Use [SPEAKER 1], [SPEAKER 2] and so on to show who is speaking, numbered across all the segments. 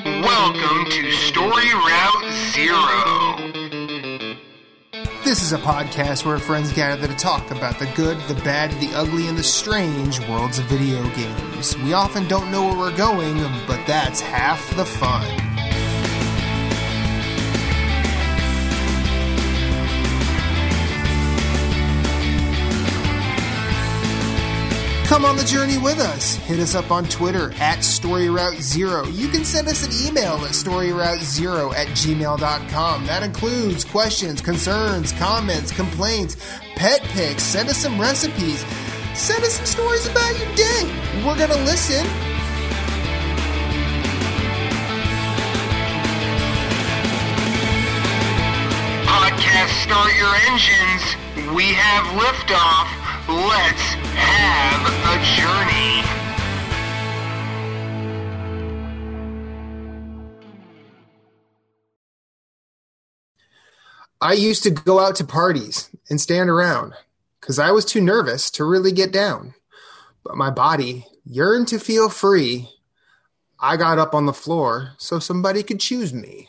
[SPEAKER 1] Welcome to Story Route Zero.
[SPEAKER 2] This is a podcast where friends gather to talk about the good, the bad, the ugly, and the strange worlds of video games. We often don't know where we're going, but that's half the fun. Come on the journey with us. Hit us up on Twitter at StoryRoute0. You can send us an email at StoryRoute0 at gmail.com. That includes questions, concerns, comments, complaints, pet pics. Send us some recipes. Send us some stories about your day. We're going to listen.
[SPEAKER 1] Podcast Start Your Engines. We have liftoff. Let's have a journey.
[SPEAKER 2] I used to go out to parties and stand around because I was too nervous to really get down. But my body yearned to feel free. I got up on the floor so somebody could choose me.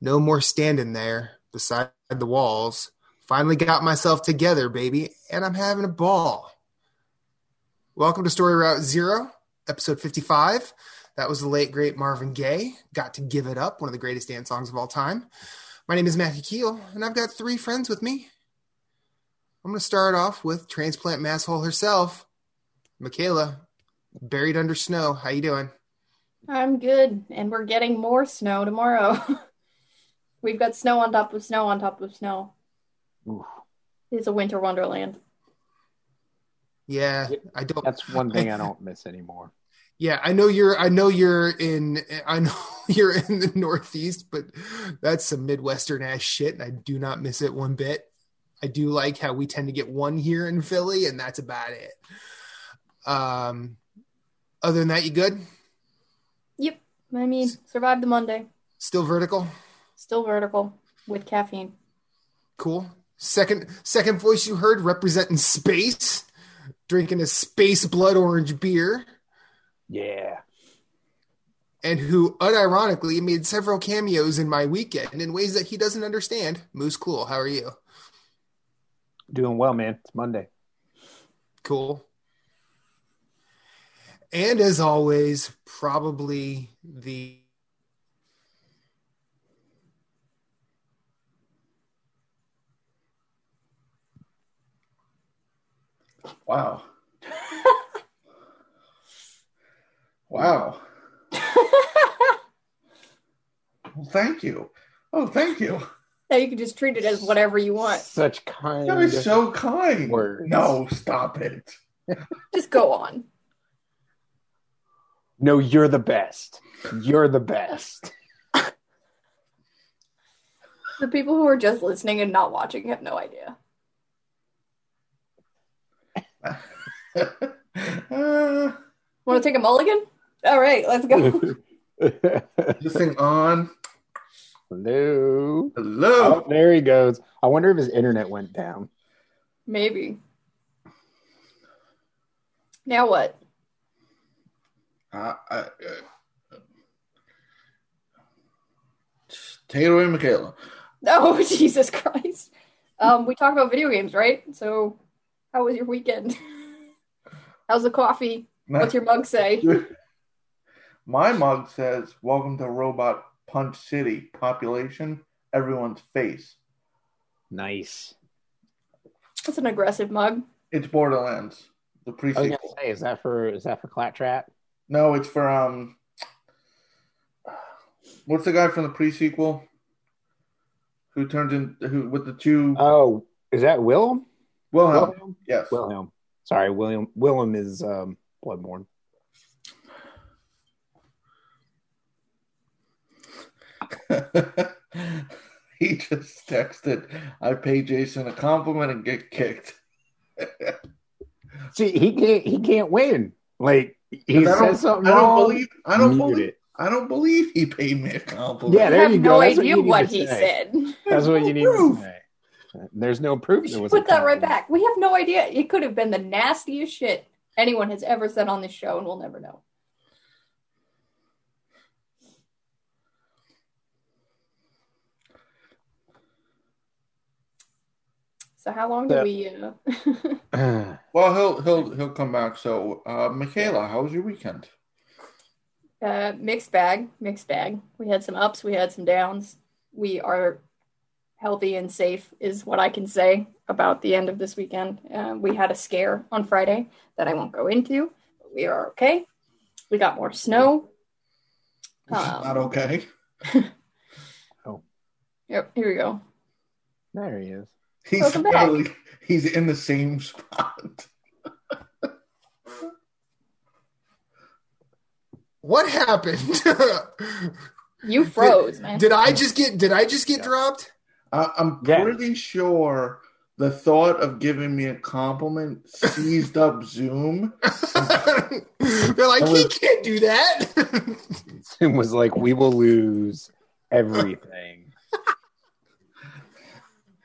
[SPEAKER 2] No more standing there beside the walls. Finally got myself together, baby, and I'm having a ball. Welcome to Story Route Zero, episode 55. That was the late, great Marvin Gaye. Got to Give It Up, one of the greatest dance songs of all time. My name is Matthew Keel, and I've got three friends with me. I'm going to start off with transplant masshole herself, Michaela, buried under snow. How you doing?
[SPEAKER 3] I'm good, and we're getting more snow tomorrow. We've got snow on top of snow on top of snow.
[SPEAKER 4] Oof.
[SPEAKER 3] It's a winter wonderland.
[SPEAKER 2] Yeah, I don't.
[SPEAKER 4] That's one thing I don't miss anymore.
[SPEAKER 2] Yeah, I know you're. I know you're in. I know you're in the Northeast, but that's some Midwestern ass shit, and I do not miss it one bit. I do like how we tend to get one here in Philly, and that's about it. Um, other than that, you good?
[SPEAKER 3] Yep. I mean, survived the Monday.
[SPEAKER 2] Still vertical?
[SPEAKER 3] Still vertical with caffeine.
[SPEAKER 2] Cool. Second, second voice you heard representing space, drinking a space blood orange beer,
[SPEAKER 4] Yeah.
[SPEAKER 2] and who unironically made several cameos in my weekend in ways that he doesn't understand. Moose, cool. How are you?
[SPEAKER 4] Doing well, man. It's Monday.
[SPEAKER 2] Cool. And as always, probably the
[SPEAKER 5] Wow. wow. well, thank you. Oh, thank you.
[SPEAKER 3] Now you can just treat it as whatever you want.
[SPEAKER 4] Such kind.
[SPEAKER 5] That is so kind.
[SPEAKER 4] Words.
[SPEAKER 5] No, stop it.
[SPEAKER 3] Just go on.
[SPEAKER 4] No, you're the best. You're the best.
[SPEAKER 3] The people who are just listening and not watching have no idea.
[SPEAKER 5] Uh,
[SPEAKER 3] Want to take a mulligan? All right, let's go.
[SPEAKER 5] this thing on.
[SPEAKER 4] Hello.
[SPEAKER 5] Hello.
[SPEAKER 4] Oh, there he goes. I wonder if his internet went down.
[SPEAKER 3] Maybe. Now what?
[SPEAKER 5] Uh, I, uh, take it away, Michaela.
[SPEAKER 3] Oh, Jesus Christ. Um, we talk about video games, right? So, how was your weekend? How's the coffee? What's your mug say?
[SPEAKER 5] My mug says, "Welcome to Robot Punch City. Population, everyone's face."
[SPEAKER 4] Nice.
[SPEAKER 3] That's an aggressive mug.
[SPEAKER 5] It's Borderlands, the
[SPEAKER 4] I was
[SPEAKER 5] prequel.
[SPEAKER 4] gonna say, is that for is that for Claptrap?
[SPEAKER 5] No, it's for um. What's the guy from the pre-sequel? Who turned in who with the two?
[SPEAKER 4] Oh, is that Willem?
[SPEAKER 5] Wilhelm.
[SPEAKER 4] Wilhelm?
[SPEAKER 5] Yes.
[SPEAKER 4] Wilhelm. Sorry, William. Willem is um, Bloodborne.
[SPEAKER 5] he just texted, "I pay Jason a compliment and get kicked."
[SPEAKER 4] See, he can't. He can't win. Like he
[SPEAKER 5] I
[SPEAKER 4] says something
[SPEAKER 5] I don't
[SPEAKER 4] wrong.
[SPEAKER 5] believe. I don't believe.
[SPEAKER 4] it.
[SPEAKER 5] I don't believe he paid me a compliment.
[SPEAKER 4] Yeah,
[SPEAKER 3] I
[SPEAKER 4] there
[SPEAKER 3] have
[SPEAKER 4] you
[SPEAKER 3] no
[SPEAKER 4] go. That's what
[SPEAKER 3] idea
[SPEAKER 4] you
[SPEAKER 3] what he
[SPEAKER 4] say.
[SPEAKER 3] said.
[SPEAKER 4] That's what you need
[SPEAKER 5] proof.
[SPEAKER 4] to say. There's no proof. There was
[SPEAKER 3] put that right back. We have no idea. It could have been the nastiest shit anyone has ever said on this show, and we'll never know. So how long do we? Uh...
[SPEAKER 5] well, he'll he'll he'll come back. So, uh, Michaela, how was your weekend?
[SPEAKER 3] Uh, mixed bag, mixed bag. We had some ups, we had some downs. We are healthy and safe, is what I can say about the end of this weekend. Uh, we had a scare on Friday that I won't go into, but we are okay. We got more snow. Um,
[SPEAKER 5] Not okay. Oh.
[SPEAKER 3] Yep, here we go.
[SPEAKER 4] there he is.
[SPEAKER 5] He's
[SPEAKER 3] Welcome
[SPEAKER 5] literally- he's in the same spot.
[SPEAKER 2] What happened?
[SPEAKER 3] You froze, man.
[SPEAKER 2] did I just get? Did I just get dropped?
[SPEAKER 5] I, I'm
[SPEAKER 4] Yeah.
[SPEAKER 5] pretty sure the thought of giving me a compliment seized up Zoom.
[SPEAKER 2] They're like, he can't do that.
[SPEAKER 4] Zoom was like, "We will lose everything."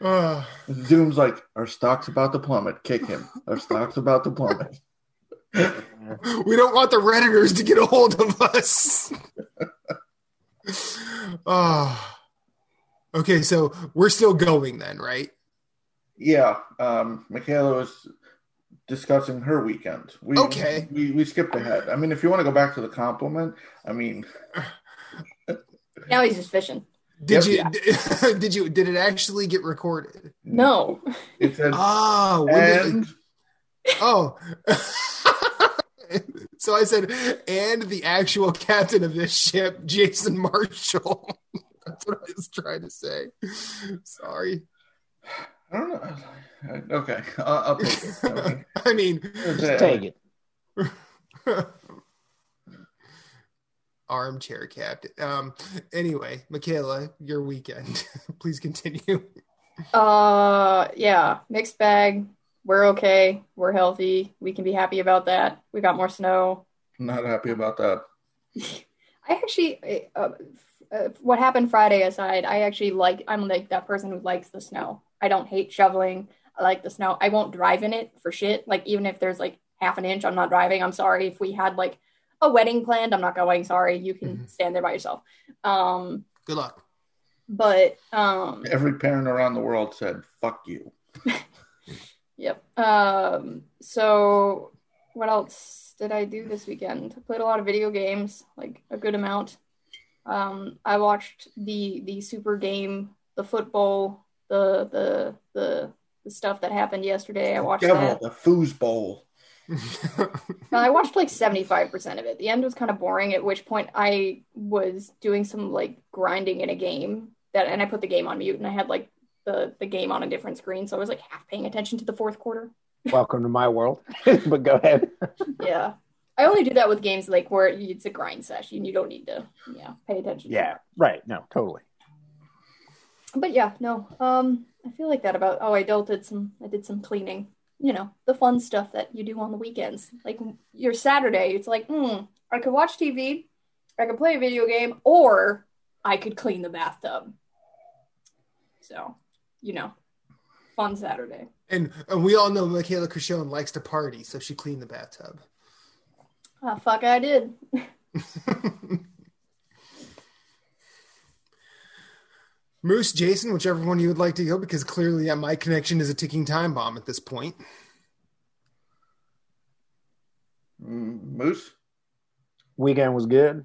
[SPEAKER 2] Uh,
[SPEAKER 5] Zoom's like, our stock's about to plummet. Kick him. Our stock's about to plummet.
[SPEAKER 2] we don't want the redditors to get a hold of us. oh. Okay, so we're still going then, right?
[SPEAKER 5] Yeah, um, Michaela was discussing her weekend. We,
[SPEAKER 2] Okay.
[SPEAKER 5] We, we skipped ahead. I mean, if you want to go back to the compliment, I mean,
[SPEAKER 3] Now he's just fishing.
[SPEAKER 2] Did
[SPEAKER 5] Yep.
[SPEAKER 2] you did you did it actually get recorded?
[SPEAKER 3] No.
[SPEAKER 5] it said,
[SPEAKER 2] Oh,
[SPEAKER 5] and
[SPEAKER 2] it- oh. so I said, and the actual captain of this ship, Jason Marshall. That's what I was trying to say. Sorry.
[SPEAKER 5] I don't know. Okay, I'll, I'll take it. I mean,
[SPEAKER 2] I mean,
[SPEAKER 4] Just take it.
[SPEAKER 2] armchair captain. Um. Anyway, Michaela, your weekend. Please continue.
[SPEAKER 3] Uh, yeah, mixed bag. We're okay. We're healthy. We can be happy about that. We got more snow.
[SPEAKER 5] Not happy about that.
[SPEAKER 3] I actually, uh, uh, what happened Friday aside, I actually like. I'm like that person who likes the snow. I don't hate shoveling. I like the snow. I won't drive in it for shit. Like even if there's like half an inch, I'm not driving. I'm sorry. If we had like a wedding planned, I'm not going. Sorry, you can
[SPEAKER 2] Mhm.
[SPEAKER 3] stand there by yourself. Um,
[SPEAKER 2] Good luck.
[SPEAKER 3] but um,
[SPEAKER 5] Every parent around the world said, "Fuck you."
[SPEAKER 3] Yep. Um, so what else did I do this weekend? I played a lot of video games, like a good amount. Um, I watched the the super game, the football, the the the the stuff that happened yesterday. I watched
[SPEAKER 5] Devil,
[SPEAKER 3] that.
[SPEAKER 5] the foosball.
[SPEAKER 3] No, I watched like 75% of it. The end was kind of boring, at which point I was doing some like grinding in a game that and I put the game on mute and I had like the the game on a different screen, so I was like half paying attention to the fourth quarter.
[SPEAKER 4] Welcome to my world. but go ahead.
[SPEAKER 3] Yeah. I only do that with games like where it's a grind session. You don't need to, yeah, pay attention. to
[SPEAKER 4] Yeah. Right. No. Totally.
[SPEAKER 3] But yeah, no. Um, I feel like that about. Oh, I dealt did some. I did some cleaning. You know, the fun stuff that you do on the weekends. Like your Saturday, it's like, hmm, I could watch TV, I could play a video game, or I could clean the bathtub. So, you know, fun Saturday.
[SPEAKER 2] and, and we all know Michaela Cushon likes to party, so she cleaned the bathtub.
[SPEAKER 3] Ah, fuck, I did.
[SPEAKER 2] Moose, Jason, whichever one you would like to go, because clearly uh, my connection is a ticking time bomb at this point.
[SPEAKER 5] Mm, Moose.
[SPEAKER 4] Weekend was good.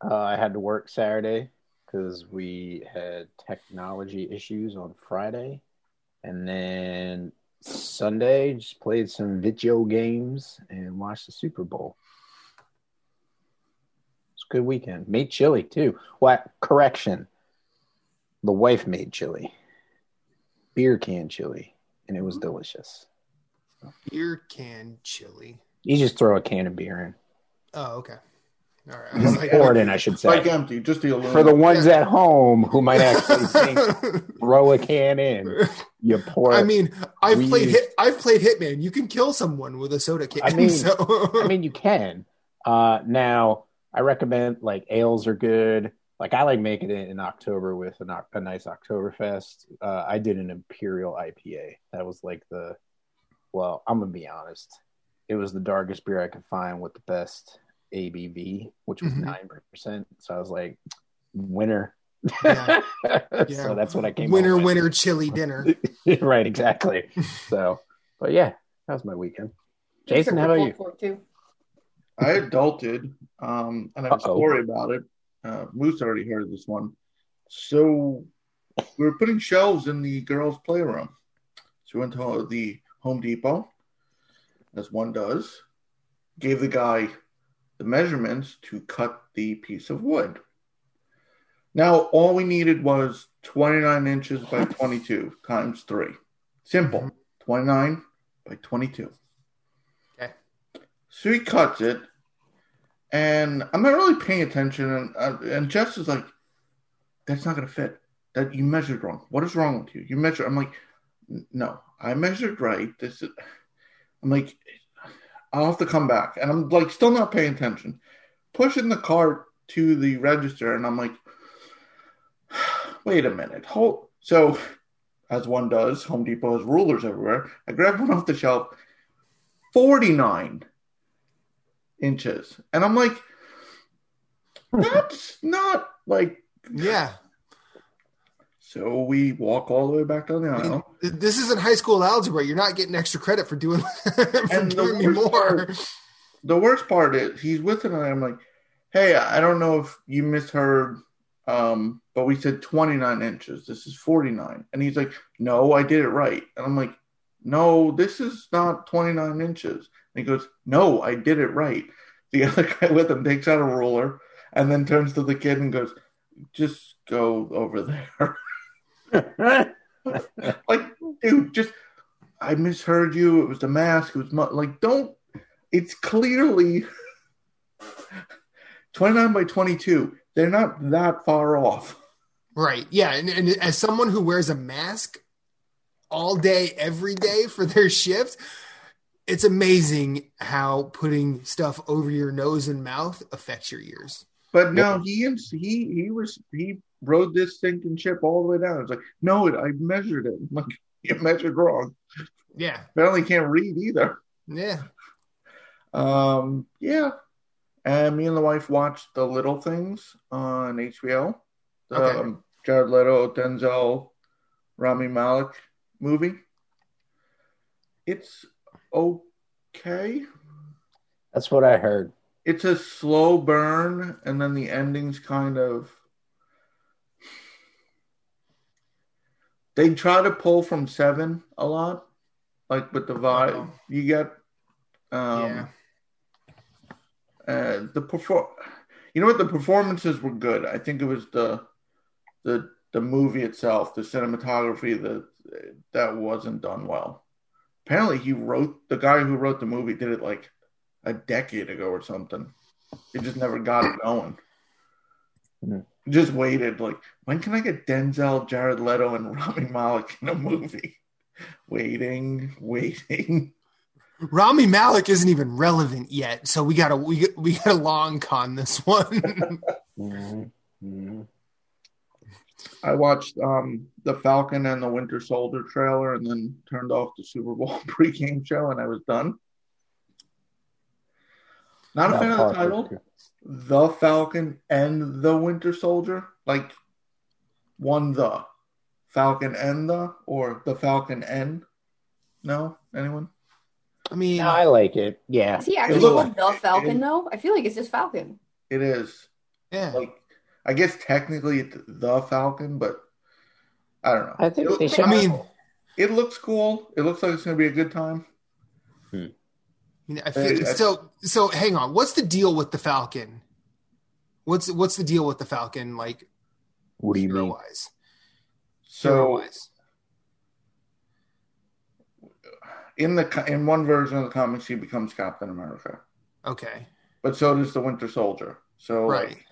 [SPEAKER 4] Uh, I had to work Saturday because we had technology issues on Friday, and then Sunday just played some video games and watched the Super Bowl. It's a good weekend. Made chili too. What correction? The wife made chili, beer can chili, and it was delicious.
[SPEAKER 2] Beer can chili.
[SPEAKER 4] You just throw a can of beer in.
[SPEAKER 2] Oh, okay. All right. I was like,
[SPEAKER 4] Pour it in, I should say.
[SPEAKER 5] Like empty, just the aluminum.
[SPEAKER 4] For the ones at home who might actually think throw a can in, you pour.
[SPEAKER 2] I mean, I've
[SPEAKER 4] We
[SPEAKER 2] played
[SPEAKER 4] use-
[SPEAKER 2] hit. I've played Hitman. You can kill someone with a soda can.
[SPEAKER 4] I mean-
[SPEAKER 2] so
[SPEAKER 4] I mean, you can. Uh, now, I recommend like ales are good. Like I like making it in October with an, a nice Oktoberfest. Uh, I did an Imperial IPA. That was like the. Well, I'm gonna be honest. It was the darkest beer I could find with the best ABV, which was
[SPEAKER 2] Mhm.
[SPEAKER 4] 9 percent. So I was like, winner.
[SPEAKER 2] Yeah.
[SPEAKER 4] so that's what I came.
[SPEAKER 2] winner,
[SPEAKER 4] home with.
[SPEAKER 2] winner, chili dinner.
[SPEAKER 4] right, exactly. So, but yeah, that was my weekend. Jason, how about you?
[SPEAKER 3] For it too.
[SPEAKER 5] I adulted, um, and I have a
[SPEAKER 4] Uh-oh.
[SPEAKER 5] story about it. Uh, Moose already heard this one. So we were putting shelves in the girls' playroom. So we went to the Home Depot, as one does, gave the guy the measurements to cut the piece of wood. Now, all we needed was 29 inches by 22 times 3. Simple. 29 by 22.
[SPEAKER 2] Okay.
[SPEAKER 5] So he cuts it, and I'm not really paying attention. And, uh, and Jess is like, that's not to fit. That you measured wrong. What is wrong with you? You measure. I'm like, no, I measured right. This is. I'm like, I'll have to come back, and I'm like, still not paying attention. Pushing the cart to the register, and I'm like, wait a minute, hold. So, as one does, Home Depot has rulers everywhere. I grabbed one off the shelf, 49 inches, and I'm like, that's not like
[SPEAKER 2] Yeah.
[SPEAKER 5] So we walk all the way back down the
[SPEAKER 2] I mean,
[SPEAKER 5] aisle.
[SPEAKER 2] this isn't high school algebra. You're not getting extra credit for doing for
[SPEAKER 5] And the
[SPEAKER 2] doing
[SPEAKER 5] worst
[SPEAKER 2] more.
[SPEAKER 5] part- The worst part is he's with it, and I'm like, "Hey, I don't know if you misheard, um, but we said 29 inches. This is 49." And he's like, "No, I did it right." And I'm like, "No, this is not 29 inches." He goes, "No, I did it right." The other guy with him takes out a ruler and then turns to the kid and goes, "Just go over there." like, dude, just I misheard you. It was the mask. It was mu- like, don't. It's clearly 29 by 22. They're not that far off.
[SPEAKER 2] Right. Yeah. And, and as someone who wears a mask all day, every day for their shift, it's amazing how putting stuff over your nose and mouth affects your ears.
[SPEAKER 5] But no, he he he was he rode this sinking ship all the way down. It's like, no, it, I measured it. Like, you measured wrong.
[SPEAKER 2] Yeah.
[SPEAKER 5] Apparently, can't read either.
[SPEAKER 2] Yeah.
[SPEAKER 5] Um, yeah. And me and the wife watched The Little Things on HBO. The
[SPEAKER 2] Okay.
[SPEAKER 5] um, Jared Leto, Denzel, Rami Malek movie. It's okay.
[SPEAKER 4] That's what I heard.
[SPEAKER 5] It's a slow burn, and then the ending's kind of. They try to pull from Seven a lot, like with the vibe
[SPEAKER 2] Uh-oh.
[SPEAKER 5] you get. Um,
[SPEAKER 2] yeah.
[SPEAKER 5] uh, the perform you know what the performances were good i think it was the the the movie itself the cinematography that that wasn't done well apparently he wrote the guy who wrote the movie did it like a decade ago or something he just never got it going
[SPEAKER 4] Hmm.
[SPEAKER 5] just waited like when can i get denzel jared leto and rami malek in a movie waiting waiting
[SPEAKER 2] Rami Malek isn't even relevant yet, so we gotta we we gotta long con this one.
[SPEAKER 4] Mhm. Mhm.
[SPEAKER 5] I watched um, the Falcon and the Winter Soldier trailer and then turned off the Super Bowl pregame show and I was done. Not a
[SPEAKER 4] That
[SPEAKER 5] fan of the title.
[SPEAKER 4] was.
[SPEAKER 5] The Falcon and the Winter Soldier. Like one the. Falcon and the or the Falcon and no? Anyone?
[SPEAKER 2] I mean,
[SPEAKER 4] No, I like it. Yeah.
[SPEAKER 3] Is he actually
[SPEAKER 5] It looked like-
[SPEAKER 3] the Falcon
[SPEAKER 5] it-
[SPEAKER 3] though? I feel like it's just Falcon.
[SPEAKER 5] It is.
[SPEAKER 2] yeah.
[SPEAKER 5] Like I guess technically it's the Falcon, but I don't know.
[SPEAKER 4] I think
[SPEAKER 5] It-
[SPEAKER 4] they should.
[SPEAKER 2] I mean,
[SPEAKER 5] it looks cool. It looks like it's gonna be a good time.
[SPEAKER 2] you know, I feel,
[SPEAKER 5] I-
[SPEAKER 2] so so hang on. What's the deal with the Falcon? What's what's the deal with the Falcon? Like
[SPEAKER 4] what do you mean?
[SPEAKER 2] wise?
[SPEAKER 5] So
[SPEAKER 2] wise.
[SPEAKER 5] in the in one version of the comics, he becomes Captain America,
[SPEAKER 2] Okay.
[SPEAKER 5] but so does the Winter Soldier. So
[SPEAKER 2] Right.
[SPEAKER 5] like,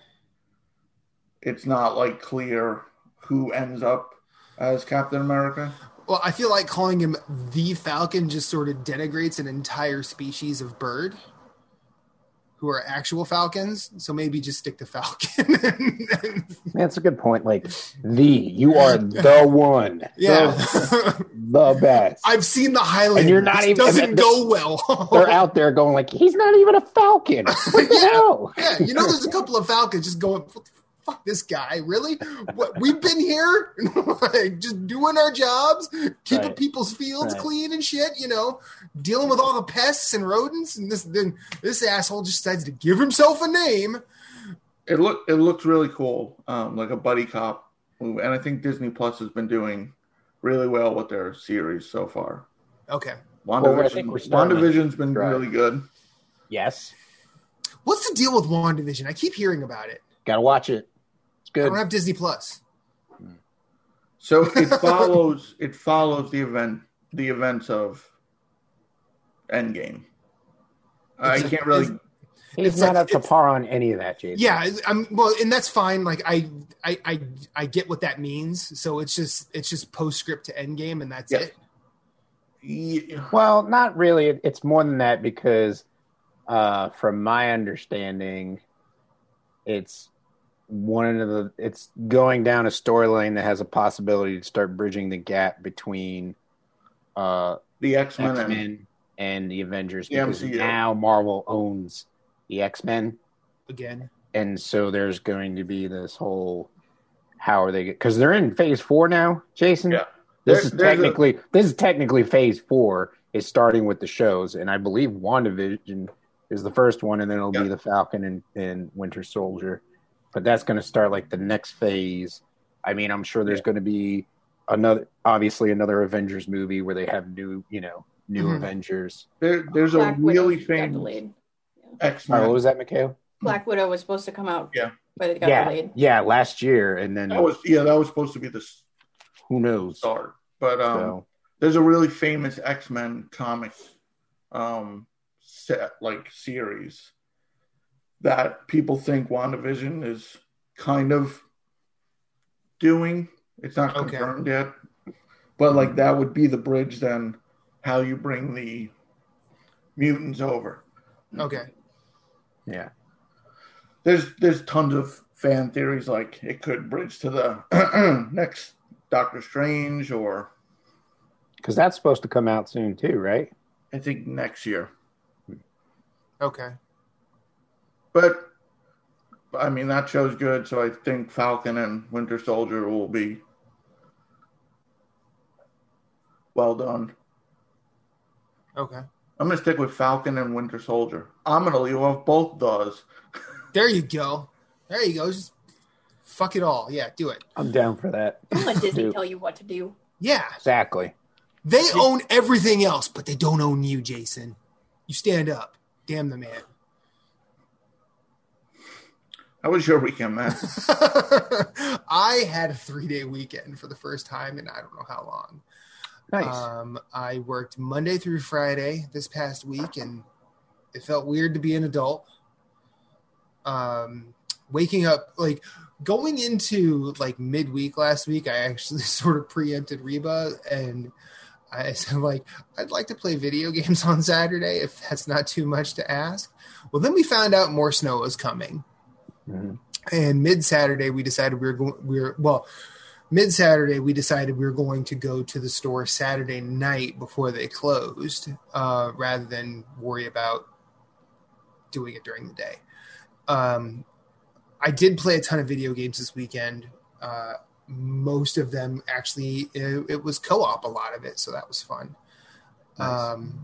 [SPEAKER 5] it's not like clear who ends up as Captain America.
[SPEAKER 2] Well, I feel like calling him the Falcon just sort of denigrates an entire species of bird who are actual falcons. So maybe just stick to Falcon.
[SPEAKER 4] That's a good point. Like the, you are the one.
[SPEAKER 2] yeah.
[SPEAKER 4] The, the best.
[SPEAKER 2] I've seen the Highlander.
[SPEAKER 4] And you're not
[SPEAKER 2] This
[SPEAKER 4] even-
[SPEAKER 2] doesn't go well.
[SPEAKER 4] They're out there going like, he's not even a falcon. What the
[SPEAKER 2] Yeah.
[SPEAKER 4] hell?
[SPEAKER 2] yeah, you know, there's a couple of Falcons just going fuck this guy. Really? What we've been here, like, just doing our jobs, keeping
[SPEAKER 4] Right.
[SPEAKER 2] people's fields
[SPEAKER 4] Right.
[SPEAKER 2] clean and shit. You know, dealing with all the pests and rodents. And this then this asshole just decides to give himself a name.
[SPEAKER 5] It looked it looks really cool, um, like a buddy cop movie, and I think Disney Plus has been doing really well with their series so far.
[SPEAKER 2] Okay.
[SPEAKER 5] WandaVision,
[SPEAKER 4] I think we're starting to
[SPEAKER 5] WandaVision's been
[SPEAKER 4] drive.
[SPEAKER 5] really good.
[SPEAKER 4] Yes,
[SPEAKER 2] What's the deal with WandaVision? I keep hearing about it.
[SPEAKER 4] gotta watch it. It's
[SPEAKER 2] I don't have Disney Plus.
[SPEAKER 5] So it follows it follows the event the events of Endgame. I
[SPEAKER 2] It's a-
[SPEAKER 5] can't really.
[SPEAKER 2] it's-
[SPEAKER 4] He's
[SPEAKER 2] it's
[SPEAKER 4] not
[SPEAKER 2] like-
[SPEAKER 4] up to par on any of that, Jason.
[SPEAKER 2] Yeah, I'm well, and that's fine. Like I, I, I, I get what that means. So it's just, it's just postscript to Endgame, and that's
[SPEAKER 5] Yeah.
[SPEAKER 2] it.
[SPEAKER 5] Yeah,
[SPEAKER 4] Well, not really. It's more than that because, uh, from my understanding, it's one of the. It's going down a storyline that has a possibility to start bridging the gap between uh,
[SPEAKER 5] the X Men.
[SPEAKER 4] X Men and the Avengers
[SPEAKER 5] The
[SPEAKER 4] because
[SPEAKER 5] MCU.
[SPEAKER 4] now Marvel owns the X Men,
[SPEAKER 2] Again,
[SPEAKER 4] and so there's going to be this whole. How are they? Because they're in Phase Four now, Jason.
[SPEAKER 5] Yeah.
[SPEAKER 4] This
[SPEAKER 5] There-
[SPEAKER 4] is
[SPEAKER 5] there's a-
[SPEAKER 4] technically this is technically phase four is starting with the shows, and I believe WandaVision is the first one, and then it'll be the Falcon and, and Winter Soldier. But that's going to start like the next phase. I mean, I'm sure there's
[SPEAKER 5] Yeah.
[SPEAKER 4] going to be another, obviously another Avengers movie where they have new, you know, new
[SPEAKER 2] Mhm.
[SPEAKER 4] Avengers.
[SPEAKER 5] There, there's a
[SPEAKER 3] Widow
[SPEAKER 5] really famous
[SPEAKER 3] delayed.
[SPEAKER 5] X
[SPEAKER 4] Oh, what was that, Mikhail?
[SPEAKER 3] Black Widow was supposed to come out,
[SPEAKER 5] Yeah.
[SPEAKER 3] but it got
[SPEAKER 4] Yeah,
[SPEAKER 3] delayed.
[SPEAKER 4] yeah, last year, and then
[SPEAKER 5] That was yeah, that was supposed to be the
[SPEAKER 4] who knows?
[SPEAKER 5] start. But um,
[SPEAKER 4] So,
[SPEAKER 5] there's a really famous X Men comic um, set like series that people think WandaVision is kind of doing. It's not
[SPEAKER 2] Okay.
[SPEAKER 5] confirmed yet, but like that would be the bridge then how you bring the mutants over.
[SPEAKER 2] okay.
[SPEAKER 4] yeah,
[SPEAKER 5] There's there's tons of fan theories like it could bridge to the next Doctor Strange or
[SPEAKER 4] because that's supposed to come out soon too, right?
[SPEAKER 5] I think next year.
[SPEAKER 2] Okay.
[SPEAKER 5] But I mean that show's good, so I think Falcon and Winter Soldier will be well done.
[SPEAKER 2] Okay.
[SPEAKER 5] I'm gonna stick with Falcon and Winter Soldier. I'm gonna leave off both those.
[SPEAKER 2] There you go. There you go. Just fuck it all. Yeah, do it.
[SPEAKER 4] I'm down for that.
[SPEAKER 3] Don't let Disney
[SPEAKER 4] Dude,
[SPEAKER 3] tell you what to do.
[SPEAKER 2] Yeah.
[SPEAKER 4] exactly.
[SPEAKER 2] They own everything else, but they don't own you, Jason. You stand up. Damn the man.
[SPEAKER 5] How was your weekend, man?
[SPEAKER 2] I had a three day weekend for the first time in I don't know how long.
[SPEAKER 4] Nice.
[SPEAKER 2] Um, I worked Monday through Friday this past week, and it felt weird to be an adult. Um, waking up like going into like midweek last week, I actually sort of preempted Reba, and I said like I'd like to play video games on Saturday if that's not too much to ask. Well, then we found out more snow was coming
[SPEAKER 4] Mhm.
[SPEAKER 2] and mid Saturday we decided we were going we were well mid Saturday we decided we were going to go to the store Saturday night before they closed uh, rather than worry about doing it during the day. Um, I did play a ton of video games this weekend. Uh, most of them actually it, it was co-op a lot of it so that was fun.
[SPEAKER 5] Nice.
[SPEAKER 2] Um,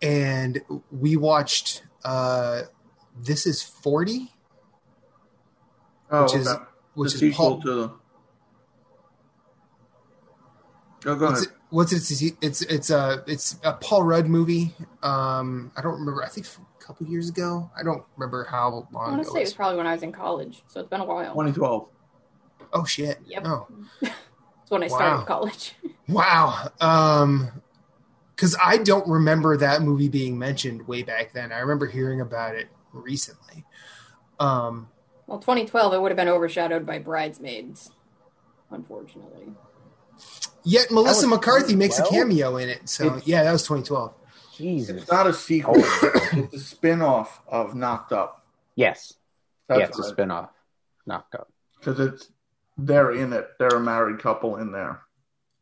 [SPEAKER 2] and we watched uh, this is 40
[SPEAKER 5] Oh,
[SPEAKER 2] Which is- which
[SPEAKER 5] the
[SPEAKER 2] is
[SPEAKER 5] sequel
[SPEAKER 2] Paul,
[SPEAKER 5] to. Oh, go
[SPEAKER 2] what's
[SPEAKER 5] ahead.
[SPEAKER 2] it, what's it it's it's it's a it's a Paul Rudd movie um I don't remember I think a couple years ago I don't remember how
[SPEAKER 3] I
[SPEAKER 2] long
[SPEAKER 3] want to say it
[SPEAKER 2] it
[SPEAKER 3] was
[SPEAKER 2] was.
[SPEAKER 3] probably when I was in college, so it's been a while.
[SPEAKER 5] 2012.
[SPEAKER 2] oh shit
[SPEAKER 3] Yep.
[SPEAKER 2] oh
[SPEAKER 3] It's when I started college.
[SPEAKER 2] wow um because I don't remember that movie being mentioned way back then I remember hearing about it recently um
[SPEAKER 3] well, 2012, it would have been overshadowed by Bridesmaids, unfortunately.
[SPEAKER 2] yet Melissa McCarthy makes a cameo in it so
[SPEAKER 5] It's-
[SPEAKER 2] yeah that was 2012
[SPEAKER 4] Jesus.
[SPEAKER 5] It's not a sequel. It's a spin-off of Knocked Up.
[SPEAKER 4] yes.
[SPEAKER 5] That's
[SPEAKER 4] yeah, it's a
[SPEAKER 5] what
[SPEAKER 4] spin-off. Knocked up.
[SPEAKER 5] because it's they're in it. They're a married couple in there.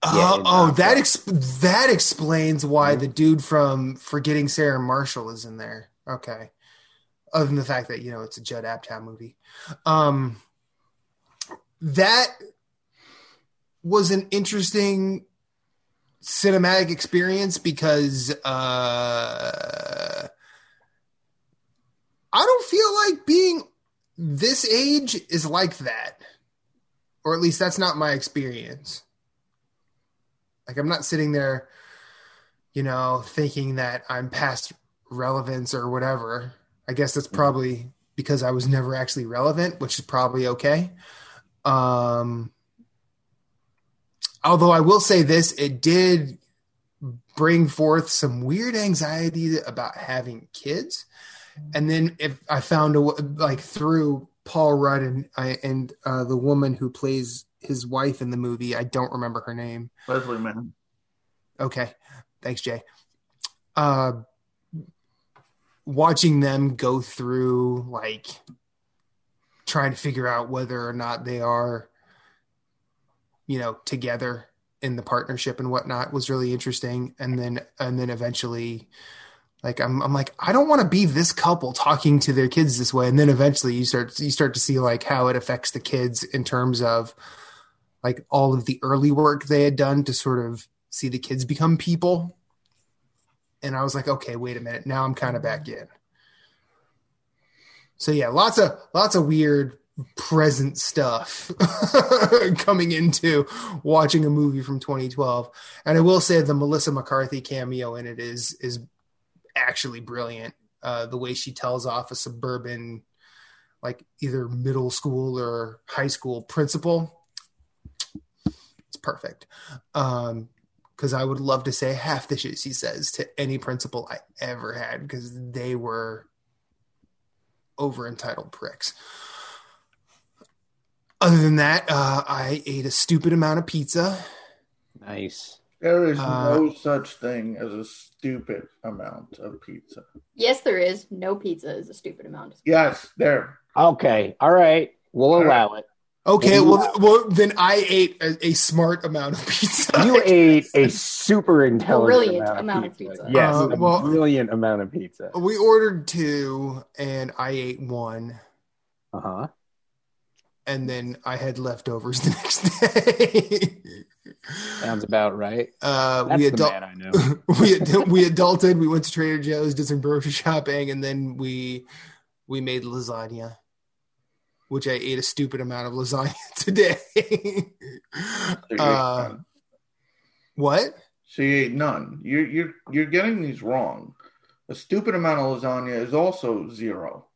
[SPEAKER 4] Yeah,
[SPEAKER 2] Oh, oh, that
[SPEAKER 4] Up.
[SPEAKER 2] exp- that explains why
[SPEAKER 4] Mhm.
[SPEAKER 2] the dude from Forgetting Sarah Marshall is in there. Okay. Other than the fact that you know it's a Judd Apatow movie. Um, that was an interesting cinematic experience because uh, I don't feel like being this age is like that, or at least that's not my experience. Like I'm not sitting there, you know, thinking that I'm past relevance or whatever. I guess that's probably because I was never actually relevant, which is probably okay. Um, although I will say this, it did bring forth some weird anxiety about having kids. And then if I found a like through Paul Rudd and I and uh, the woman who plays his wife in the movie, I don't remember her name.
[SPEAKER 5] Leslie Mann.
[SPEAKER 2] Okay. Thanks, Jay. Uh, watching them go through like trying to figure out whether or not they are, you know, together in the partnership and whatnot was really interesting. And then, and then eventually, like I'm, I'm like, I don't want to be this couple talking to their kids this way. And then eventually you start, you start to see like how it affects the kids in terms of like all of the early work they had done to sort of see the kids become people. And I was like, okay, wait a minute. Now I'm kind of back in. So yeah, lots of lots of weird present stuff coming into watching a movie from 2012. And I will say the Melissa McCarthy cameo in it is is actually brilliant. Uh, the way she tells off a suburban, like either middle school or high school principal, it's perfect. Um, because I would love to say half the shit she says to any principal I ever had because they were over entitled pricks. Other than that, uh, I ate a stupid amount of pizza.
[SPEAKER 4] Nice.
[SPEAKER 5] There is
[SPEAKER 2] Uh,
[SPEAKER 5] no such thing as a stupid amount of pizza.
[SPEAKER 3] Yes, there is. No pizza is a stupid amount.
[SPEAKER 5] Yes, there.
[SPEAKER 4] Okay. All right. We'll
[SPEAKER 5] All
[SPEAKER 4] allow it.
[SPEAKER 2] Okay, well, well, then I ate a, a smart amount of pizza.
[SPEAKER 4] You ate a super intelligent
[SPEAKER 3] Brilliant
[SPEAKER 4] amount,
[SPEAKER 3] amount
[SPEAKER 4] of
[SPEAKER 3] of
[SPEAKER 4] pizza.
[SPEAKER 3] pizza.
[SPEAKER 4] Yes,
[SPEAKER 2] Uh,
[SPEAKER 4] a
[SPEAKER 2] well-
[SPEAKER 4] brilliant amount of pizza.
[SPEAKER 2] we ordered two, and I ate one,
[SPEAKER 4] Uh huh.
[SPEAKER 2] and then I had leftovers the next day.
[SPEAKER 4] Sounds about right.
[SPEAKER 2] uh,
[SPEAKER 4] That's
[SPEAKER 2] we
[SPEAKER 4] the
[SPEAKER 2] adult,
[SPEAKER 4] man I know.
[SPEAKER 2] we ad- we adulted. We went to Trader Joe's, did some grocery shopping, and then we we made lasagna, which I ate a stupid amount of lasagna today.
[SPEAKER 5] So you ate
[SPEAKER 2] uh, what?
[SPEAKER 5] So you ate none. You're you're you're getting these wrong. A stupid amount of lasagna is also zero.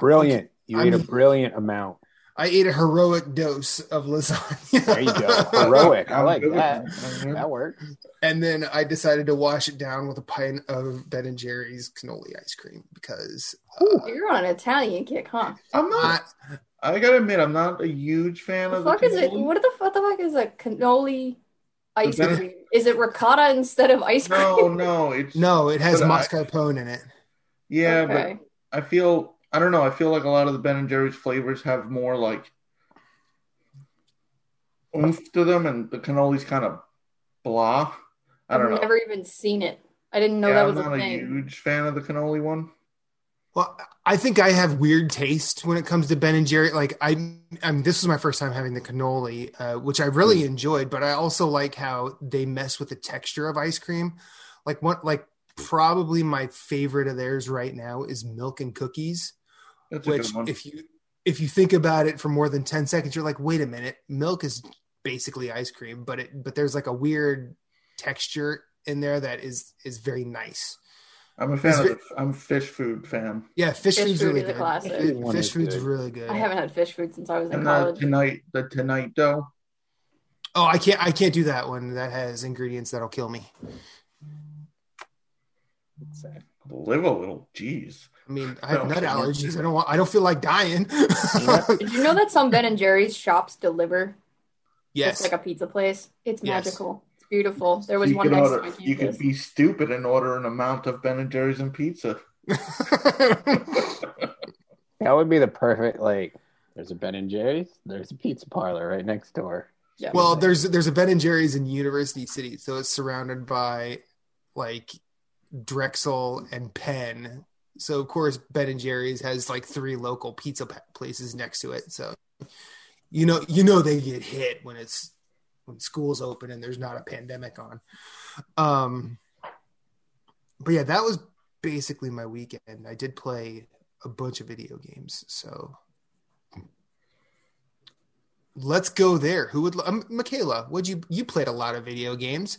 [SPEAKER 4] Brilliant. You
[SPEAKER 2] I
[SPEAKER 4] ate a brilliant amount.
[SPEAKER 2] I ate a heroic dose of lasagna.
[SPEAKER 4] There you go. Heroic. I like
[SPEAKER 5] good with
[SPEAKER 4] that.
[SPEAKER 5] that.
[SPEAKER 4] That works.
[SPEAKER 2] and then I decided to wash it down with a pint of Ben and Jerry's cannoli ice cream because uh,
[SPEAKER 3] You're on an Italian kick, huh?
[SPEAKER 5] I'm not.
[SPEAKER 2] I,
[SPEAKER 5] I gotta admit, I'm not a huge fan
[SPEAKER 3] The
[SPEAKER 5] of
[SPEAKER 3] fuck
[SPEAKER 5] the
[SPEAKER 3] is it? What the, what the fuck is a cannoli ice
[SPEAKER 5] that-
[SPEAKER 3] cream? Is it ricotta instead of ice cream?
[SPEAKER 5] No, no, it's
[SPEAKER 2] no, it has
[SPEAKER 5] But I-
[SPEAKER 2] mascarpone in it.
[SPEAKER 5] Yeah,
[SPEAKER 3] Okay.
[SPEAKER 5] but I feel I don't know. I feel like a lot of the Ben and Jerry's flavors have more like oomph to them, and the cannoli's kind of blah. I
[SPEAKER 3] I've
[SPEAKER 5] don't know.
[SPEAKER 3] never even seen it. I didn't know
[SPEAKER 5] yeah,
[SPEAKER 3] that
[SPEAKER 5] I'm
[SPEAKER 3] was a
[SPEAKER 5] not a
[SPEAKER 3] thing.
[SPEAKER 5] huge fan of the cannoli one.
[SPEAKER 2] Well, I think I have weird taste when it comes to Ben and Jerry. Like I, I mean, this was my first time having the cannoli, uh, which I really enjoyed. But I also like how they mess with the texture of ice cream. Like what, like probably my favorite of theirs right now is milk and cookies.
[SPEAKER 5] That's a
[SPEAKER 2] Which,
[SPEAKER 5] good one.
[SPEAKER 2] if you if you think about it for more than ten seconds, you're like, wait a minute, milk is basically ice cream, but it but there's like a weird texture in there that is is very nice.
[SPEAKER 5] I'm a fan
[SPEAKER 2] it's
[SPEAKER 5] of.
[SPEAKER 2] ve-
[SPEAKER 5] The, I'm fish food fan.
[SPEAKER 2] Yeah, fish,
[SPEAKER 3] Fish
[SPEAKER 2] food's
[SPEAKER 3] food
[SPEAKER 2] really
[SPEAKER 3] is a
[SPEAKER 2] good.
[SPEAKER 3] classic.
[SPEAKER 2] Fish, fish food's
[SPEAKER 4] good.
[SPEAKER 2] really good.
[SPEAKER 3] I haven't had fish food since I was in
[SPEAKER 5] And the
[SPEAKER 3] college.
[SPEAKER 5] tonight, the tonight dough.
[SPEAKER 2] Oh, I can't. I can't do that one. That has ingredients that'll kill me.
[SPEAKER 5] Live a little. Jeez.
[SPEAKER 2] I mean, I have
[SPEAKER 5] Okay.
[SPEAKER 2] nut allergies. I don't want. I don't feel like dying.
[SPEAKER 3] Did you know that some Ben and Jerry's shops deliver?
[SPEAKER 2] yes.
[SPEAKER 3] It's like a pizza place. It's
[SPEAKER 2] Yes.
[SPEAKER 3] magical. It's beautiful. There was
[SPEAKER 5] you
[SPEAKER 3] one next
[SPEAKER 5] order.
[SPEAKER 3] to my
[SPEAKER 5] You could be stupid and order an amount of Ben and Jerry's and pizza.
[SPEAKER 4] That would be the perfect like. There's a Ben and Jerry's. There's a pizza parlor right next door.
[SPEAKER 3] Yeah.
[SPEAKER 2] well, there's there's a Ben and Jerry's in University City, so it's surrounded by like Drexel and Penn. So of course Ben and Jerry's has like three local pizza places next to it. So you know you know they get hit when it's when school's open and there's not a pandemic on. Um but yeah, that was basically my weekend. I did play a bunch of video games. So let's go there. Who would um, Michaela? Would you you played a lot of video games?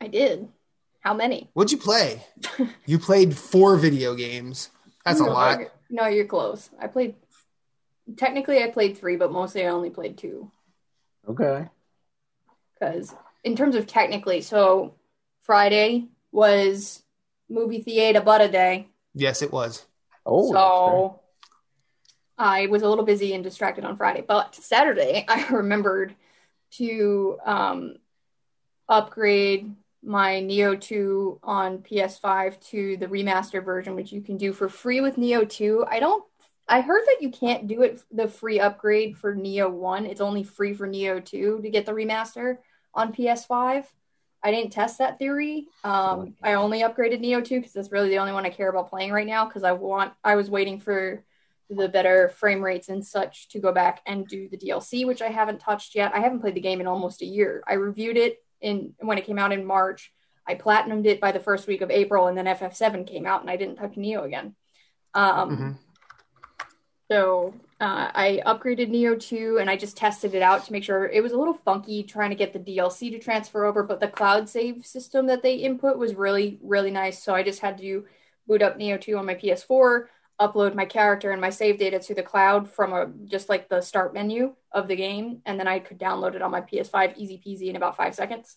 [SPEAKER 3] I did. How many?
[SPEAKER 2] What'd you play? you played four video games. That's a lot.
[SPEAKER 3] you're- No, you're close. I played. Technically, I played three, but mostly I only played two.
[SPEAKER 4] Okay.
[SPEAKER 3] Because in terms of technically, so Friday was movie theater butter day.
[SPEAKER 2] Yes, it was.
[SPEAKER 4] Oh,
[SPEAKER 3] so I was a little busy and distracted on Friday, but Saturday I remembered to um, upgrade my Nioh 2 on PS5 to the remastered version, which you can do for free with Nioh 2. I don't. I heard that you can't do it the free upgrade for Nioh 1. It's only free for Nioh 2 to get the remaster on PS5. I didn't test that theory. Um, I only upgraded Nioh 2 because that's really the only one I care about playing right now because I want I was waiting for the better frame rates and such to go back and do the DLC, which I haven't touched yet. I haven't played the game in almost a year. I reviewed it in when it came out in March. I platinumed it by the first week of April, and then FF7 came out, and I didn't touch Nioh again. Um,
[SPEAKER 2] Mhm.
[SPEAKER 3] so uh, I upgraded Nioh 2 and I just tested it out to make sure it was a little funky trying to get the DLC to transfer over, but the cloud save system that they input was really, really nice. So I just had to boot up Nioh 2 on my PS4, upload my character and my save data to the cloud from a just like the start menu of the game, and then I could download it on my PS5 easy peasy in about five seconds.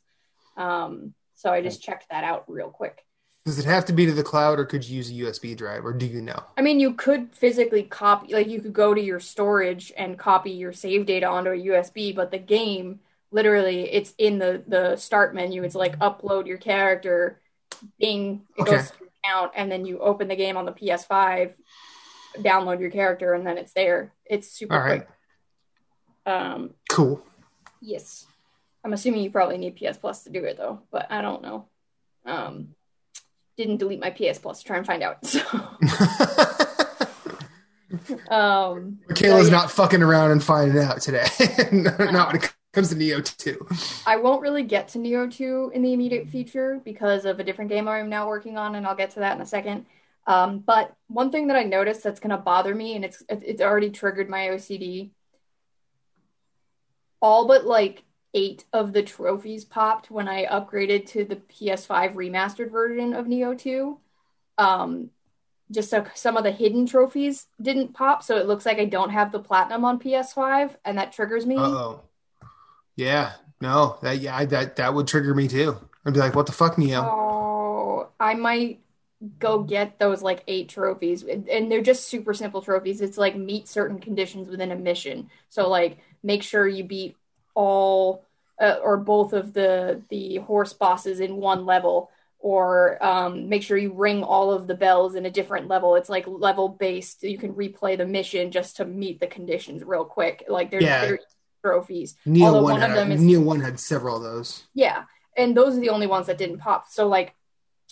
[SPEAKER 3] Um, so I just checked that out real quick.
[SPEAKER 2] Does it have to be to the cloud, or could you use a USB drive, or do you know?
[SPEAKER 3] I mean, you could physically copy, like you could go to your storage and copy your save data onto a USB, but the game literally it's in the the start menu. It's like upload your character, bing, it
[SPEAKER 2] Okay.
[SPEAKER 3] goes to your account, and then you open the game on the PS5, download your character, and then it's there. It's super
[SPEAKER 2] All right,
[SPEAKER 3] quick. Um,
[SPEAKER 2] cool.
[SPEAKER 3] yes, I'm assuming you probably need PS Plus to do it though, but I don't know. Um, didn't delete my PS Plus to try and find out. So, um,
[SPEAKER 2] Michaela's
[SPEAKER 3] so, yeah.
[SPEAKER 2] not fucking around and finding out today. not when it comes to Nioh 2.
[SPEAKER 3] I won't really get to Nioh 2 in the immediate future because of a different game I'm now working on, and I'll get to that in a second. Um, but one thing that I noticed that's going to bother me, and it's it's already triggered my OCD. All but like eight of the trophies popped when I upgraded to the PS5 remastered version of Nioh 2. Um, just so some of the hidden trophies didn't pop, so it looks like I don't have the platinum on PS5, and that triggers me.
[SPEAKER 2] Oh. Yeah. No. That yeah. That that would trigger me too. I'd be like, "What the fuck, Nioh?"
[SPEAKER 3] Oh, I might go get those like eight trophies, and they're just super simple trophies. It's like meet certain conditions within a mission. So like make sure you beat all uh, or both of the the horse bosses in one level, or um, make sure you ring all of the bells in a different level. It's like level based. You can replay the mission just to meet the conditions real quick. Like there's,
[SPEAKER 2] Yeah.
[SPEAKER 3] trophies.
[SPEAKER 2] Nioh
[SPEAKER 3] although
[SPEAKER 2] one
[SPEAKER 3] one of them is-
[SPEAKER 2] Nioh one had several of those.
[SPEAKER 3] Yeah, and those are the only ones that didn't pop. So like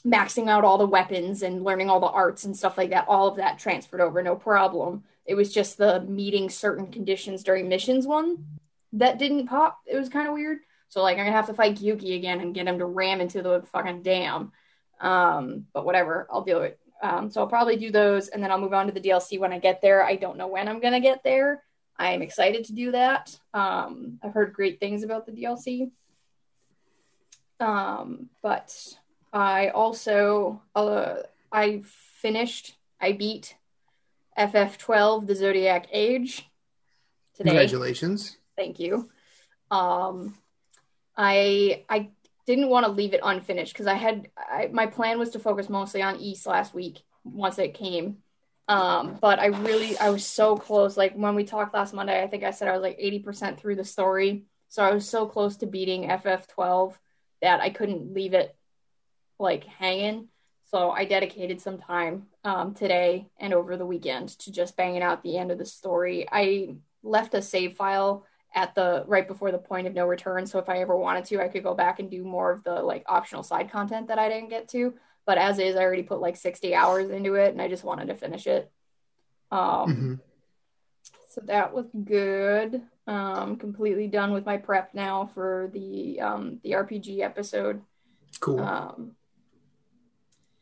[SPEAKER 3] maxing out all the weapons and learning all the arts and stuff like that, all of that transferred over, no problem. It was just the meeting certain conditions during missions one that didn't pop. It was kind of weird. So like I'm gonna have to fight Yuki again and get him to ram into the fucking dam. Um, but whatever, I'll do it. Um, so I'll probably do those and then I'll move on to the DLC when I get there. I don't know when I'm gonna get there. I am excited to do that. Um, I've heard great things about the DLC. Um, but I also uh, I finished. I beat FF12, the Zodiac Age today.
[SPEAKER 2] Congratulations.
[SPEAKER 3] Thank you. Um, I I didn't want to leave it unfinished because I had I, my plan was to focus mostly on Ys last week once it came. Um, but I really I was so close. Like when we talked last Monday, I think I said I was like eighty percent through the story. So I was so close to beating FF12 that I couldn't leave it like hanging. So I dedicated some time um, today and over the weekend to just banging out the end of the story. I left a save file at the right before the point of no return. So if I ever wanted to, I could go back and do more of the like optional side content that I didn't get to. but as is, I already put like 60 hours into it, and I just wanted to finish it. Um,
[SPEAKER 2] Mhm.
[SPEAKER 3] so that was good. Um, completely done with my prep now for the um, the RPG episode.
[SPEAKER 2] Cool.
[SPEAKER 3] Um,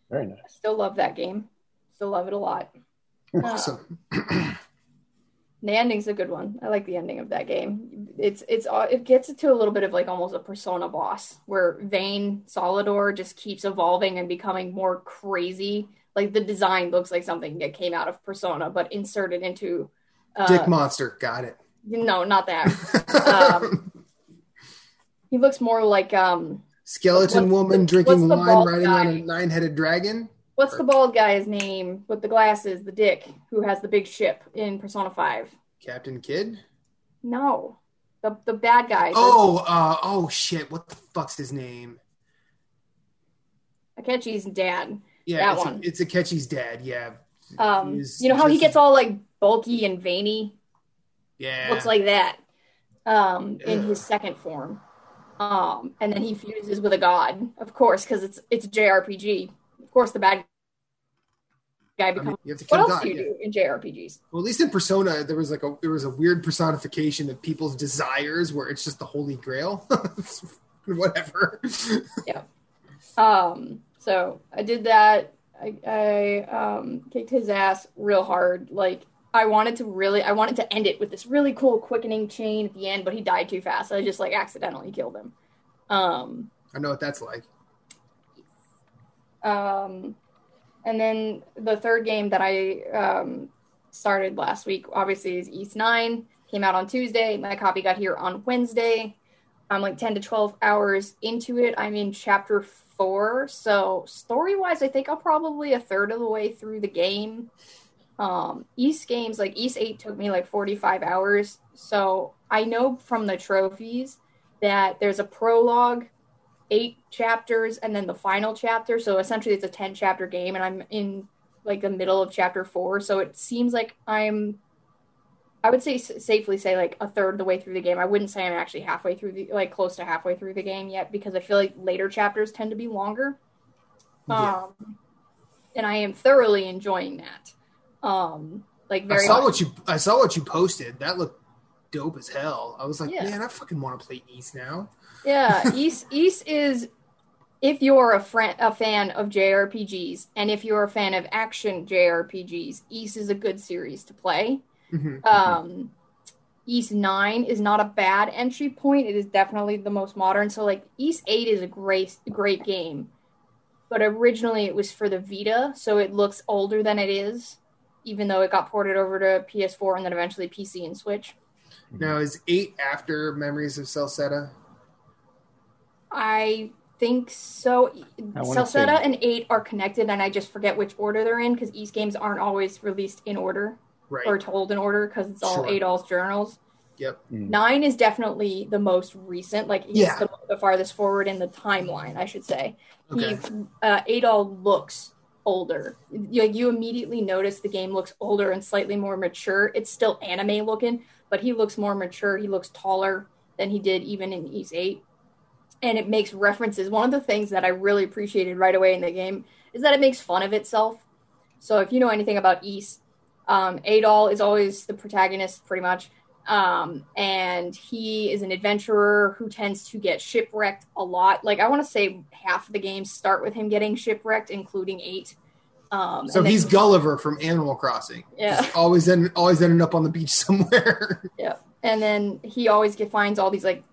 [SPEAKER 4] Very nice.
[SPEAKER 3] I still love that game. Still love it a lot.
[SPEAKER 2] awesome.
[SPEAKER 3] The ending's a good one. I like the ending of that game. It's it's uh, it gets to a little bit of like almost a persona boss where Vayne Solidor just keeps evolving and becoming more crazy. Like the design looks like something that came out of Persona, but inserted into uh,
[SPEAKER 2] Dick Monster. Got it.
[SPEAKER 3] no, not that. Um, he looks more like um
[SPEAKER 2] Skeleton
[SPEAKER 3] what's
[SPEAKER 2] woman
[SPEAKER 3] the-
[SPEAKER 2] drinking wine, riding on a nine headed dragon.
[SPEAKER 3] what's the bald guy's name with the glasses, the dick who has the big ship in Persona 5?
[SPEAKER 2] Captain Kidd.
[SPEAKER 3] No. The the bad guy.
[SPEAKER 2] Oh, uh, oh shit! What the fuck's his name?
[SPEAKER 3] Akechi's dad.
[SPEAKER 2] Yeah,
[SPEAKER 3] That
[SPEAKER 2] it's,
[SPEAKER 3] one.
[SPEAKER 2] A, it's Akechi's dad. Yeah,
[SPEAKER 3] Um,
[SPEAKER 2] He's
[SPEAKER 3] you know how he gets all like bulky and veiny,
[SPEAKER 2] yeah.
[SPEAKER 3] looks like that, um, in his second form. Um, and then he fuses with a god, of course, because it's it's a JRPG. Of course, the bad guy
[SPEAKER 2] I
[SPEAKER 3] becomes.
[SPEAKER 2] mean, you have to
[SPEAKER 3] what else
[SPEAKER 2] God.
[SPEAKER 3] do you
[SPEAKER 2] yeah.
[SPEAKER 3] do in JRPGs?
[SPEAKER 2] Well, at least in Persona, there was like a there was a weird personification of people's desires, where it's just the Holy Grail. Whatever. yeah.
[SPEAKER 3] Um, so I did that. I, I um, kicked his ass real hard. Like I wanted to really, I wanted to end it with this really cool quickening chain at the end, but he died too fast. I just like accidentally killed him. Um,
[SPEAKER 2] I know what that's like.
[SPEAKER 3] Um, and then the third game that I um, started last week, obviously, is Ys Nine. Came out on Tuesday. My copy got here on Wednesday. I'm like 10 to 12 hours into it. I'm in chapter four. So, story wise, I think I'm probably a third of the way through the game. Um, Ys games, like Ys 8, took me like 45 hours. So, I know from the trophies that there's a prologue eight chapters and then the final chapter. So essentially, it's a 10 chapter game, and I'm in like the middle of chapter four. So it seems like I'm, I would say s- safely say like a third of the way through the game. I wouldn't say I'm actually halfway through the like close to halfway through the game yet because I feel like later chapters tend to be longer.
[SPEAKER 2] Yeah.
[SPEAKER 3] Um, and I am thoroughly enjoying that. Um, like very.
[SPEAKER 2] I saw
[SPEAKER 3] much.
[SPEAKER 2] what you I saw what you posted. That looked dope as hell. I was like,
[SPEAKER 3] Yeah.
[SPEAKER 2] man, I fucking want to play Ys now.
[SPEAKER 3] Yeah, Ys Ys is if you're a friend a fan of JRPGs and if you're a fan of action JRPGs, Ys is a good series to play.
[SPEAKER 2] Mhm.
[SPEAKER 3] Um Ys 9 is not a bad entry point. It is definitely the most modern. So like Ys 8 is a great great game. But originally it was for the Vita, so it looks older than it is even though it got ported over to PS4 and then eventually PC and Switch.
[SPEAKER 2] Now is eight after Memories of Celceta?
[SPEAKER 3] I think so.
[SPEAKER 4] I
[SPEAKER 3] Celceta and eight are connected, and I just forget which order they're in because Ys games aren't always released in order
[SPEAKER 2] Right.
[SPEAKER 3] or told in order because it's all
[SPEAKER 2] Sure.
[SPEAKER 3] Adol's journals.
[SPEAKER 2] Yep.
[SPEAKER 4] Mm.
[SPEAKER 3] Nine is definitely the most recent, like he's
[SPEAKER 2] Yeah.
[SPEAKER 3] the, the farthest forward in the timeline, I should say.
[SPEAKER 2] Okay.
[SPEAKER 3] He, uh, Adol looks older. You, you immediately notice the game looks older and slightly more mature. It's still anime looking, but he looks more mature. He looks taller than he did even in Ys 8. And it makes references. One of the things that I really appreciated right away in the game is that it makes fun of itself. So if you know anything about Ys, um, Adol is always the protagonist, pretty much. Um, and he is an adventurer who tends to get shipwrecked a lot. Like I want to say half of the games start with him getting shipwrecked, including eight. Um,
[SPEAKER 2] So he's
[SPEAKER 3] he-
[SPEAKER 2] Gulliver from Animal Crossing.
[SPEAKER 3] Yeah.
[SPEAKER 2] Just always end, always ending up on the beach somewhere.
[SPEAKER 3] Yeah, and then he always get, finds all these like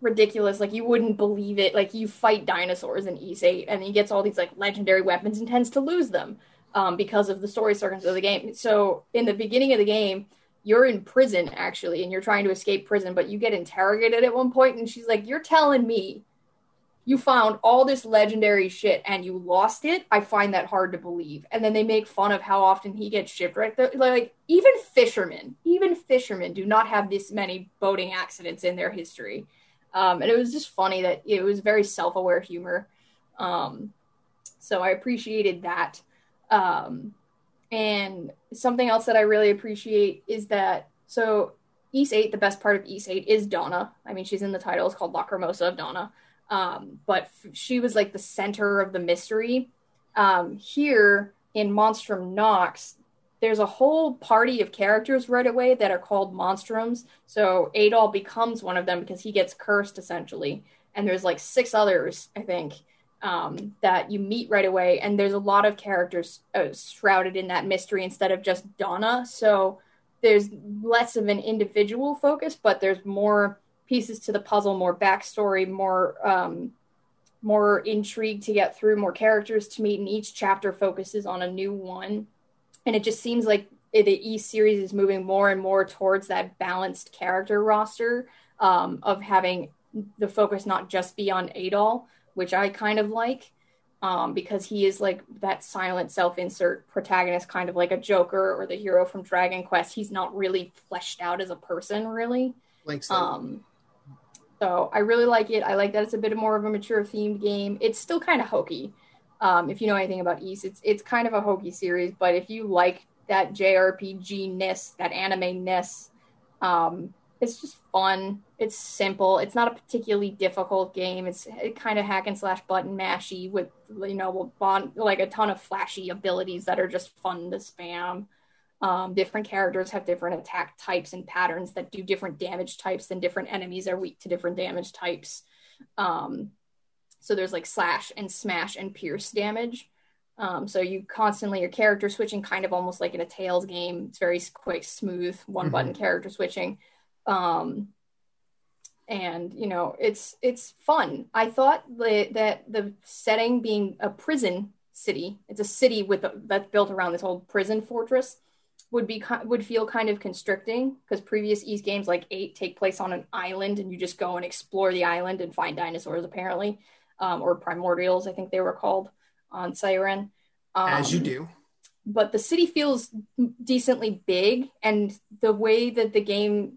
[SPEAKER 3] ridiculous, like you wouldn't believe it. Like you fight dinosaurs in Ys Eight, and he gets all these like legendary weapons and tends to lose them um, because of the story circumstances of the game. So in the beginning of the game, you're in prison actually, and you're trying to escape prison, but you get interrogated at one point, and she's like, "You're telling me." You found all this legendary shit and you lost it. I find that hard to believe. And then they make fun of how often he gets shipwrecked. Like even fishermen, even fishermen do not have this many boating accidents in their history. Um, and it was just funny that it was very self-aware humor. Um, so I appreciated that. Um, and something else that I really appreciate is that so Ys Eight, the best part of Ys Eight is Dana. I mean, she's in the title. It's called Lacrimosa of Dana. Um, but f- she was like the center of the mystery. Um, here in Monstrum Nox, there's a whole party of characters right away that are called monstrums. So Adol becomes one of them because he gets cursed essentially. And there's like six others, I think, um, that you meet right away. And there's a lot of characters uh, shrouded in that mystery instead of just Dana. So there's less of an individual focus, but there's more pieces to the puzzle, more backstory, more um, more intrigue to get through, more characters to meet, and each chapter focuses on a new one and it just seems like the E series is moving more and more towards that balanced character roster um, of having the focus not just be on Adol, which I kind of like. Um, because he is like that silent self-insert protagonist, kind of like a Joker or the hero from Dragon Quest. He's not really fleshed out as a person, really.
[SPEAKER 2] Like so.
[SPEAKER 3] Um, so I really like it. I like that it's a bit more of a mature themed game. It's still kind of hokey. Um, if you know anything about Ys, it's it's kind of a hokey series, but if you like that JRPG ness, that anime ness, um, it's just fun. It's simple. It's not a particularly difficult game. It's it kind of hack and slash button mashy with you know like a ton of flashy abilities that are just fun to spam. Um, different characters have different attack types and patterns that do different damage types, and different enemies are weak to different damage types. Um, so there's like slash and smash and pierce damage. Um, so you constantly your character switching, kind of almost like in a Tales game. It's very quick, smooth, one button mm-hmm. character switching. Um, and you know it's it's fun. I thought that, that the setting being a prison city, it's a city with a, that's built around this old prison fortress would be would feel kind of constricting because previous Ys games like eight take place on an island and you just go and explore the island and find dinosaurs apparently um, or primordials, I think they were called on Seiren.
[SPEAKER 2] Um, As you do.
[SPEAKER 3] But the city feels decently big, and the way that the game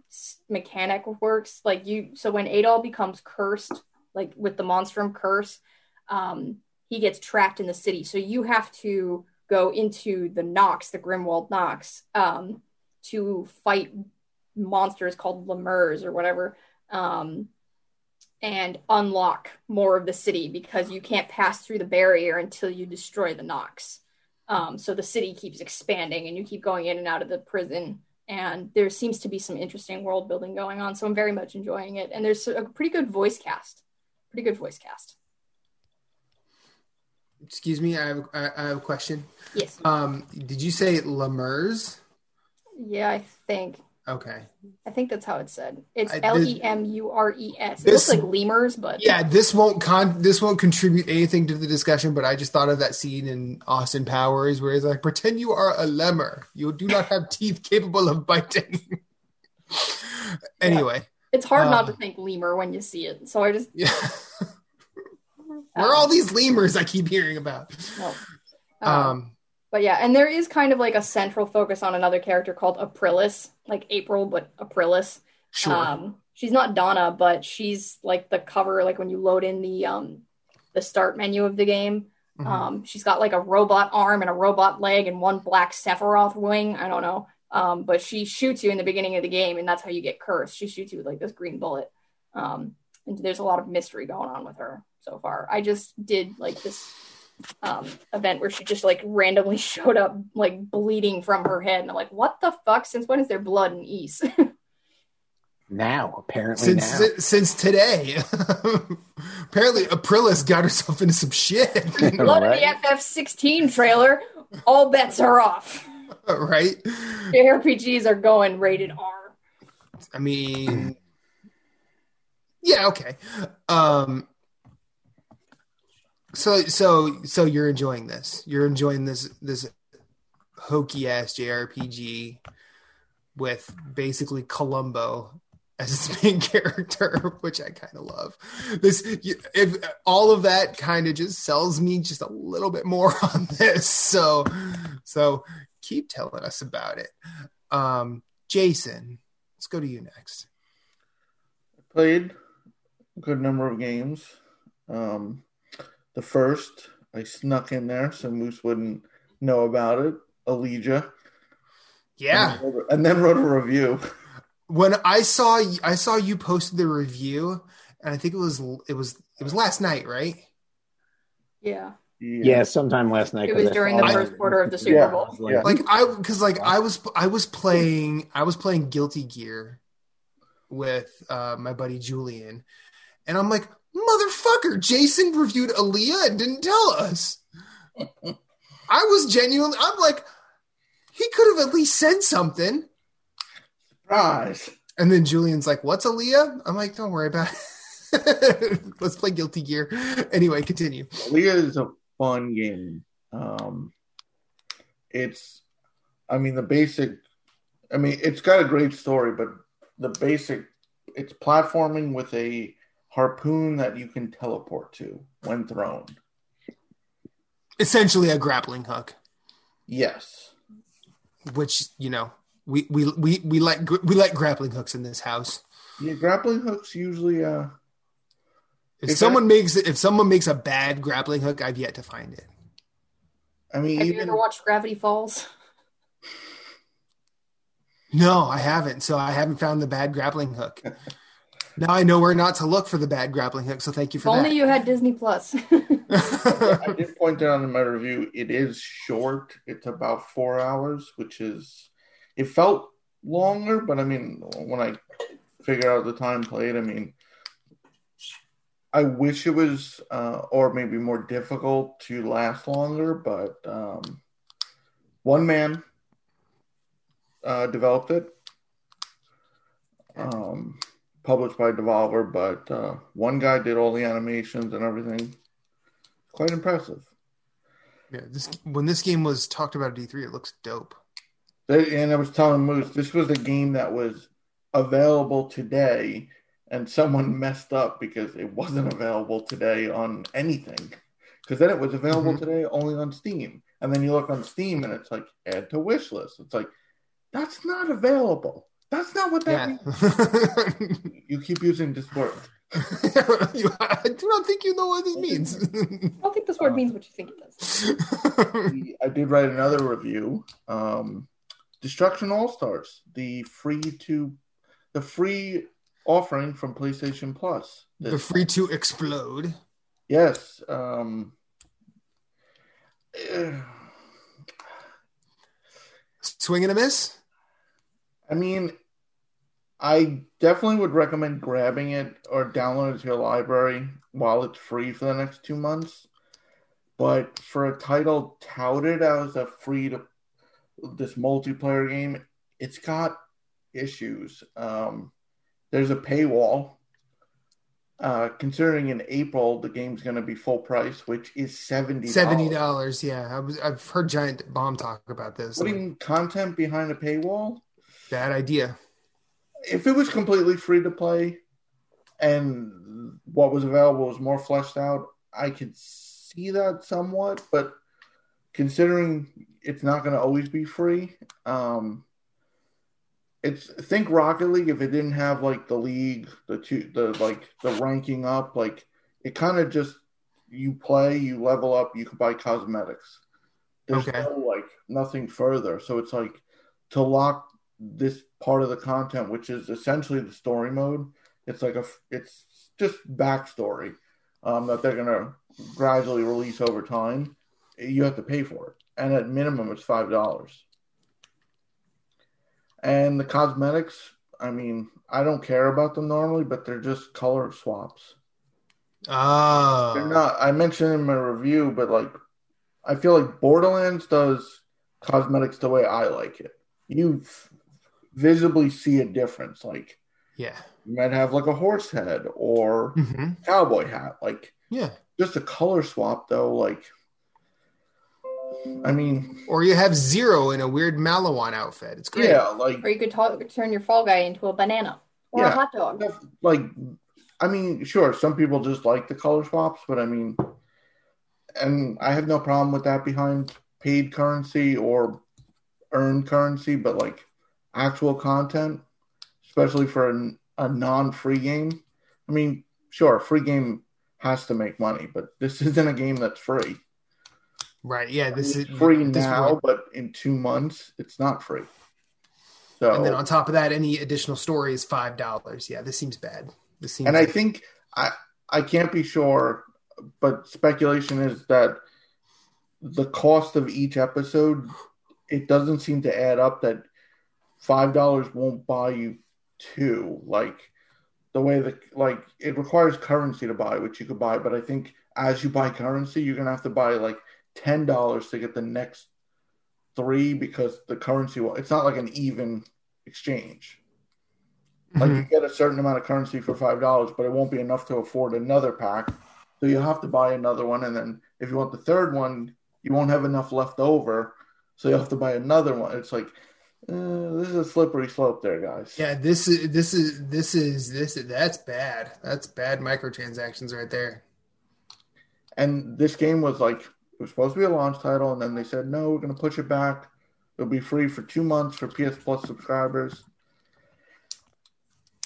[SPEAKER 3] mechanic works, like you, so when Adol becomes cursed, like with the monstrum curse, um, he gets trapped in the city. So you have to go into the Nox, the Grimwald Nox, um, to fight monsters called lemurs or whatever. Um, and unlock more of the city because you can't pass through the barrier until you destroy the Nox. Um, so the city keeps expanding and you keep going in and out of the prison. And there seems to be some interesting world building going on. So I'm very much enjoying it. And there's a pretty good voice cast. Pretty good voice cast.
[SPEAKER 2] Excuse me, I have, I have a question.
[SPEAKER 3] Yes.
[SPEAKER 2] Um, did you say lemurs?
[SPEAKER 3] Yeah, I think.
[SPEAKER 2] Okay.
[SPEAKER 3] I think that's how it's said. It's L E M U R E S. It looks like lemurs, but
[SPEAKER 2] yeah, this won't con this won't contribute anything to the discussion. But I just thought of that scene in Austin Powers where he's like, "Pretend you are a lemur. You do not have teeth capable of biting." anyway, yeah.
[SPEAKER 3] it's hard not to think lemur when you see it. So I just
[SPEAKER 2] yeah. Where are all these lemurs I keep hearing about?
[SPEAKER 3] Um, um but yeah, and there is kind of like a central focus on another character called Aprilis, like April, but Aprilis.
[SPEAKER 2] Sure.
[SPEAKER 3] Um, she's not Dana, but she's like the cover, like when you load in the um the start menu of the game. Mm-hmm. Um, she's got like a robot arm and a robot leg and one black Sephiroth wing. I don't know. Um, but she shoots you in the beginning of the game, and that's how you get cursed. She shoots you with like this green bullet. Um, and there's a lot of mystery going on with her so far. I just did like this um, event where she just like randomly showed up like bleeding from her head, and I'm like, what the fuck? Since when is there blood in Ys?
[SPEAKER 4] now, apparently,
[SPEAKER 2] since
[SPEAKER 4] now.
[SPEAKER 2] since today. apparently, Aprilis got herself into some shit.
[SPEAKER 3] blood right? in the FF16 trailer. All bets are off.
[SPEAKER 2] right?
[SPEAKER 3] The RPGs are going rated R.
[SPEAKER 2] I mean, yeah, okay. Um, so so so you're enjoying this. You're enjoying this this hokey ass JRPG with basically Columbo as its main character, which I kind of love. This if all of that kind of just sells me just a little bit more on this. So so keep telling us about it. Um Jason, let's go to you next.
[SPEAKER 5] I played a good number of games. Um the first. I snuck in there so Moose wouldn't know about it. Olija.
[SPEAKER 2] Yeah.
[SPEAKER 5] And then, and then wrote a review.
[SPEAKER 2] When I saw I saw you posted the review, and I think it was it was it was last night, right?
[SPEAKER 3] Yeah.
[SPEAKER 4] Yeah, sometime last night.
[SPEAKER 3] It was during the first
[SPEAKER 4] it.
[SPEAKER 3] quarter of the Super
[SPEAKER 5] Yeah.
[SPEAKER 3] Bowl.
[SPEAKER 5] Yeah.
[SPEAKER 2] like I because like I was I was playing I was playing Guilty Gear with uh, my buddy Julian, and I'm like, motherfucker, Jason reviewed Olija and didn't tell us. I was genuinely I'm like, he could have at least said something.
[SPEAKER 5] Surprise.
[SPEAKER 2] And then Julian's like, "What's Olija?" I'm like, "Don't worry about it. Let's play Guilty Gear." Anyway, continue.
[SPEAKER 5] Leah is a fun game. Um, it's, I mean, the basic, I mean, it's got a great story, but the basic, it's platforming with a harpoon that you can teleport to when thrown.
[SPEAKER 2] Essentially, a grappling hook,
[SPEAKER 5] Yes.
[SPEAKER 2] which you know we we we we like we like grappling hooks in this house.
[SPEAKER 5] Yeah, grappling hooks usually, uh,
[SPEAKER 2] If
[SPEAKER 5] Is
[SPEAKER 2] someone makes if someone makes a bad grappling hook, I've yet to find it.
[SPEAKER 5] I mean,
[SPEAKER 3] Have you
[SPEAKER 5] even
[SPEAKER 3] ever watched Gravity Falls?
[SPEAKER 2] No, I haven't. So I haven't found the bad grappling hook. now I know where not to look for the bad grappling hook. So thank you for
[SPEAKER 3] If
[SPEAKER 2] for
[SPEAKER 3] only you had Disney Plus.
[SPEAKER 5] I did point out in my review, it is short. It's about four hours, which is, it felt longer, but I mean, when I figured out the time played, I mean, I wish it was, uh, or maybe more difficult to last longer, but um, one man uh, developed it, um, published by Devolver, but uh, one guy did all the animations and everything quite impressive.
[SPEAKER 2] yeah, this when this game was talked about at D3, it looks dope.
[SPEAKER 5] And I was telling Moose, this was a game that was available today, and someone messed up because it wasn't available today on anything. Because then it was available
[SPEAKER 2] Mhm.
[SPEAKER 5] today only on Steam. And then you look on Steam and it's like, add to wish list. It's like, that's not available. That's not what that
[SPEAKER 2] Yeah.
[SPEAKER 5] means. You keep using this word.
[SPEAKER 2] You- I do not think you know what it means.
[SPEAKER 3] I don't think this word means what you think it does.
[SPEAKER 5] I did write another review. Um, Destruction All Stars, the free to the free offering from PlayStation Plus.
[SPEAKER 2] the free to explode.
[SPEAKER 5] yes. Um,
[SPEAKER 2] Swing and a miss.
[SPEAKER 5] I mean, I definitely would recommend grabbing it or downloading it to your library while it's free for the next two months. But for a title touted as a free to this multiplayer game, it's got issues. Um, there's a paywall. Uh, considering in April the game's going to be full price, which is seventy
[SPEAKER 2] Seventy dollars. Yeah, I was, I've heard Giant Bomb talk about this.
[SPEAKER 5] Putting content behind a paywall
[SPEAKER 2] Bad idea.
[SPEAKER 5] if it was completely free to play and what was available was more fleshed out, I could see that somewhat. But considering it's not going to always be free, um, it's think Rocket League if it didn't have like the league, the two, the like the ranking up, like it kind of just you play, you level up, you can buy cosmetics. There's
[SPEAKER 2] Okay.
[SPEAKER 5] no like nothing further, so it's like to lock this part of the content, which is essentially the story mode. It's like a, it's just backstory um, that they're gonna gradually release over time. You have to pay for it, and at minimum, it's five dollars. And the cosmetics, I mean, I don't care about them normally, but they're just color swaps.
[SPEAKER 2] Oh,
[SPEAKER 5] They're not. I mentioned in my review, but like, I feel like Borderlands does cosmetics the way I like it. You visibly see a difference. Like,
[SPEAKER 2] Yeah.
[SPEAKER 5] you might have like a horse head or
[SPEAKER 2] hmm
[SPEAKER 5] cowboy hat. Like,
[SPEAKER 2] Yeah.
[SPEAKER 5] just a color swap, though. Like, I mean,
[SPEAKER 2] Or you have zero in a weird Malawan outfit. It's great.
[SPEAKER 5] yeah, like
[SPEAKER 3] Or you could talk, turn your fall guy into a banana or a hot dog.
[SPEAKER 5] like I mean, sure, some people just like the color swaps, but I mean, and I have no problem with that behind paid currency or earned currency, but like actual content, especially for a, a non-free game. I mean, sure, a free game has to make money, but this isn't a game that's free.
[SPEAKER 2] Right. Yeah. This is
[SPEAKER 5] It's free
[SPEAKER 2] this
[SPEAKER 5] now, but in two months, it's not free. So,
[SPEAKER 2] and then on top of that, any additional story is five dollars. Yeah, this seems bad. This seems.
[SPEAKER 5] and I think I I can't be sure, but speculation is that the cost of each episode, it doesn't seem to add up. That five dollars won't buy you two. Like the way that like it requires currency to buy, which you could buy, but I think as you buy currency, you're gonna have to buy like ten dollars to get the next three because the currency will. It's not like an even exchange. Like mm-hmm. you get a certain amount of currency for five dollars, but it won't be enough to afford another pack. So you'll have to buy another one, and then if you want the third one, you won't have enough left over, so you'll have to buy another one. It's like uh, this is a slippery slope, there, guys.
[SPEAKER 2] Yeah, this is this is this is this is that's bad. That's bad microtransactions right there.
[SPEAKER 5] And this game was like it was supposed to be a launch title, and then they said no, we're going to push it back. It'll be free for two months for PS Plus subscribers.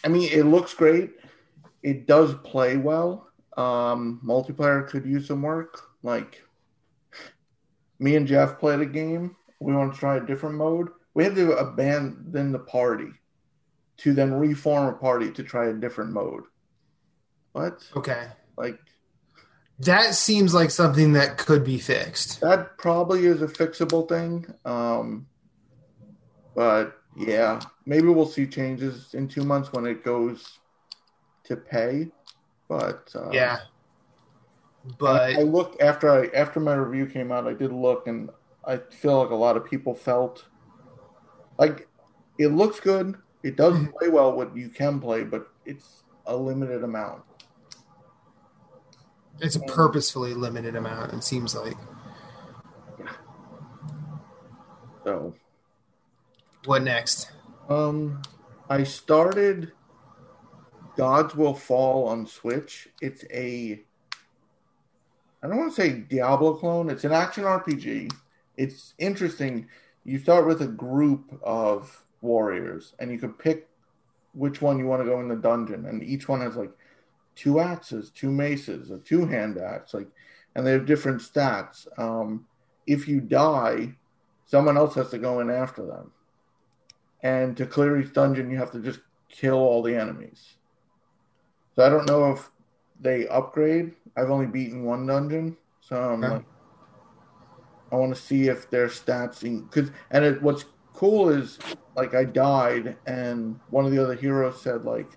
[SPEAKER 5] I mean, it looks great. It does play well. Um, multiplayer could use some work. Like me and Jeff played a game. We want to try a different mode. We had to abandon the party to then reform a party to try a different mode. What?
[SPEAKER 2] Okay.
[SPEAKER 5] Like
[SPEAKER 2] That seems like something that could be fixed.
[SPEAKER 5] that probably is a fixable thing. Um, but yeah, maybe we'll see changes in two months when it goes to pay. But uh,
[SPEAKER 2] Yeah.
[SPEAKER 5] But I
[SPEAKER 2] But
[SPEAKER 5] looked after I after my review came out. I did look, and I feel like a lot of people felt like it looks good. It does play well what you can play, but it's a limited amount.
[SPEAKER 2] it's a purposefully limited amount, it seems like.
[SPEAKER 5] So
[SPEAKER 2] What next?
[SPEAKER 5] Um, I started Gods Will Fall on Switch. It's a I don't want to say Diablo clone. It's an action RPG. It's interesting. You start with a group of warriors, and you can pick which one you want to go in the dungeon, and each one has like two axes, two maces, a two hand axe, like, and they have different stats. Um, if you die, someone else has to go in after them and to clear each dungeon you have to just kill all the enemies so i don't know if they upgrade i've only beaten one dungeon so i'm
[SPEAKER 2] Okay.
[SPEAKER 5] like i want to see if their stats because and it, what's cool is like i died and one of the other heroes said like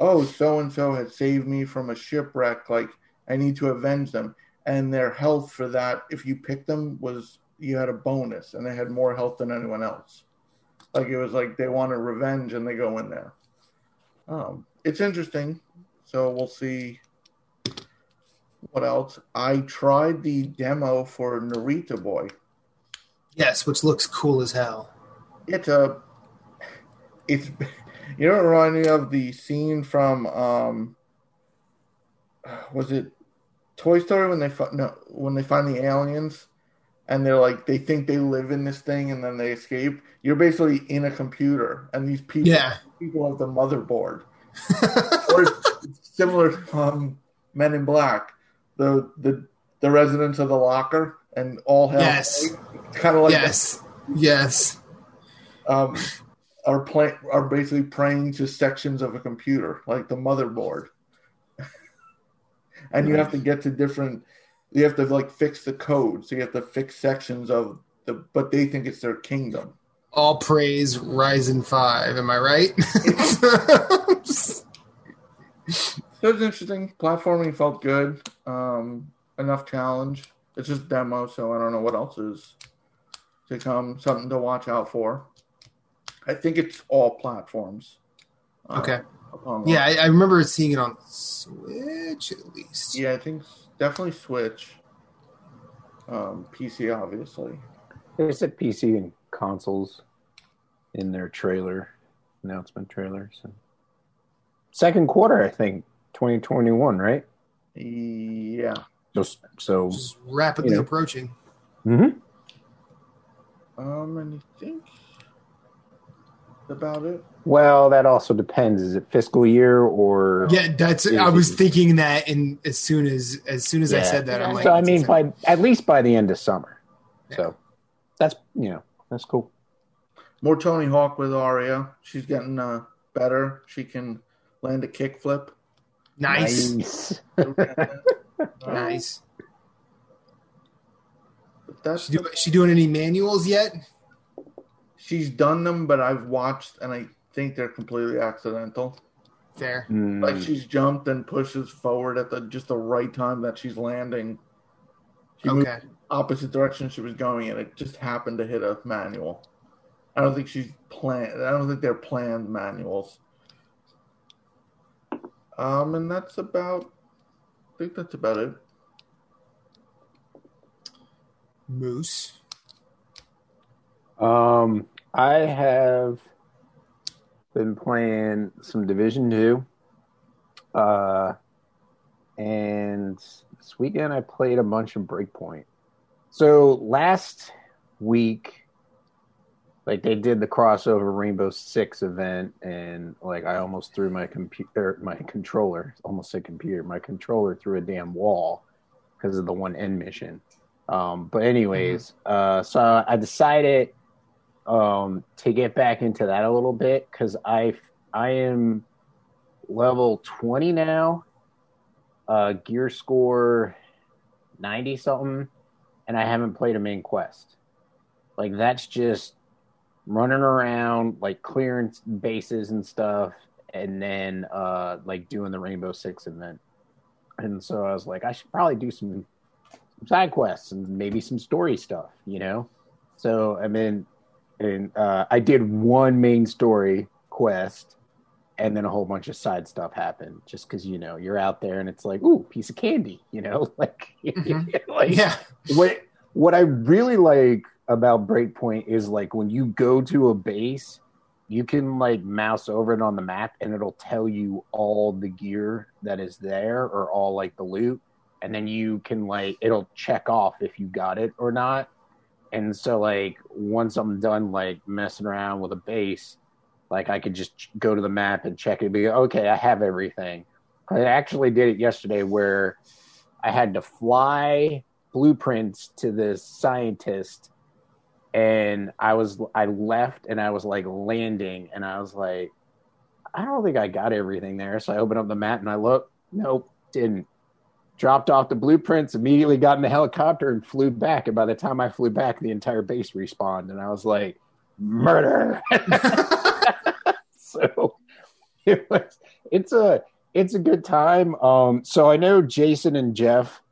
[SPEAKER 5] oh so and so had saved me from a shipwreck like i need to avenge them and their health for that if you picked them was you had a bonus and they had more health than anyone else like it was like they wanted revenge and they go in there. Um, it's interesting. So we'll see what else. I tried the demo for Narita Boy.
[SPEAKER 2] Yes, which looks cool as hell.
[SPEAKER 5] It's a it's you know it reminded me of the scene from um was it Toy Story when they fi- no when they find the aliens and they're like they think they live in this thing and then they escape. You're basically in a computer and these people
[SPEAKER 2] Yeah.
[SPEAKER 5] people have the motherboard. or it's similar to um, Men in Black, the the the residents of the locker and all hell.
[SPEAKER 2] Yes.
[SPEAKER 5] Kind of like
[SPEAKER 2] yes. Yes.
[SPEAKER 5] um, are play are basically praying to sections of a computer, like the motherboard, and you have to get to different. You have to like fix the code, so you have to fix sections of the. But they think it's their kingdom.
[SPEAKER 2] All praise Ryzen 5. Am I right?
[SPEAKER 5] So it's interesting. Platforming felt good. Um, enough challenge. It's just demo, so I don't know what else is to come. Something to watch out for. I think it's all platforms. uh,
[SPEAKER 2] okay.
[SPEAKER 5] upon
[SPEAKER 2] Yeah, I, I remember seeing it on Switch at least.
[SPEAKER 5] Yeah, I think definitely Switch. Um, PC, obviously.
[SPEAKER 4] They said PC and consoles in their trailer announcement trailer. So second quarter, I think, 2021, right?
[SPEAKER 5] Yeah.
[SPEAKER 4] Just so.
[SPEAKER 2] Just rapidly
[SPEAKER 4] You know.
[SPEAKER 2] approaching.
[SPEAKER 4] Mhm.
[SPEAKER 5] Um, and I think about it.
[SPEAKER 4] Well, that also depends. Is it fiscal year or?
[SPEAKER 2] Yeah, that's. I was thinking that, and as soon as as soon as I said that, I'm like,
[SPEAKER 4] so I mean, by at least by the end of summer.
[SPEAKER 2] Yeah.
[SPEAKER 4] So that's you know that's cool.
[SPEAKER 5] More Tony Hawk with Aria. She's getting uh, better. She can land a kickflip.
[SPEAKER 2] Nice,
[SPEAKER 4] Nice.
[SPEAKER 2] Nice.
[SPEAKER 5] that's
[SPEAKER 2] She, do, she doing any manuals yet?
[SPEAKER 5] she's done them, but I've watched and I think they're completely accidental.
[SPEAKER 2] Fair.
[SPEAKER 4] Mm,
[SPEAKER 5] Like she's jumped and pushes forward at the just the right time that she's landing. She moved
[SPEAKER 2] Okay.
[SPEAKER 5] opposite direction she was going, and it just happened to hit a manual. I don't think she's planned. I don't think they're planned manuals. Um, and that's about. I think that's about it.
[SPEAKER 2] Moose.
[SPEAKER 4] Um, I have been playing some Division Two, uh, and this weekend I played a bunch of Breakpoint. So last week, like they did the crossover Rainbow Six event, and like I almost threw my computer, my controller, almost said computer, my controller through a damn wall because of the one end mission. Um, but anyways, uh, so I decided um, to get back into that a little bit because I I am level twenty now, uh, gear score ninety something, and I haven't played a main quest. Like that's just running around, like clearing bases and stuff, and then uh, like doing the Rainbow Six event. And so I was like, I should probably do some side quests and maybe some story stuff, you know. So I mean, and uh, I did one main story quest, and then a whole bunch of side stuff happened. Just because you know you're out there and it's like, ooh, piece of candy, you know, like,
[SPEAKER 2] Mhm.
[SPEAKER 4] like
[SPEAKER 2] Yeah.
[SPEAKER 4] what what I really like about Breakpoint is like when you go to a base, you can like mouse over it on the map and it'll tell you all the gear that is there or all like the loot and then you can like it'll check off if you got it or not. And so like once I'm done like messing around with a base, like I could just go to the map and check it and be okay, I have everything. I actually did it yesterday where I had to fly blueprints to this scientist and I was I left and I was like landing and I was like I don't think I got everything there. So I opened up the mat and I looked. Nope didn't. Dropped off the blueprints immediately got in the helicopter and flew back. And by the time I flew back the entire base respawned and I was like murder! So it was it's a it's a good time. Um so I know Jason and Jeff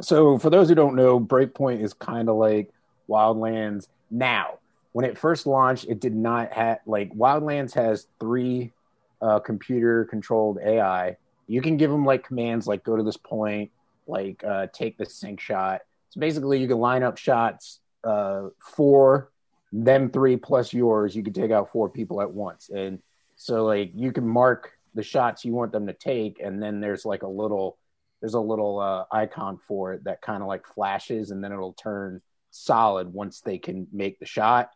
[SPEAKER 4] so for those who don't know, Breakpoint is kind of like Wildlands now. When it first launched, it did not have like Wildlands has three uh, computer controlled AI. You can give them like commands like go to this point, like uh, take the sync shot. So basically, you can line up shots uh, for them three plus yours. You can take out four people at once, and so like you can mark the shots you want them to take, and then there's like a little there's a little uh, icon for it that kind of like flashes and then it'll turn solid once they can make the shot.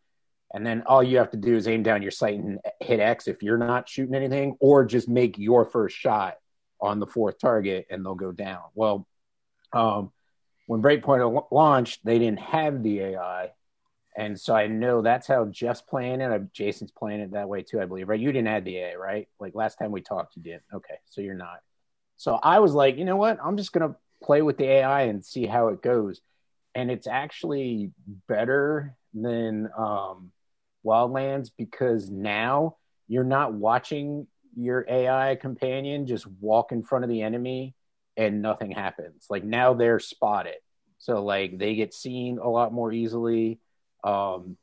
[SPEAKER 4] And then all you have to do is aim down your sight and hit x if you're not shooting anything or just make your first shot on the fourth target and they'll go down. Well um, when breakpoint launched they didn't have the ai and so i know that's how jeff's playing it. Uh, jason's playing it that way too i believe right? You didn't add the ai right? Like last time we talked you didn't. okay so you're not. So I was like, you know what? I'm just going to play with the AI and see how it goes. And it's actually better than um, Wildlands because now you're not watching your AI companion just walk in front of the enemy and nothing happens. Like now they're spotted. So like they get seen a lot more easily. Um,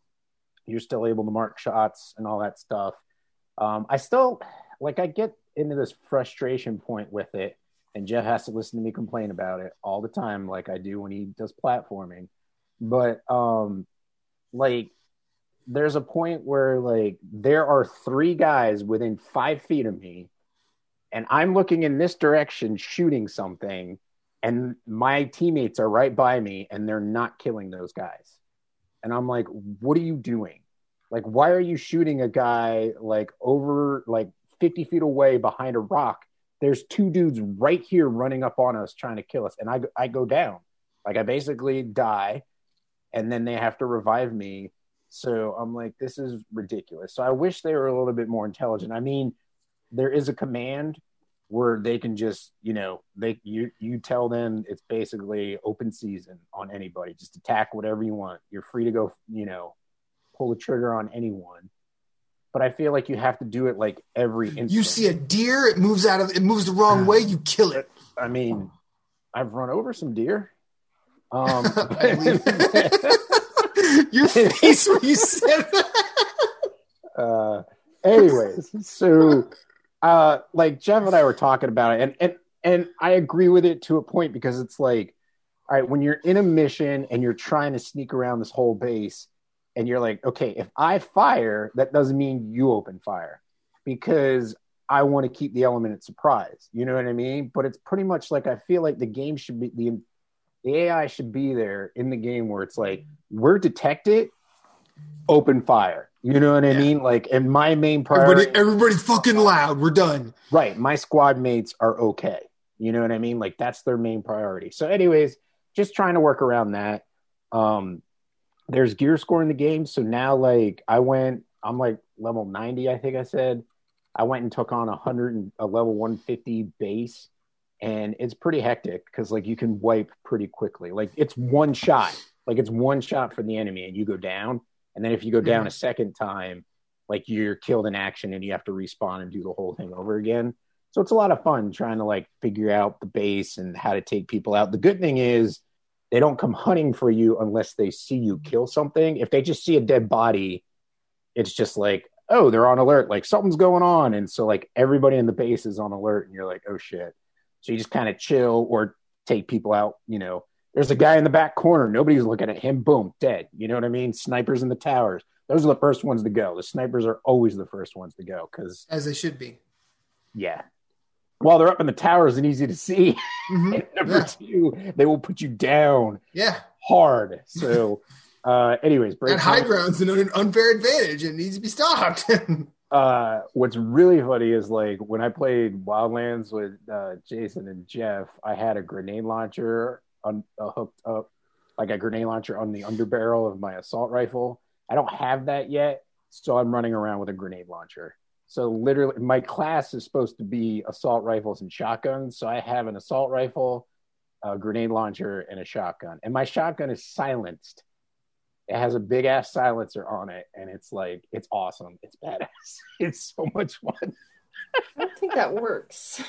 [SPEAKER 4] you're still able to mark shots and all that stuff. Um, I still like I get into this frustration point with it and jeff has to listen to me complain about it all the time like i do when he does platforming. But um like there's a point where like there are three guys within five feet of me and i'm looking in this direction shooting something and my teammates are right by me and they're not killing those guys. And i'm like what are you doing? Like why are you shooting a guy like over like 50 feet away behind a rock there's two dudes right here running up on us trying to kill us. And i i go down. Like i basically die and then they have to revive me. So i'm like this is ridiculous. So i wish they were a little bit more intelligent. I mean there is a command where they can just you know they you you tell them it's basically open season on anybody. Just attack whatever you want. You're free to go you know pull the trigger on anyone but i feel like you have to do it like every instant.
[SPEAKER 2] You see a deer, it moves out of it moves the wrong way, you kill it.
[SPEAKER 4] i mean i've run over some deer um
[SPEAKER 2] Your face when you said that.
[SPEAKER 4] uh anyways so uh like jeff and i were talking about it and and and i agree with it to a point because it's like all right when you're in a mission and you're trying to sneak around this whole base and you're like okay if i fire that doesn't mean you open fire because i want to keep the element of surprise. You know what i mean? But it's pretty much like i feel like the game should be the the ai should be there in the game where it's like we're detected open fire. You know what i
[SPEAKER 2] Yeah.
[SPEAKER 4] mean? Like and my main priority
[SPEAKER 2] Everybody, everybody's fucking loud. We're done.
[SPEAKER 4] right. My squad mates are okay. You know what i mean? Like that's their main priority. So anyways just trying to work around that. Um there's gear score in the game. So now like i went i'm like level 90 i think i said. I went and took on a 100 and a level 150 base and it's pretty hectic because like you can wipe pretty quickly. Like it's one shot. Like it's one shot for the enemy and you go down. And then if you go down a second time like you're killed in action and you have to respawn and do the whole thing over again. So it's a lot of fun trying to like figure out the base and how to take people out. The good thing is they don't come hunting for you unless they see you mm-hmm. kill something. If they just see a dead body it's just like oh they're on alert like something's going on. And so like everybody in the base is on alert and you're like oh shit. So you just kind of chill or take people out you know. There's a guy in the back corner. Nobody's looking at him. Boom dead. You know what i mean? Snipers in the towers. Those are the first ones to go. The snipers are always the first ones to go because
[SPEAKER 2] As they should be.
[SPEAKER 4] yeah while they're up in the towers and easy to see
[SPEAKER 2] Mhm.
[SPEAKER 4] and number
[SPEAKER 2] Yeah.
[SPEAKER 4] two they will put you down
[SPEAKER 2] Yeah.
[SPEAKER 4] hard so uh anyways break
[SPEAKER 2] high ground's an unfair advantage and needs to be stopped.
[SPEAKER 4] uh what's really funny is like when I played Wildlands with uh Jason and Jeff, I had a grenade launcher on uh, hooked up like a grenade launcher on the underbarrel of my assault rifle. I don't have that yet, so I'm running around with a grenade launcher. So literally my class is supposed to be assault rifles and shotguns, so I have an assault rifle, a grenade launcher and a shotgun. And my shotgun is silenced. It has a big ass silencer on it, and it's like it's awesome. It's badass. It's so much fun.
[SPEAKER 3] I don't think that works.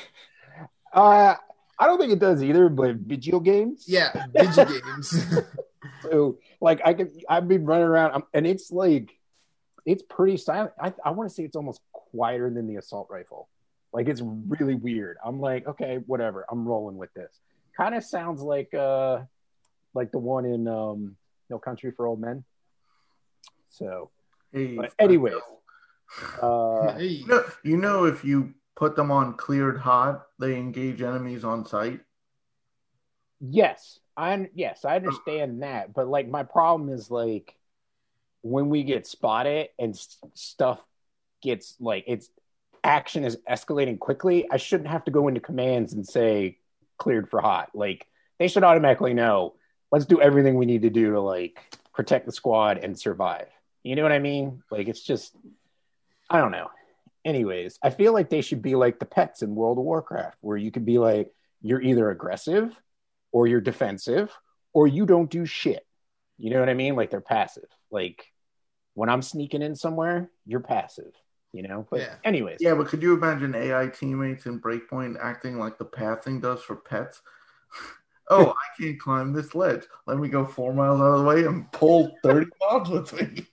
[SPEAKER 4] Uh, I don't think it does either, but video games.
[SPEAKER 2] yeah, video games.
[SPEAKER 4] So like I could, I've been running around, and it's like it's pretty silent. I I want to say it's almost quieter than the assault rifle. Like it's really weird. I'm like, okay, whatever. I'm rolling with this. Kind of sounds like uh like the one in um No Country for Old Men. So,
[SPEAKER 5] Hey,
[SPEAKER 4] but anyways, uh,
[SPEAKER 2] Hey.
[SPEAKER 5] you know, you know, if you put them on cleared hot, they engage enemies on sight.
[SPEAKER 4] Yes, I yes, I understand that, but like my problem is like when we get spotted and stuff gets like it's action is escalating quickly, I shouldn't have to go into commands and say cleared for hot. Like they should automatically know, let's do everything we need to do to like protect the squad and survive. You know what I mean? Like it's just I don't know. Anyways, I feel like they should be like the pets in World of Warcraft where you could be like you're either aggressive or you're defensive or you don't do shit. You know what I mean? Like they're passive. Like when I'm sneaking in somewhere, you're passive, you know? But
[SPEAKER 2] Yeah.
[SPEAKER 4] anyways,
[SPEAKER 5] Yeah, but could you imagine AI teammates in Breakpoint acting like the pathing does for pets? oh, I can't climb this ledge. Let me go four miles out of the way and pull 30 mobs with me.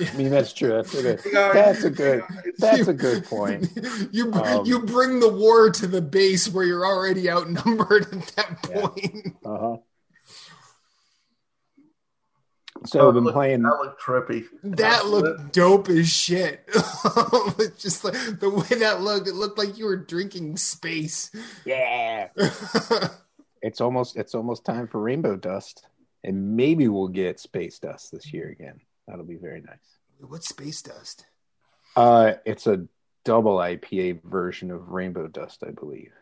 [SPEAKER 4] I mean that's true. That's a good that's a good that's a good point.
[SPEAKER 2] you
[SPEAKER 4] Um,
[SPEAKER 2] you bring the war to the base where you're already outnumbered at that
[SPEAKER 4] Yeah.
[SPEAKER 2] point.
[SPEAKER 4] Uh-huh. So I've been
[SPEAKER 5] look,
[SPEAKER 4] playing
[SPEAKER 5] That looked trippy.
[SPEAKER 2] That looked dope as shit. Just like the way that looked, it looked like you were drinking space.
[SPEAKER 4] yeah. It's almost it's almost time for rainbow dust. And maybe we'll get space dust this year again. That'll be very nice.
[SPEAKER 2] What's space dust?
[SPEAKER 4] Uh, it's a double IPA version of Rainbow Dust, I believe.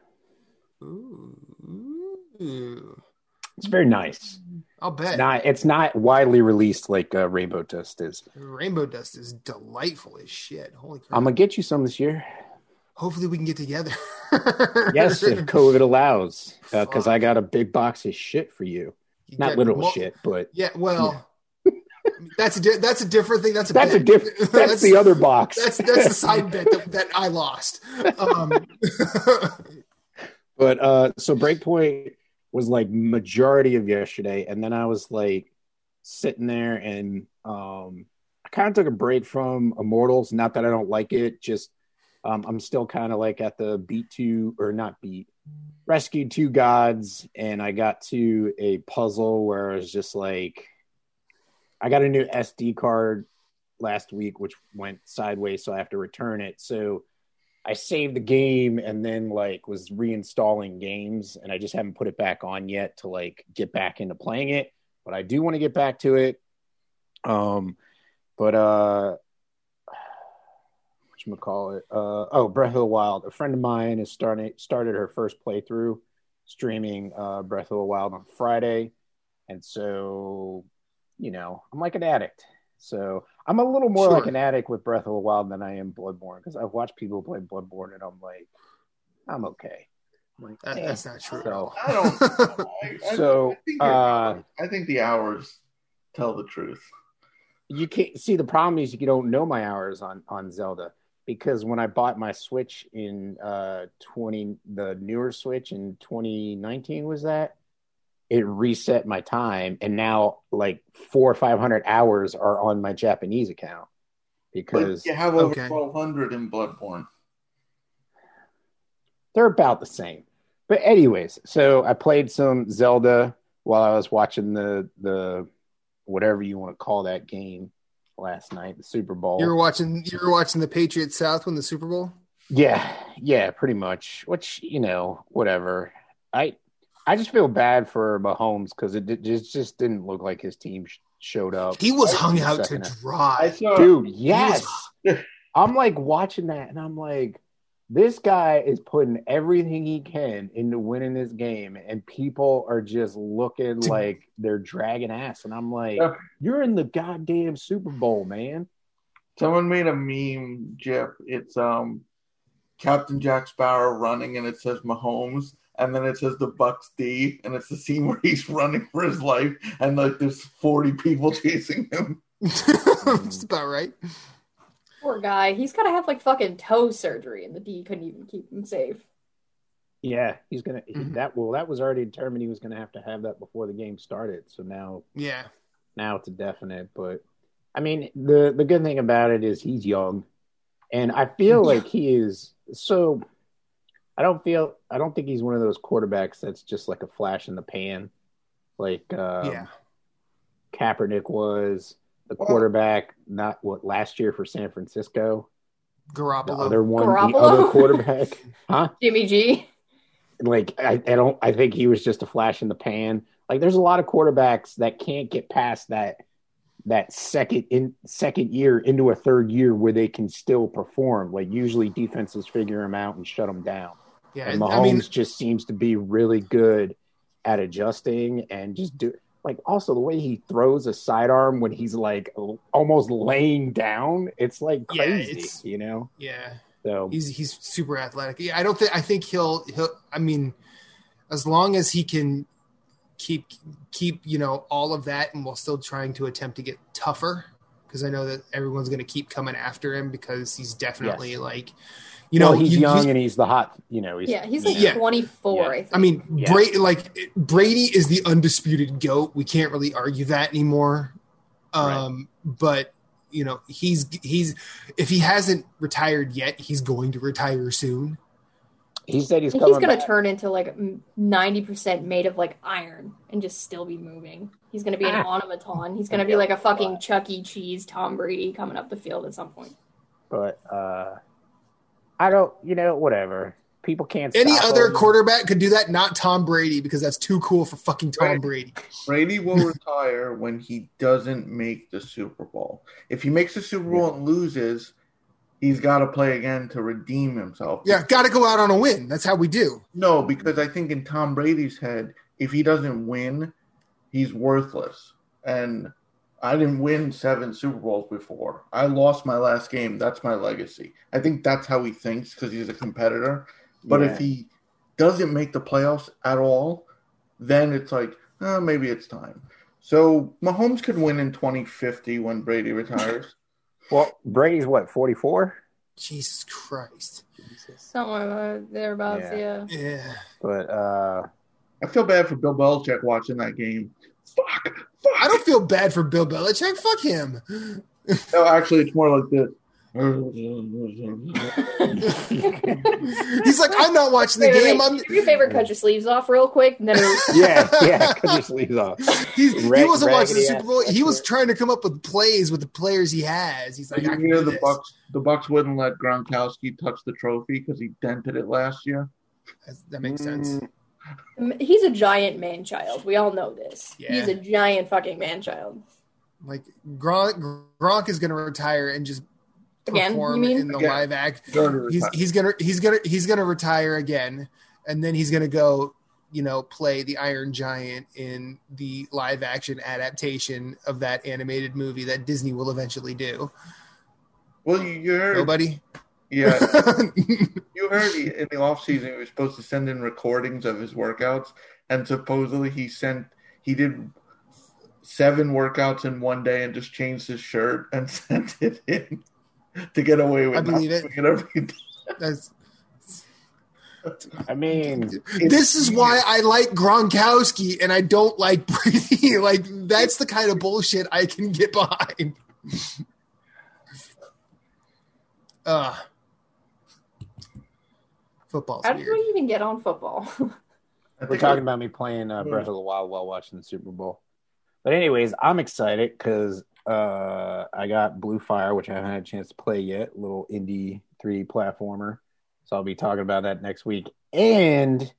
[SPEAKER 2] Ooh.
[SPEAKER 4] It's very nice.
[SPEAKER 2] I'll bet.
[SPEAKER 4] Not, it's not widely released like uh, Rainbow Dust is.
[SPEAKER 2] Rainbow dust is delightful as shit. Holy crap.
[SPEAKER 4] I'm gonna get you some this year.
[SPEAKER 2] Hopefully we can get together.
[SPEAKER 4] Yes, if COVID allows, because I got a big box of shit for you.
[SPEAKER 2] You
[SPEAKER 4] Not literal
[SPEAKER 2] well,
[SPEAKER 4] shit, but
[SPEAKER 2] Yeah, well, that's a di- that's a different thing. That's a
[SPEAKER 4] that's a
[SPEAKER 2] bet.
[SPEAKER 4] diff. That's, the other box.
[SPEAKER 2] That's that's the side bet that, that I lost. Um,
[SPEAKER 4] But uh so Breakpoint was like majority of yesterday, and then I was like sitting there and um I kind of took a break from Immortals. Not that I don't like it, just um I'm still kind of like at the beat two or not beat rescued two gods, and I got to a puzzle where I was just like I got a new SD card last week, which went sideways, so I have to return it. So I saved the game and then like was reinstalling games and I just haven't put it back on yet to like get back into playing it. But I do want to get back to it. Um but uh what you call it? Uh oh, Breath of the Wild. A friend of mine is starting started her first playthrough streaming uh Breath of the Wild on Friday. And so, you know, I'm like an addict. So I'm a little more
[SPEAKER 2] Sure.
[SPEAKER 4] like an addict with Breath of the Wild than I am Bloodborne because I've watched people play Bloodborne and I'm like, I'm okay. I'm like,
[SPEAKER 2] that-
[SPEAKER 4] eh.
[SPEAKER 2] that's not true.
[SPEAKER 4] So,
[SPEAKER 5] I don't. I, I,
[SPEAKER 4] So,
[SPEAKER 5] I think,
[SPEAKER 4] uh.
[SPEAKER 5] I think the hours tell the truth.
[SPEAKER 4] you can't see the problem is you don't know my hours on on Zelda because when I bought my Switch in uh 20 the newer Switch in 2019 was that it reset my time and now like four or five hundred hours are on my Japanese account because
[SPEAKER 5] But you have over
[SPEAKER 2] Okay.
[SPEAKER 5] 1,200 in Bloodborne.
[SPEAKER 4] they're about the same. But anyways, so I played some Zelda while I was watching the the whatever you want to call that game last night, the Super Bowl.
[SPEAKER 2] you were watching you were watching the Patriots South win the Super Bowl.
[SPEAKER 4] Yeah, yeah, pretty much. Which you know, whatever. I I just feel bad for Mahomes because it did- just just didn't look like his team sh- showed up.
[SPEAKER 2] He was hung out to
[SPEAKER 4] half.
[SPEAKER 2] Dry.
[SPEAKER 5] saw.
[SPEAKER 4] dude. Yes, I'm like watching that, and I'm like, this guy is putting everything he can into winning this game, and people are just looking like they're dragging ass, and I'm like,
[SPEAKER 5] Yeah.
[SPEAKER 4] you're in the goddamn Super Bowl, man.
[SPEAKER 5] Someone made a meme, Jip. It's um Captain Jack Sparrow running, and it says Mahomes, and then it says the Bucs D, and it's the scene where he's running for his life, and like there's 40 people chasing him.
[SPEAKER 2] That's about right.
[SPEAKER 3] Poor guy. He's got to have like fucking toe surgery, and the D couldn't even keep him safe.
[SPEAKER 4] Yeah, he's gonna
[SPEAKER 2] Mhm.
[SPEAKER 4] that. Well, that was already determined. He was gonna have to have that before the game started. So now
[SPEAKER 2] Yeah.
[SPEAKER 4] now it's a definite. But I mean, the the good thing about it is he's young, and I feel like he is so. I don't feel. I don't think he's one of those quarterbacks that's just like a flash in the pan, like um,
[SPEAKER 2] yeah.
[SPEAKER 4] Kaepernick was the
[SPEAKER 5] Well-
[SPEAKER 4] quarterback. Not what last year for San Francisco.
[SPEAKER 2] Garoppolo, The
[SPEAKER 4] other one, the other quarterback, huh?
[SPEAKER 3] Jimmy G.
[SPEAKER 4] like I, I don't I think he was just a flash in the pan. Like there's a lot of quarterbacks that can't get past that that second in second year into a third year where they can still perform. Like usually defenses figure them out and shut them down.
[SPEAKER 2] yeah.
[SPEAKER 4] And Mahomes
[SPEAKER 2] I mean,
[SPEAKER 4] just seems to be really good at adjusting and just do like also the way he throws a sidearm when he's like almost laying down. It's like
[SPEAKER 2] Yeah,
[SPEAKER 4] crazy,
[SPEAKER 2] it's-
[SPEAKER 4] you know.
[SPEAKER 2] yeah.
[SPEAKER 4] So
[SPEAKER 2] He's he's super athletic. Yeah, I don't think I think he'll he'll I mean as long as he can keep keep, you know, all of that and while still trying to attempt to get tougher because I know that everyone's going to keep coming after him because he's definitely
[SPEAKER 4] Yes.
[SPEAKER 2] like you
[SPEAKER 4] well,
[SPEAKER 2] know,
[SPEAKER 4] he's
[SPEAKER 2] you-
[SPEAKER 4] young
[SPEAKER 2] he's-
[SPEAKER 4] and he's the hot. You know, he's
[SPEAKER 3] Yeah, he's like.
[SPEAKER 2] Yeah.
[SPEAKER 3] 24,
[SPEAKER 4] Yeah.
[SPEAKER 3] I think.
[SPEAKER 2] I mean,
[SPEAKER 4] Yeah.
[SPEAKER 2] Brady like Brady is the undisputed goat. We can't really argue that anymore. Um, but you know, he's he's if he hasn't retired yet, he's going to retire soon.
[SPEAKER 4] He said he's
[SPEAKER 3] he's gonna
[SPEAKER 4] back.
[SPEAKER 3] turn into like ninety percent made of like iron and just still be moving. He's gonna be an
[SPEAKER 4] Ah.
[SPEAKER 3] automaton. He's gonna be like a fucking Chuck E. Cheese Tom Brady coming up the field at some point.
[SPEAKER 4] but uh, I don't. You know, whatever. People can't.
[SPEAKER 2] Any
[SPEAKER 4] stop
[SPEAKER 2] other
[SPEAKER 4] him.
[SPEAKER 2] quarterback could do that, not Tom Brady, because that's too cool for fucking Tom
[SPEAKER 5] Right.
[SPEAKER 2] Brady.
[SPEAKER 5] Brady will retire when he doesn't make the Super Bowl. If he makes the Super Bowl and loses, he's got to play again to redeem himself.
[SPEAKER 2] Yeah, got to go out on a win. That's how we do.
[SPEAKER 5] No, because I think in Tom Brady's head, if he doesn't win, he's worthless. And I didn't win seven Super Bowls before. I lost my last game. That's my legacy. I think that's how he thinks because he's a competitor. But
[SPEAKER 4] Yeah.
[SPEAKER 5] if he doesn't make the playoffs at all, then it's like, oh, maybe it's time. So Mahomes could win in 2050 when Brady retires.
[SPEAKER 4] Well, Brady's what, 44?
[SPEAKER 2] Jesus Christ.
[SPEAKER 3] Somewhere thereabouts,
[SPEAKER 4] Yeah.
[SPEAKER 3] yeah.
[SPEAKER 2] Yeah.
[SPEAKER 4] But uh
[SPEAKER 5] I feel bad for Bill Belichick watching that game. Fuck, fuck.
[SPEAKER 2] I don't feel bad for Bill Belichick. Fuck him.
[SPEAKER 5] No, actually, it's more like this.
[SPEAKER 2] He's like, I'm not watching the
[SPEAKER 3] Wait, wait,
[SPEAKER 2] game.
[SPEAKER 3] wait.
[SPEAKER 2] I'm.
[SPEAKER 3] Do your favorite cut your sleeves off real quick. and Then it-
[SPEAKER 4] yeah, yeah, cut your sleeves off.
[SPEAKER 2] He's, he wasn't watching the Super Bowl. He was
[SPEAKER 4] Bucs.
[SPEAKER 2] trying to come up with plays with the players he has. He's like,
[SPEAKER 5] Did
[SPEAKER 2] I
[SPEAKER 5] you
[SPEAKER 2] can
[SPEAKER 5] hear the
[SPEAKER 2] this.
[SPEAKER 5] Bucs? The Bucs wouldn't let Gronkowski touch the trophy because he dented it last year.
[SPEAKER 2] That's- That makes sense.
[SPEAKER 4] Mm,
[SPEAKER 3] he's a giant man child. We all know this.
[SPEAKER 2] Yeah.
[SPEAKER 3] He's a giant fucking man child.
[SPEAKER 2] Like Gronk, Gronk is going to retire and just
[SPEAKER 3] Again,
[SPEAKER 2] perform
[SPEAKER 3] you mean?
[SPEAKER 2] in the
[SPEAKER 5] Again.
[SPEAKER 2] live act. He's he's gonna he's gonna he's gonna retire again, and then he's gonna go, you know, play the Iron Giant in the live action adaptation of that animated movie that Disney will eventually do.
[SPEAKER 5] well, you, you heard,
[SPEAKER 2] Nobody.
[SPEAKER 5] yeah, you heard he, in the off season he was supposed to send in recordings of his workouts, and supposedly he sent he did seven workouts in one day and just changed his shirt and sent it in to get away with
[SPEAKER 2] I believe
[SPEAKER 5] not
[SPEAKER 2] it.
[SPEAKER 5] doing.
[SPEAKER 2] That's,
[SPEAKER 4] I mean,
[SPEAKER 2] this is why I like Gronkowski and I don't like Brady. like that's the kind of bullshit I can get behind. Uh football.
[SPEAKER 3] How did
[SPEAKER 2] weird.
[SPEAKER 3] we even get on football?
[SPEAKER 4] We're talking about me playing uh, Breath of the Wild while watching the Super Bowl. But anyways, I'm excited because uh, I got Blue Fire, which I haven't had a chance to play yet. Little indie 3D platformer. So I'll be talking about that next week. And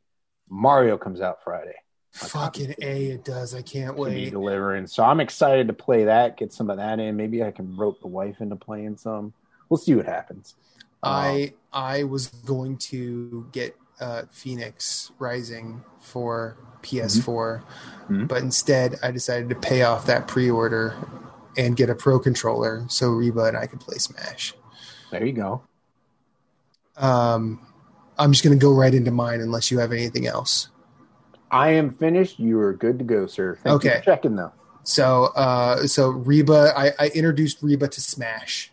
[SPEAKER 4] Mario comes out Friday.
[SPEAKER 2] Fucking A, it does. I can't
[SPEAKER 4] to be
[SPEAKER 2] wait.
[SPEAKER 4] delivering. So I'm excited to play that, get some of that in. Maybe I can rope the wife into playing some. We'll see what happens.
[SPEAKER 2] I I was going to get uh, Fenyx Rising for PS4,
[SPEAKER 4] Mhm.
[SPEAKER 2] but instead I decided to pay off that pre-order and get a pro controller so Reba and I could play Smash.
[SPEAKER 4] There you go.
[SPEAKER 2] Um, I'm just going to go right into mine unless you have anything else.
[SPEAKER 4] I am finished. You are good to go, sir. Thank you
[SPEAKER 2] Okay.
[SPEAKER 4] for checking though.
[SPEAKER 2] So, uh, so Reba, I, I introduced Reba to Smash.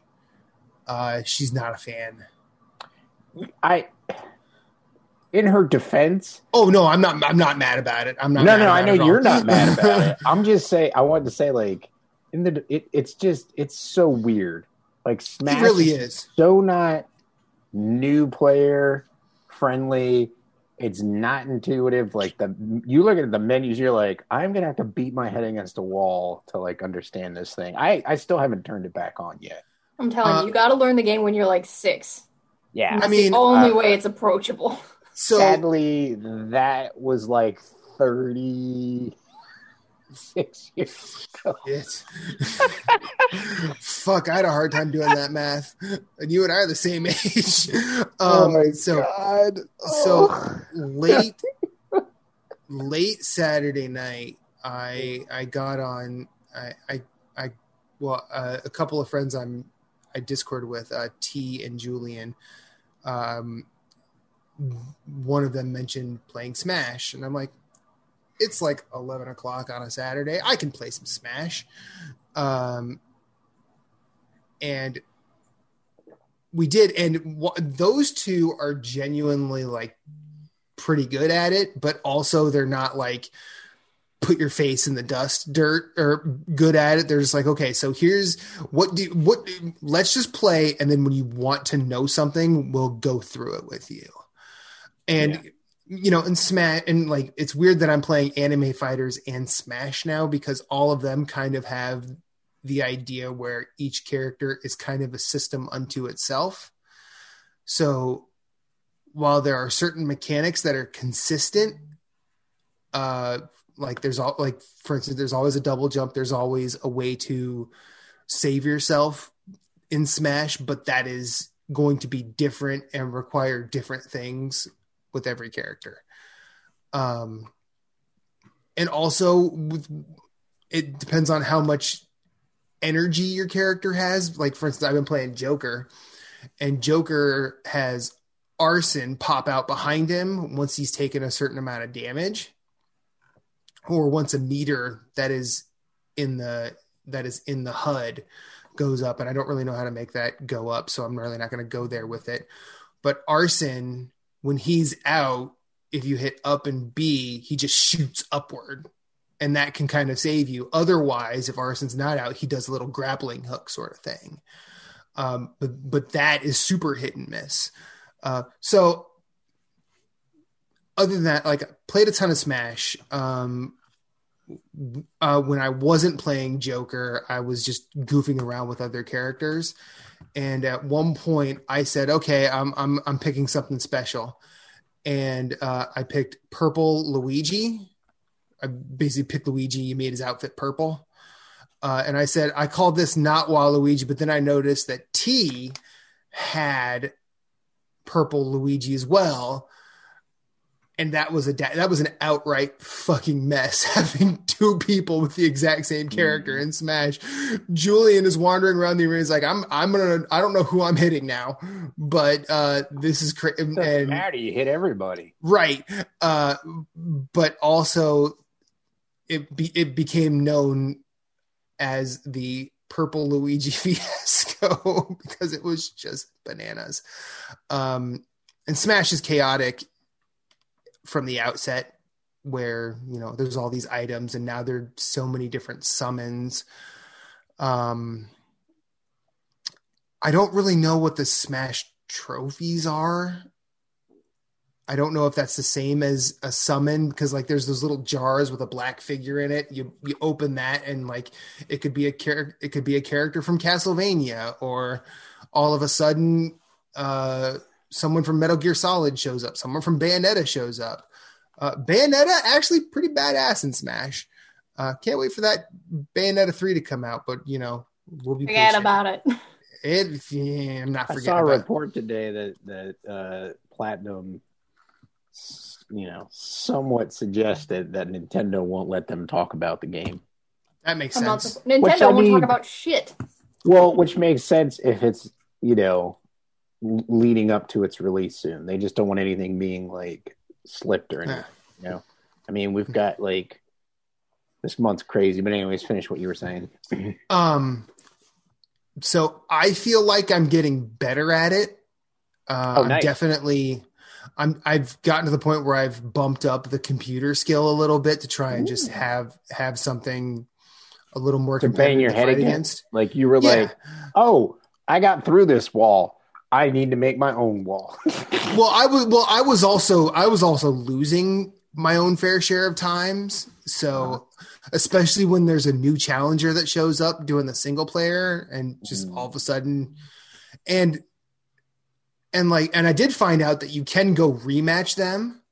[SPEAKER 2] Uh, she's not a fan.
[SPEAKER 4] I, in her defense,
[SPEAKER 2] Oh no, I'm not. I'm not mad about it. I'm not.
[SPEAKER 4] no,
[SPEAKER 2] mad
[SPEAKER 4] no, I know you're not mad about it. I'm just saying. I wanted to say like in the it, it's just it's so weird. Like Smash
[SPEAKER 2] It really is.
[SPEAKER 4] so not new player friendly. It's not intuitive. Like the you look at the menus, you're like, I'm gonna have to beat my head against a wall to like understand this thing. I I still haven't turned it back on yet.
[SPEAKER 3] I'm telling
[SPEAKER 2] Uh,
[SPEAKER 3] you, you got to learn the game when you're like six.
[SPEAKER 4] Yeah,
[SPEAKER 3] That's
[SPEAKER 2] mean,
[SPEAKER 3] the only
[SPEAKER 4] uh,
[SPEAKER 3] way it's approachable.
[SPEAKER 2] So
[SPEAKER 4] sadly, that was like thirty six years ago.
[SPEAKER 2] Shit. Fuck, I had a hard time doing that math. And you and I are the same age. Um, so
[SPEAKER 4] god!
[SPEAKER 2] so late late Saturday night, I I got on I I, I well uh, a couple of friends I'm I Discord with uh, T and Julian. Um, one of them mentioned playing Smash, and I'm like, it's like eleven o'clock on a Saturday. I can play some Smash. Um, and we did, and wh- those two are genuinely like pretty good at it, but also they're not like put your face in the dust dirt or good at it. They're just like, okay, so here's what do what let's just play and then when you want to know something, we'll go through it with you. And you know, and Smash and like it's weird that I'm playing anime fighters and Smash now because all of them kind of have the idea where each character is kind of a system unto itself. So while there are certain mechanics that are consistent, uh, like there's all like for instance, there's always a double jump. There's always a way to save yourself in Smash, but that is going to be different and require different things with every character. Um, and also with, it depends on how much energy your character has. Like for instance, I've been playing Joker, and Joker has Arsene pop out behind him once he's taken a certain amount of damage or once a meter that is in the that is in the HUD goes up and I don't really know how to make that go up so I'm really not going to go there with it but Arsene when he's out if you hit up and B he just shoots upward and that can kind of save you otherwise if Arsene's not out he does a little grappling hook sort of thing um, but but that is super hit and miss uh, so other than that, like played a ton of Smash. Um, uh, when I wasn't playing Joker, I was just goofing around with other characters. And at one point, I said, "Okay, I'm I'm I'm picking something special," and uh, I picked purple Luigi. I basically picked Luigi. He made his outfit purple, uh, and I said I called this not Waluigi, but then I noticed that T had purple Luigi as well. And that was a da- that was an outright fucking mess having two people with the exact same character
[SPEAKER 4] Mm-hmm.
[SPEAKER 2] in Smash. Julian is wandering around the arena. He's like, I'm I'm gonna I don't know who I'm hitting now, but uh, this is crazy.
[SPEAKER 4] Doesn't
[SPEAKER 2] And
[SPEAKER 4] matter. You hit everybody.
[SPEAKER 2] right, uh, but also it be, it became known as the purple Luigi fiasco because it was just bananas. Um, and Smash is chaotic from the outset, where you know there's all these items, and now there are so many different summons. Um, I don't really know what the Smash trophies are. I don't know if that's the same as a summon because like there's those little jars with a black figure in it. You you open that and like it could be a character it could be a character from Castlevania or all of a sudden uh someone from Metal Gear Solid shows up, someone from Bayonetta shows up. Uh Bayonetta actually pretty badass in Smash. Uh can't wait for that Bayonetta 3 to come out, but you know, we'll be
[SPEAKER 3] Forget
[SPEAKER 2] patient.
[SPEAKER 3] about it.
[SPEAKER 2] it. Yeah, I'm not
[SPEAKER 4] I
[SPEAKER 2] forgetting
[SPEAKER 4] saw a
[SPEAKER 2] about it.
[SPEAKER 4] report today that that uh, Platinum, you know, somewhat suggested that Nintendo won't let them talk about the game.
[SPEAKER 2] That makes
[SPEAKER 3] I'm not
[SPEAKER 2] sense.
[SPEAKER 3] supp- Nintendo
[SPEAKER 4] Which
[SPEAKER 3] won't
[SPEAKER 4] mean-
[SPEAKER 3] talk about shit.
[SPEAKER 4] Well, which makes sense if it's you know l- leading up to its release soon. They just don't want anything being like slipped or anything. You know, I mean, we've got like this month's crazy, but anyways, finish what you were saying.
[SPEAKER 2] Um, so I feel like I'm getting better at it. Uh,
[SPEAKER 4] Oh,
[SPEAKER 2] I'm definitely. I'm. I've gotten to the point where I've bumped up the computer skill a little bit to try and just have have something a little more
[SPEAKER 4] To bang your head
[SPEAKER 2] fight
[SPEAKER 4] against? Like you were
[SPEAKER 2] Yeah.
[SPEAKER 4] like, oh, I got through this wall. I need to make my own wall.
[SPEAKER 2] well, I was. Well, I was also. I was also losing my own fair share of times. So, especially when there's a new challenger that shows up doing the single player, and just
[SPEAKER 4] Mm.
[SPEAKER 2] all of a sudden, and and like, and I did find out that you can go rematch them.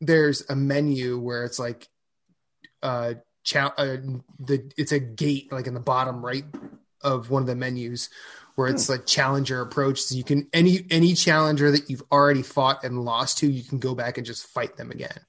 [SPEAKER 2] There's a menu where it's like, uh, cha- uh the it's a gate like in the bottom right of one of the menus where it's like challenger approach. So you can any any challenger that you've already fought and lost to, you can go back and just fight them again.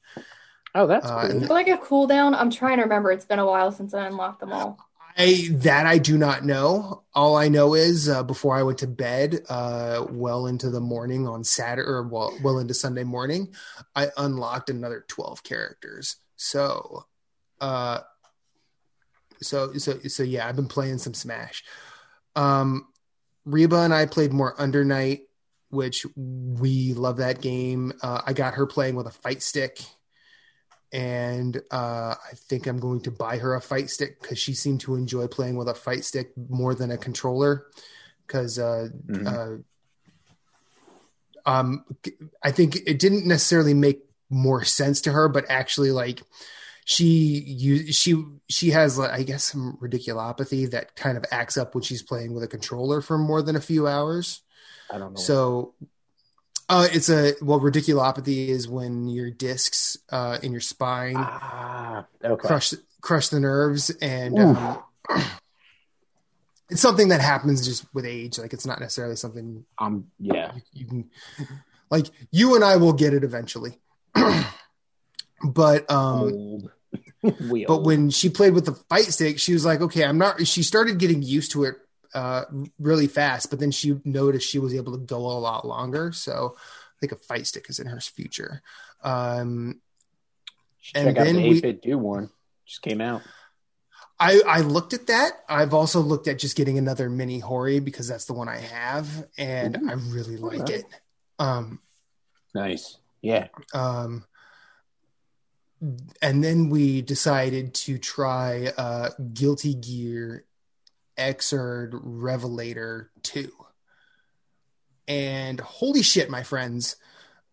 [SPEAKER 4] oh, that's
[SPEAKER 2] Uh,
[SPEAKER 4] cool.
[SPEAKER 2] and-
[SPEAKER 3] Is there like a cooldown? I'm trying to remember. It's been a while since I unlocked them all.
[SPEAKER 2] I that I do not know. All I know is uh, before I went to bed, uh, well into the morning on Saturday, or well, well into Sunday morning, I unlocked another twelve characters. So, uh, so so so yeah, I've been playing some Smash. Um, Reba and I played more Under Night, which we love that game. Uh, I got her playing with a fight stick and uh, I think I'm going to buy her a fight stick because she seemed to enjoy playing with a fight stick more than a controller. Because uh,
[SPEAKER 4] Mhm.
[SPEAKER 2] uh, um, I think it didn't necessarily make more sense to her, but actually, like she you she she has I guess some radiculopathy that kind of acts up when she's playing with a controller for more than a few hours.
[SPEAKER 4] I don't know.
[SPEAKER 2] So uh it's a well radiculopathy is when your discs uh in your spine
[SPEAKER 4] ah, okay.
[SPEAKER 2] crush crush the nerves and um, it's something that happens just with age like it's not necessarily something
[SPEAKER 4] Um, yeah.
[SPEAKER 2] you, you can like you and I will get it eventually but um but when she played with the fight stick she was like okay i'm not she started getting used to it uh really fast but then she noticed she was able to go a lot longer so I think a fight stick is in her future. Um,
[SPEAKER 4] Check
[SPEAKER 2] And then
[SPEAKER 4] the
[SPEAKER 2] we-
[SPEAKER 4] do one. Just came out.
[SPEAKER 2] I, I looked at that. I've also looked at just getting another mini Hori because that's the one I have, and
[SPEAKER 4] Ooh.
[SPEAKER 2] I really like
[SPEAKER 4] Alright.
[SPEAKER 2] it. Um,
[SPEAKER 4] Nice. Yeah.
[SPEAKER 2] um, and then we decided to try uh, Guilty Gear Xrd Revelator 2. And holy shit, my friends.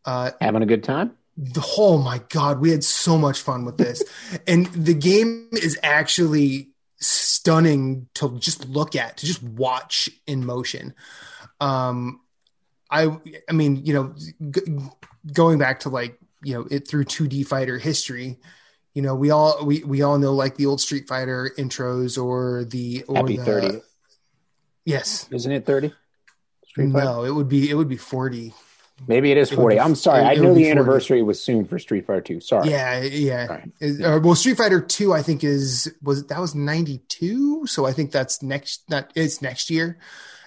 [SPEAKER 2] Uh,
[SPEAKER 4] Having a good time?
[SPEAKER 2] the oh my god we had so much fun with this and the game is actually stunning to just look at to just watch in motion um i i mean you know g- going back to like you know it through 2d fighter history you know we all we we all know like the old street fighter intros or the or
[SPEAKER 4] Happy
[SPEAKER 2] the,
[SPEAKER 4] 30.
[SPEAKER 2] yes
[SPEAKER 4] Isn't it 30? Street Fighter?
[SPEAKER 2] no it would be it would be 40
[SPEAKER 4] Maybe it is
[SPEAKER 2] It
[SPEAKER 4] 40.
[SPEAKER 2] be-
[SPEAKER 4] I'm sorry.
[SPEAKER 2] it-
[SPEAKER 4] I
[SPEAKER 2] it
[SPEAKER 4] know
[SPEAKER 2] would be
[SPEAKER 4] the
[SPEAKER 2] 40.
[SPEAKER 4] anniversary was soon for Street Fighter 2. Sorry.
[SPEAKER 2] Yeah, yeah.
[SPEAKER 4] Right.
[SPEAKER 2] Is- uh, well, Street Fighter Two, I think is was that was ninety two, so I think that's next. Not it's next year,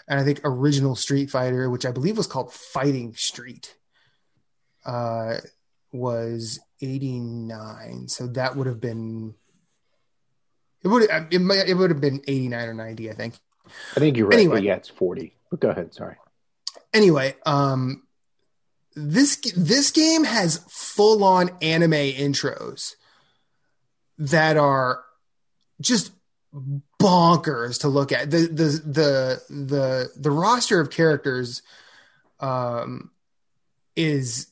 [SPEAKER 2] and I think original Street Fighter, which I believe was called Fighting Street, uh, was eighty nine. So that would have been. It would it might it would have been eighty nine or ninety, I think.
[SPEAKER 4] I think you're right.
[SPEAKER 2] Anyway.
[SPEAKER 4] Yeah, it's 40. But go ahead. Sorry.
[SPEAKER 2] anyway, um, this this game has full on anime intros that are just bonkers to look at. The the the the the roster of characters um, is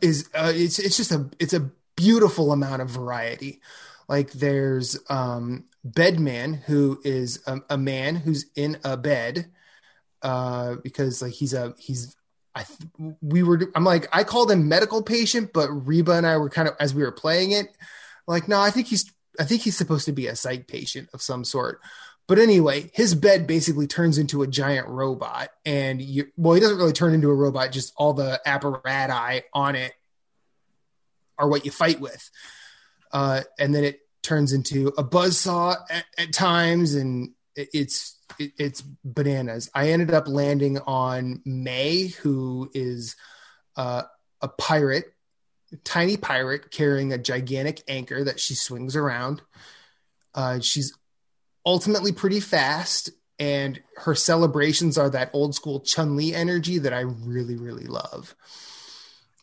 [SPEAKER 2] is uh, it's it's just a it's a beautiful amount of variety. Like there's um, Bedman, who is a, a man who's in a bed uh because like he's a he's I we were I'm like I called him medical patient but Reba and I were kind of as we were playing it like no I think he's I think he's supposed to be a psych patient of some sort but anyway his bed basically turns into a giant robot and you well he doesn't really turn into a robot just all the apparatus on it are what you fight with uh and then it turns into a buzzsaw at, at times and it- it's it, it's bananas. I ended up landing on May, who is uh, a pirate, tiny pirate carrying a gigantic anchor that she swings around. Uh, she's ultimately pretty fast, and her celebrations are that old school Chun Li energy that I really, really love.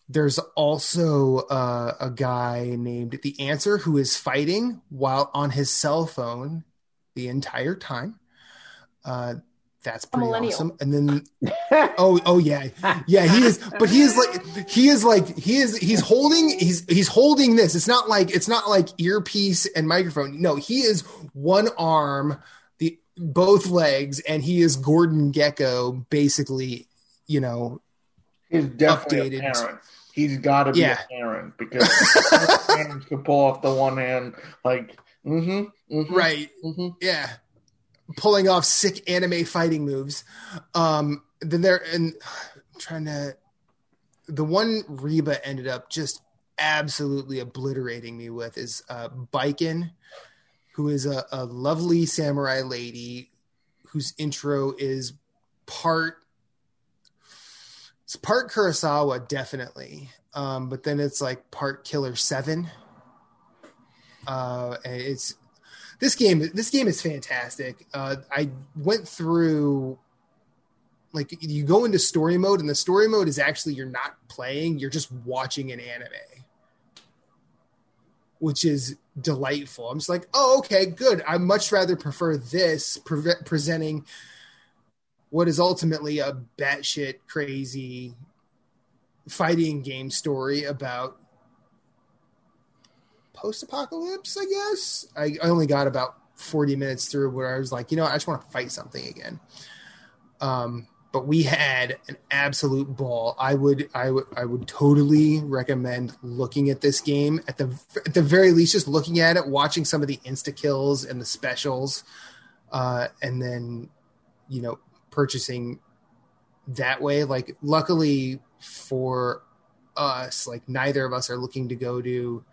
[SPEAKER 2] There's also uh, a guy named The Answer who is fighting while on his cell phone the entire time. Uh, that's pretty
[SPEAKER 3] millennial.
[SPEAKER 2] awesome. And then, oh, oh yeah, yeah, he is. But he is like, he is like, he is. He's holding. He's he's holding this. It's not like it's not like earpiece and microphone. No, he is one arm, the both legs, and he is Gordon Gekko, basically. You know,
[SPEAKER 5] He's definitely
[SPEAKER 2] Updated.
[SPEAKER 5] a parent. He's got to be
[SPEAKER 2] Yeah.
[SPEAKER 5] a parent because parents can pull off the one hand like, mm-hmm, mm-hmm,
[SPEAKER 2] right?
[SPEAKER 5] mm-hmm.
[SPEAKER 2] Yeah, pulling off sick anime fighting moves. Um, then there and I'm trying to the one Reba ended up just absolutely obliterating me with is uh, Baiken, who is a, a lovely samurai lady whose intro is part it's part Kurosawa definitely, um, but then it's like part Killer Seven. Uh, it's this game this game is fantastic. Uh, i went through like you go into story mode and the story mode is actually you're not playing you're just watching an anime. Which is delightful. I'm just like oh okay good. I much rather prefer this pre- presenting what is ultimately a batshit crazy fighting game story about post-apocalypse i guess. I, I only got about 40 minutes through where i was like you know i just want to fight something again. Um but we had an absolute ball. I would i would i would totally recommend looking at this game. At the at the very least just looking at it watching some of the insta kills and the specials uh and then you know purchasing that way. Like luckily for us like neither of us are looking to go to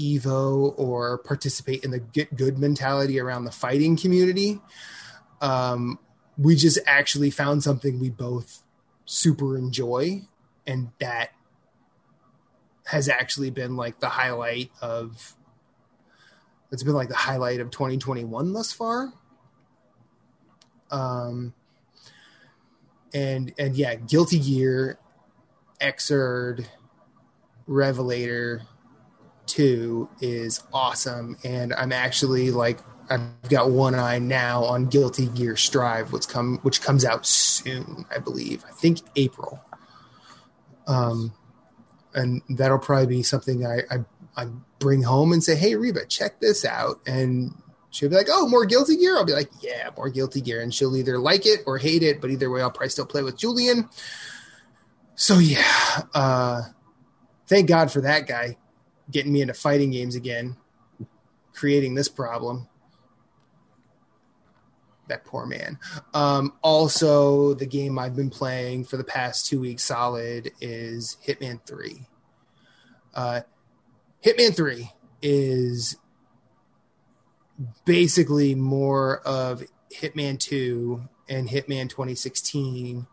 [SPEAKER 2] evo or participate in the get good mentality around the fighting community um we just actually found something we both super enjoy and that has actually been like the highlight of it's been like the highlight of 2021 thus far. Um and and yeah guilty gear xrd revelator 2 is awesome. And i'm actually like i've got one eye now on guilty gear strive what's come which comes out soon i believe. I think april. Um and that'll probably be something I, I I bring home and say, "Hey, Reba, check this out," and she'll be like, "Oh, more Guilty Gear." I'll be like, "Yeah, more Guilty Gear," and she'll either like it or hate it, but either way, I'll probably still play with Julian. So yeah, uh, thank God for that guy getting me into fighting games again, creating this problem. That poor man. Um, also, the game I've been playing for the past two weeks solid is Hitman 3. Uh, Hitman 3 is basically more of Hitman 2 and Hitman 2016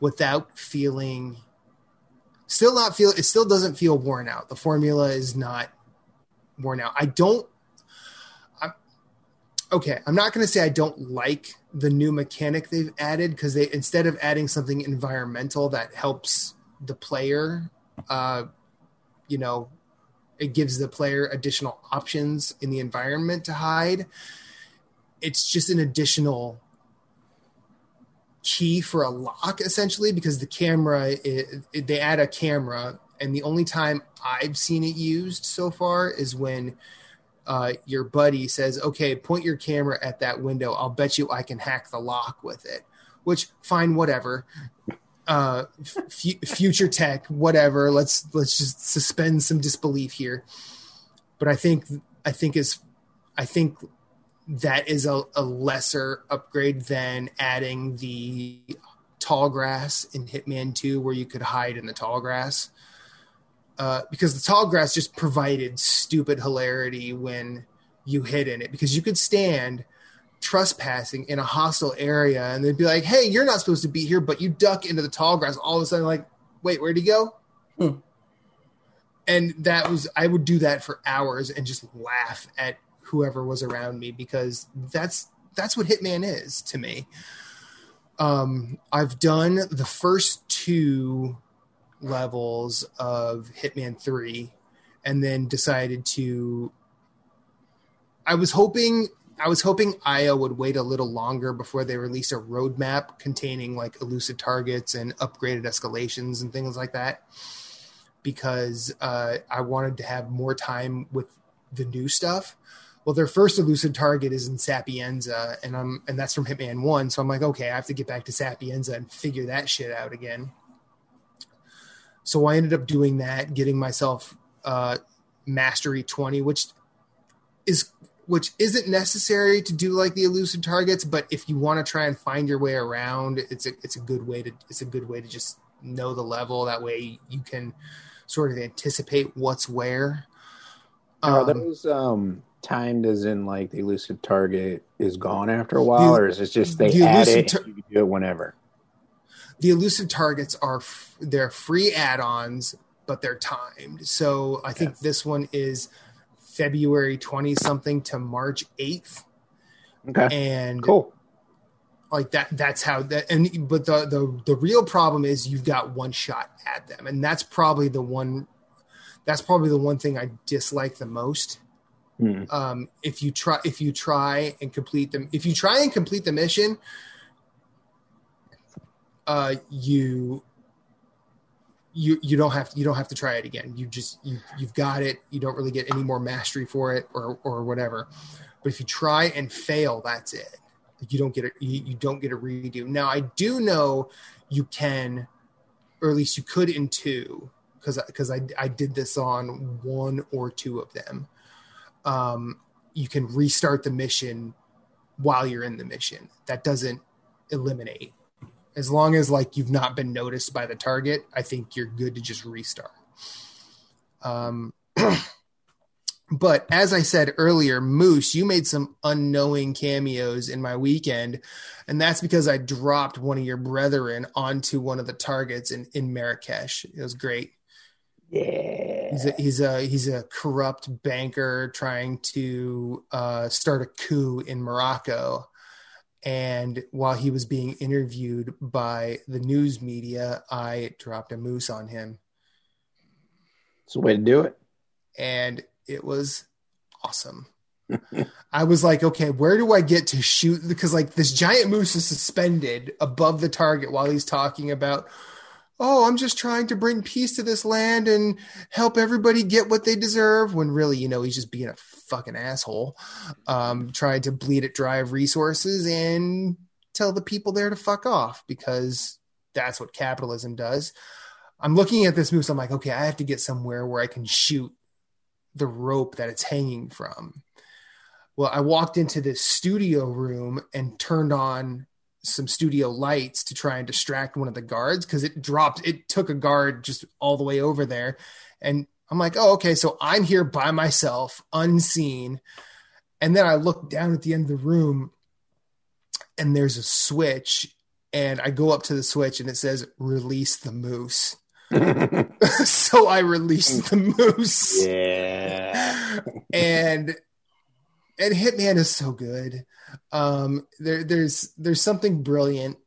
[SPEAKER 2] without feeling still not feel it still doesn't feel worn out. The formula is not worn out. I don't I'm okay, I'm not going to say I don't like the new mechanic they've added because they instead of adding something environmental that helps the player uh you know it gives the player additional options in the environment to hide. It's just an additional key for a lock essentially because the camera it, it, they add a camera and the only time I've seen it used so far is when uh, your buddy says, "Okay, point your camera at that window. I'll bet you I can hack the lock with it." Which, fine, whatever uh, f- future tech, whatever. Let's let's just suspend some disbelief here. But I think I think is I think that is a, a lesser upgrade than adding the tall grass in Hitman 2 where you could hide in the tall grass. Uh, because the tall grass just provided stupid hilarity when you hid in it because you could stand trespassing in a hostile area and they'd be like, hey, you're not supposed to be here, but you duck into the tall grass. All of a sudden, like, wait, where'd he go? Hmm. And that was, I would do that for hours and just laugh at whoever was around me because that's, that's what Hitman is to me. Um, I've done the first two levels of Hitman 3 and then decided to I was hoping I was hoping IO would wait a little longer before they release a roadmap containing like elusive targets and upgraded escalations and things like that, because uh, I wanted to have more time with the new stuff. Well, their first elusive target is in Sapienza, and I'm and that's from Hitman One. So I'm like, okay, I have to get back to Sapienza and figure that shit out again. So I ended up doing that, getting myself uh, Mastery 20, which is which isn't necessary to do like the elusive targets, but if you want to try and find your way around, it's a it's a good way to it's a good way to just know the level. That way you can sort of anticipate what's where.
[SPEAKER 4] Are um, those um, timed as in like the elusive target is gone after a while, the, or is it just they the add it tar- you do it whenever?
[SPEAKER 2] The elusive targets are f- they're free add-ons, but they're timed. So I think this one is February 20 something to March 8th.
[SPEAKER 4] Okay.
[SPEAKER 2] And
[SPEAKER 4] cool.
[SPEAKER 2] Like that that's how that and but the the the real problem is you've got one shot at them. And that's probably the one that's probably the one thing I dislike the most. Hmm. Um, if you try if you try and complete them if you try and complete the mission uh you you you don't have you don't have to try it again. You just you you've got it. You don't really get any more mastery for it or or whatever. But if you try and fail, that's it. You don't get it. You, you don't get a redo. Now I do know you can, or at least you could in two, because because I I did this on one or two of them. Um, you can restart the mission while you're in the mission. That doesn't eliminate as long as like you've not been noticed by the target, I think you're good to just restart. Um, But as I said earlier, Moose, you made some unknowing cameos in my weekend, and that's because I dropped one of your brethren onto one of the targets in, in Marrakesh. It was great.
[SPEAKER 4] Yeah.
[SPEAKER 2] He's a, he's a he's a corrupt banker trying to uh, start a coup in Morocco, and while he was being interviewed by the news media, I dropped a moose on him,
[SPEAKER 4] It's the way to do it.
[SPEAKER 2] and it was awesome. I was like, okay, where do I get to shoot? Because like this giant moose is suspended above the target while he's talking about, oh, I'm just trying to bring peace to this land and help everybody get what they deserve. When really, you know, he's just being a fucking asshole, um, trying to bleed it dry of resources and tell the people there to fuck off because that's what capitalism does. I'm looking at this moose. I'm like, okay, I have to get somewhere where I can shoot the rope that it's hanging from. Well, I walked into this studio room and turned on some studio lights to try and distract one of the guards because it dropped, it took a guard just all the way over there. And I'm like, oh, okay, so I'm here by myself, unseen. And then I look down at the end of the room and there's a switch. And I go up to the switch and it says, release the moose. so I released the moose
[SPEAKER 4] yeah.
[SPEAKER 2] and and Hitman is so good. Um, there, there's there's something brilliant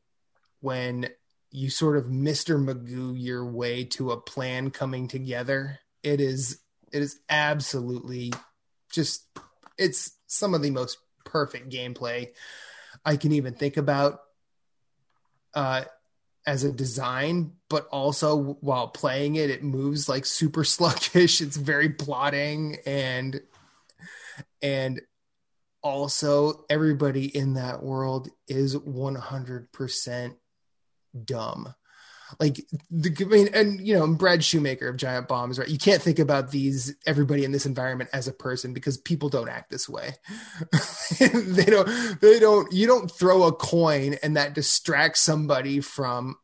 [SPEAKER 2] when you sort of Mr. Magoo your way to a plan coming together. It is it is absolutely just it's some of the most perfect gameplay I can even think about uh as a design, but also while playing it, it moves like super sluggish. It's very plotting and and also everybody in that world is 100% dumb like the I mean, and you know Brad Shoemaker of Giant Bombs, right? You can't think about these everybody in this environment as a person because people don't act this way. they don't. They don't. You don't throw a coin and that distracts somebody from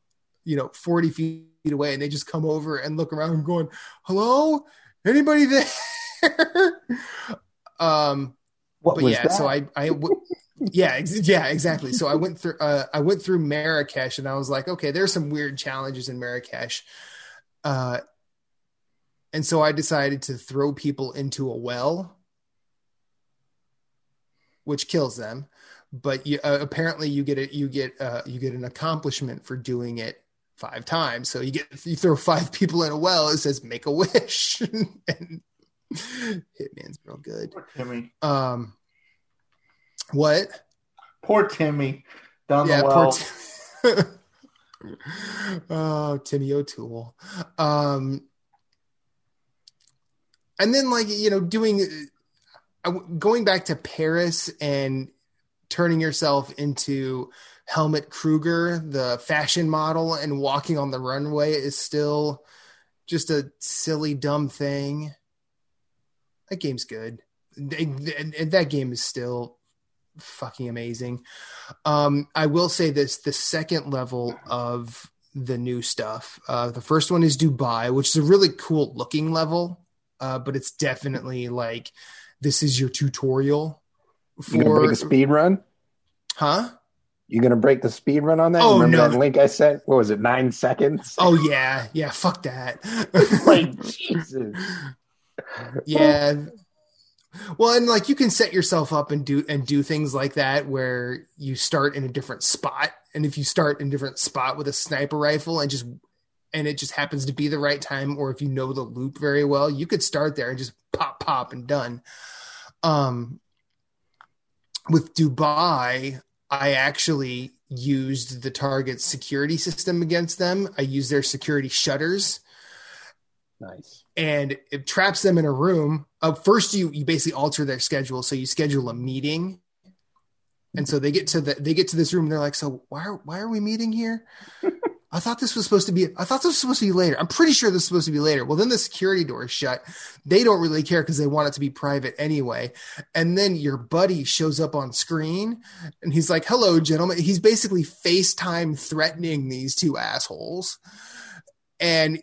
[SPEAKER 2] you know 40 feet away, and they just come over and look around, and going, "Hello, anybody there?" um,
[SPEAKER 4] What
[SPEAKER 2] but
[SPEAKER 4] was
[SPEAKER 2] yeah,
[SPEAKER 4] that?
[SPEAKER 2] so I I w- yeah ex- yeah exactly. So I went through uh, I went through Marrakesh and I was like, okay, there's some weird challenges in Marrakesh, uh, and so I decided to throw people into a well, which kills them. But you, uh, apparently, you get it. You get uh, you get an accomplishment for doing it five times. So you get you throw five people in a well. It says make a wish, and Hitman's real good.
[SPEAKER 5] Poor Timmy.
[SPEAKER 2] Um, what?
[SPEAKER 5] Poor Timmy. Down
[SPEAKER 2] yeah,
[SPEAKER 5] the well.
[SPEAKER 2] poor Tim- oh, Timmy O'Toole. Um, and then like you know, doing uh, going back to Paris and turning yourself into Helmut Kruger, the fashion model, and walking on the runway is still just a silly, dumb thing. That game's good. And and that game is still fucking amazing. Um, I will say this: the second level of the new stuff. Uh, the first one is Dubai, which is a really cool looking level, uh, but it's definitely like this is your tutorial
[SPEAKER 4] you
[SPEAKER 2] for
[SPEAKER 4] a speed run?
[SPEAKER 2] huh?
[SPEAKER 4] You gonna break the speed run on that?
[SPEAKER 2] Oh,
[SPEAKER 4] Remember
[SPEAKER 2] no.
[SPEAKER 4] that link I sent? What was it? Nine seconds?
[SPEAKER 2] Oh yeah, yeah. Fuck that.
[SPEAKER 4] like Jesus.
[SPEAKER 2] Yeah. Well, and like you can set yourself up and do and do things like that where you start in a different spot, and if you start in a different spot with a sniper rifle and just and it just happens to be the right time, or if you know the loop very well, you could start there and just pop, pop, and done. Um, with Dubai, I actually used the target's security system against them. I used their security shutters
[SPEAKER 4] Nice.
[SPEAKER 2] and it traps them in a room. Uh, first, you you basically alter their schedule, so you schedule a meeting, and so they get to the they get to this room. And they're like, "So why are why are we meeting here? I thought this was supposed to be. I thought this was supposed to be later. I'm pretty sure this is supposed to be later. Well, then the security door is shut. They don't really care because they want it to be private anyway. And then your buddy shows up on screen, and he's like, "Hello, gentlemen." He's basically FaceTime threatening these two assholes, and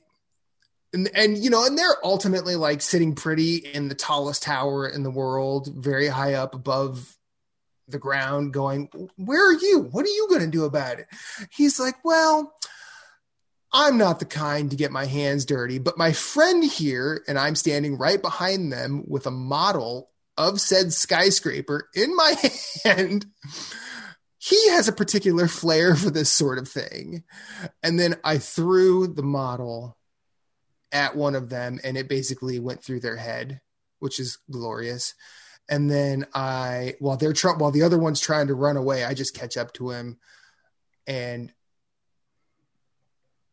[SPEAKER 2] and, and you know, and they're ultimately like sitting pretty in the tallest tower in the world, very high up above the ground, going, Where are you? What are you going to do about it? He's like, Well, I'm not the kind to get my hands dirty, but my friend here, and I'm standing right behind them with a model of said skyscraper in my hand. He has a particular flair for this sort of thing. And then I threw the model at one of them and it basically went through their head, which is glorious. And then I, while they're trying, while the other one's trying to run away, I just catch up to him and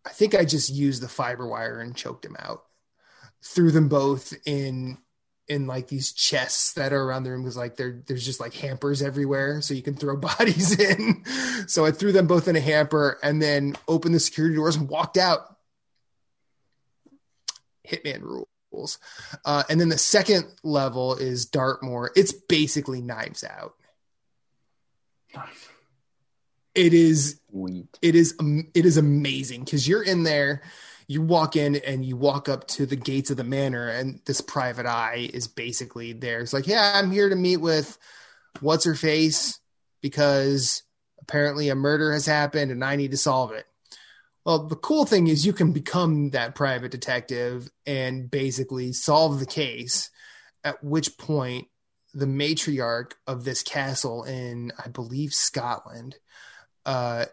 [SPEAKER 2] I think I just used the fiber wire and choked him out. Threw them both in in like these chests that are around the room because like there there's just like hampers everywhere so you can throw bodies in. So I threw them both in a hamper and then opened the security doors and walked out. Hitman rules. Uh, and then the second level is Dartmoor. It's basically Knives Out.
[SPEAKER 5] Nice.
[SPEAKER 2] It is
[SPEAKER 4] Sweet.
[SPEAKER 2] it is um, it is amazing because you're in there you walk in and you walk up to the gates of the manor and this private eye is basically there it's like yeah i'm here to meet with what's her face because apparently a murder has happened and i need to solve it well the cool thing is you can become that private detective and basically solve the case at which point the matriarch of this castle in i believe scotland uh,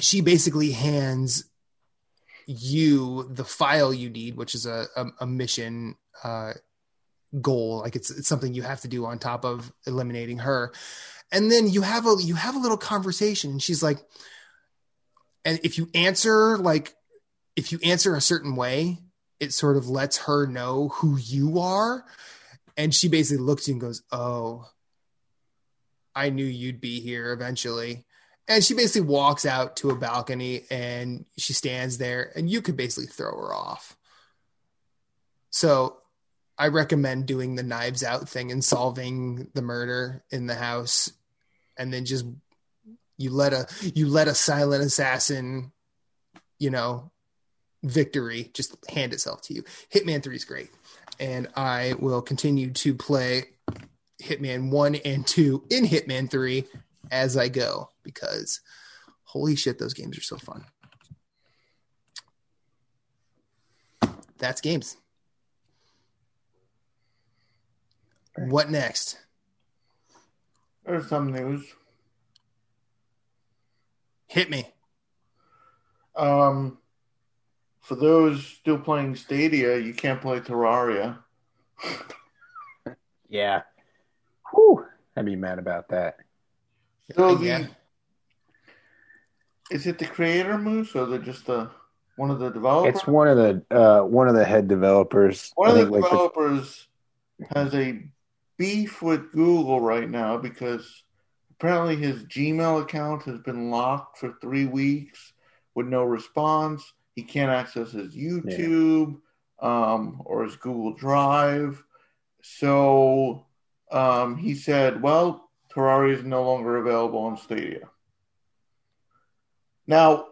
[SPEAKER 2] she basically hands you the file you need, which is a a, a mission uh, goal. Like it's it's something you have to do on top of eliminating her, and then you have a you have a little conversation. And she's like, and if you answer like if you answer a certain way, it sort of lets her know who you are, and she basically looks at you and goes, "Oh." I knew you'd be here eventually. And she basically walks out to a balcony and she stands there, and you could basically throw her off. So I recommend doing the knives out thing and solving the murder in the house. And then just you let a you let a silent assassin, you know, victory just hand itself to you. Hitman 3 is great. And I will continue to play Hitman 1 and 2 in Hitman 3 as I go because holy shit, those games are so fun. That's games. What next?
[SPEAKER 5] There's some news.
[SPEAKER 2] Hit me.
[SPEAKER 5] Um, for those still playing Stadia, you can't play Terraria.
[SPEAKER 4] Yeah. Whew. I'd be mad about that.
[SPEAKER 5] So the,
[SPEAKER 2] Yeah.
[SPEAKER 5] is it the creator Moose or the just the one of the developers?
[SPEAKER 4] It's one of the uh, one of the head developers.
[SPEAKER 5] One
[SPEAKER 4] I
[SPEAKER 5] of the
[SPEAKER 4] think, like, the-
[SPEAKER 5] developers has a beef with Google right now because apparently his Gmail account has been locked for three weeks with no response. He can't access his YouTube um, or his Google Drive. So um, he said, well, Terraria is no longer available on Stadia. Now,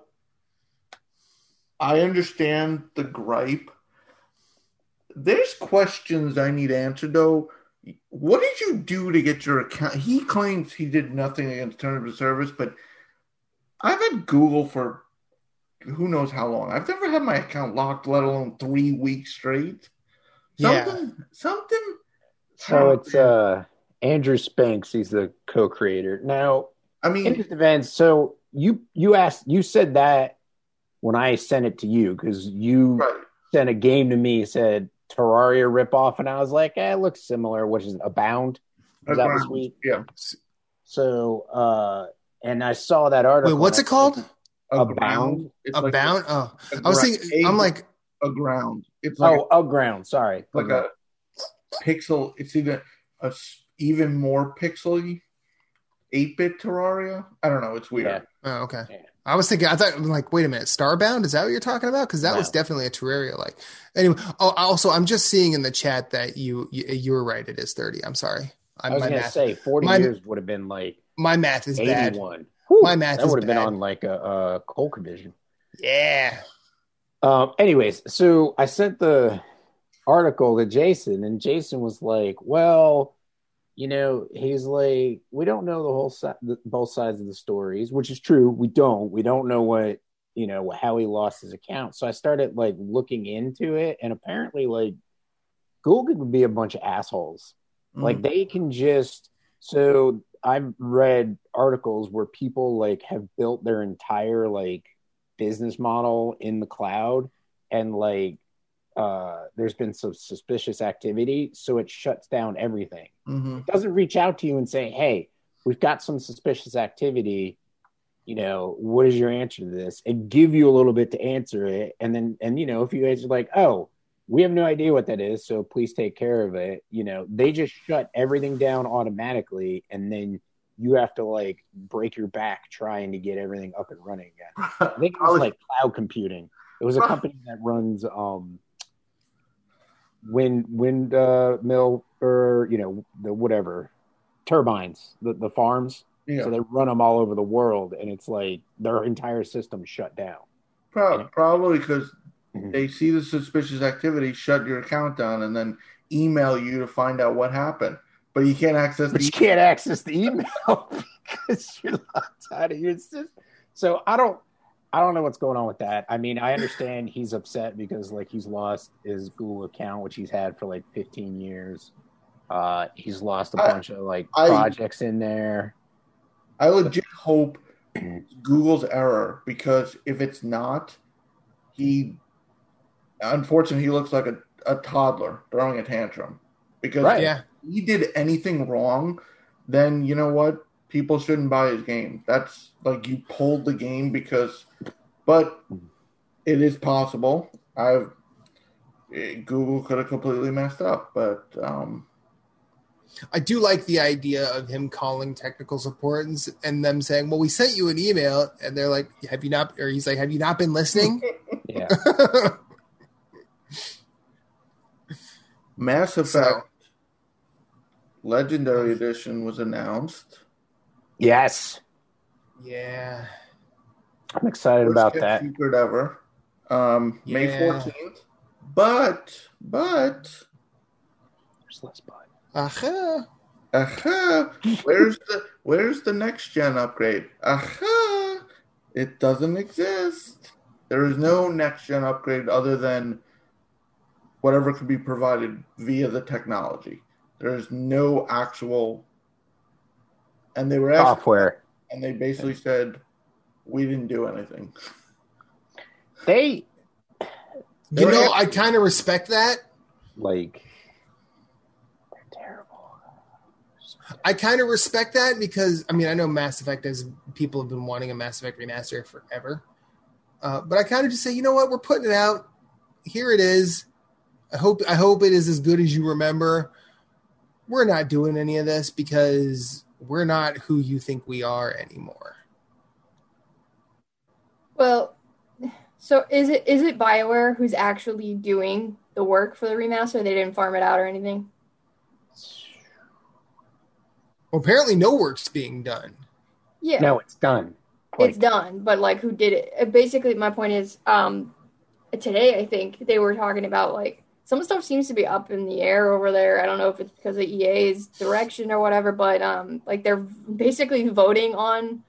[SPEAKER 5] I understand the gripe there's questions I need answered though. What did you do to get your account? He claims he did nothing against terms of service, but I've had Google for who knows how long. I've never had my account locked, let alone three weeks straight.
[SPEAKER 2] Yeah.
[SPEAKER 5] Something, something.
[SPEAKER 4] so it's uh Andrew Spinks. He's the co-creator. Now,
[SPEAKER 5] I
[SPEAKER 4] in
[SPEAKER 5] mean,
[SPEAKER 4] his defense, so you you asked you said that when I sent it to you because you
[SPEAKER 5] right.
[SPEAKER 4] sent a game to me said Terraria ripoff, and I was like, eh, it looks similar, which is Abound. Was that this week?
[SPEAKER 5] Yeah.
[SPEAKER 4] So, uh, and I saw that article.
[SPEAKER 2] Wait, what's it called?
[SPEAKER 4] said,
[SPEAKER 5] Abound. It's like
[SPEAKER 2] Abound? Oh,
[SPEAKER 5] a
[SPEAKER 2] I was
[SPEAKER 5] gra-
[SPEAKER 2] thinking. I'm like,
[SPEAKER 5] a ground. It's like
[SPEAKER 4] Oh, ground. Sorry.
[SPEAKER 5] like a pixel. It's even a s- even more pixely, eight bit Terraria. I don't know. It's weird.
[SPEAKER 4] Yeah.
[SPEAKER 2] oh, okay.
[SPEAKER 4] Yeah.
[SPEAKER 2] I was thinking. I thought, I'm like, wait a minute, Starbound? Is that what you're talking about? Because that
[SPEAKER 4] No.
[SPEAKER 2] was definitely a Terraria. Like, anyway. Oh, also, I'm just seeing in the chat that you you, you were right. It is 30. I'm sorry. I,
[SPEAKER 4] I was
[SPEAKER 2] my
[SPEAKER 4] gonna say forty
[SPEAKER 2] my-
[SPEAKER 4] years would have been like
[SPEAKER 2] my math is bad.
[SPEAKER 4] eighty-one.
[SPEAKER 2] My math
[SPEAKER 4] that would have been on like a, a Coke division.
[SPEAKER 2] Yeah.
[SPEAKER 4] Um, anyways, so I sent the article to Jason, and Jason was like, "Well, you know, he's like, we don't know the whole side, both sides of the stories, which is true. We don't. We don't know what you know how he lost his account. So I started like looking into it, and apparently, like Google can be a bunch of assholes.
[SPEAKER 5] Mm.
[SPEAKER 4] Like they can just. So I've read articles where people like have built their entire like business model in the cloud, and like uh, there's been some suspicious activity, so it shuts down everything.
[SPEAKER 5] Mhm.
[SPEAKER 4] It doesn't reach out to you and say, "Hey, we've got some suspicious activity. You know, what is your answer to this?" And give you a little bit to answer it, and then and you know, if you answer like, "Oh, we have no idea what that is, so please take care of it," you know, they just shut everything down automatically, and then you have to like break your back trying to get everything up and running again. I think it was
[SPEAKER 5] was-
[SPEAKER 4] like cloud computing. It was a company that runs um wind wind uh, mill or you know the whatever turbines, the the farms.
[SPEAKER 5] yeah.
[SPEAKER 4] So they run them all over the world, and it's like their entire system shut down.
[SPEAKER 5] Pro- probably because
[SPEAKER 4] Mhm.
[SPEAKER 5] they see the suspicious activity, shut your account down, and then email you to find out what happened. But you can't access
[SPEAKER 4] But
[SPEAKER 5] the
[SPEAKER 4] you can't access the email because you're locked out of your system. So I don't. I don't know what's going on with that. I mean, I understand he's upset because like he's lost his Google account, which he's had for like 15 years. Uh, he's lost a
[SPEAKER 5] I-
[SPEAKER 4] bunch of like
[SPEAKER 5] I-
[SPEAKER 4] projects in there.
[SPEAKER 5] I legit hope Google's error because if it's not, he unfortunately he looks like a, a toddler throwing a tantrum. Because
[SPEAKER 4] Right.
[SPEAKER 2] Yeah.
[SPEAKER 5] he did anything wrong, then you know what? People shouldn't buy his game. That's like you pulled the game because, but it is possible. I've eh, Google could have completely messed up, but um,
[SPEAKER 2] I do like the idea of him calling technical support and, and them saying, "Well, we sent you an email," and they're like, "Have you not?" Or he's like, "Have you not been listening?"
[SPEAKER 4] Yeah.
[SPEAKER 5] Mass Effect
[SPEAKER 2] So-
[SPEAKER 5] Legendary Edition was announced.
[SPEAKER 4] Yes.
[SPEAKER 2] yeah.
[SPEAKER 4] I'm excited
[SPEAKER 5] First
[SPEAKER 4] about
[SPEAKER 5] kept
[SPEAKER 4] that.
[SPEAKER 5] secret ever. Um, May fourteenth. But but
[SPEAKER 4] There's less bud.
[SPEAKER 2] Aha.
[SPEAKER 5] aha, where's the where's the next gen upgrade? Aha, it doesn't exist. There is no next gen upgrade other than whatever could be provided via the technology. There is no actual, and they were asked,
[SPEAKER 4] Software.
[SPEAKER 5] and they basically said, "We didn't do anything."
[SPEAKER 4] They
[SPEAKER 2] You
[SPEAKER 5] They're
[SPEAKER 2] know,
[SPEAKER 5] actually-
[SPEAKER 2] I kind of respect that.
[SPEAKER 4] like they're terrible.
[SPEAKER 2] I kind of respect that because I mean I know Mass Effect as people have been wanting a Mass Effect remaster forever, uh, but I kind of just say you know what we're putting it out. Here it is. I hope I hope it is as good as you remember. We're not doing any of this because we're not who you think we are anymore.
[SPEAKER 3] Well, so is it is it Bioware who's actually doing the work for the remaster? They didn't farm it out or anything.
[SPEAKER 2] Well, apparently no work's being done.
[SPEAKER 3] Yeah,
[SPEAKER 4] No, it's done.
[SPEAKER 3] it's done. But like, who did it? Uh, Basically, my point is, um, today I think they were talking about like some stuff seems to be up in the air over there. I don't know if it's because of EA's direction or whatever, but um, like they're basically voting on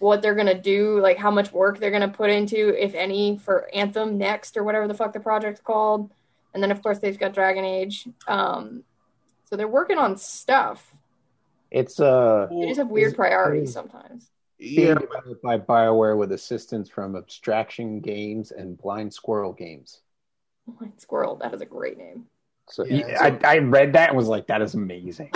[SPEAKER 3] what they're gonna do, like how much work they're gonna put into, if any, for Anthem next or whatever the fuck the project's called. And then of course they've got Dragon Age. Um, so they're working on stuff.
[SPEAKER 4] It's uh
[SPEAKER 3] They just have weird priorities sometimes.
[SPEAKER 5] Yeah,
[SPEAKER 4] by BioWare with assistance from Abstraction Games and Blind Squirrel Games.
[SPEAKER 3] Blind Squirrel, that is a great name.
[SPEAKER 4] So
[SPEAKER 2] Yeah,
[SPEAKER 4] yeah, I, I read that and was like, that is amazing.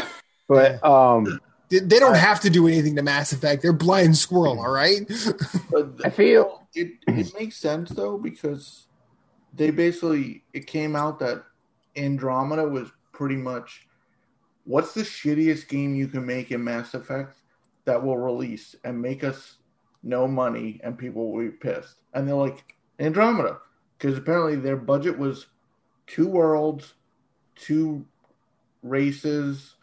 [SPEAKER 4] But um,
[SPEAKER 2] They, they don't have to do anything to Mass Effect. They're blind squirrel, all right.
[SPEAKER 4] I feel
[SPEAKER 5] it it makes sense though because they basically it came out that Andromeda was pretty much what's the shittiest game you can make in Mass Effect that will release and make us no money and people will be pissed and they're like Andromeda because apparently their budget was two worlds, two races,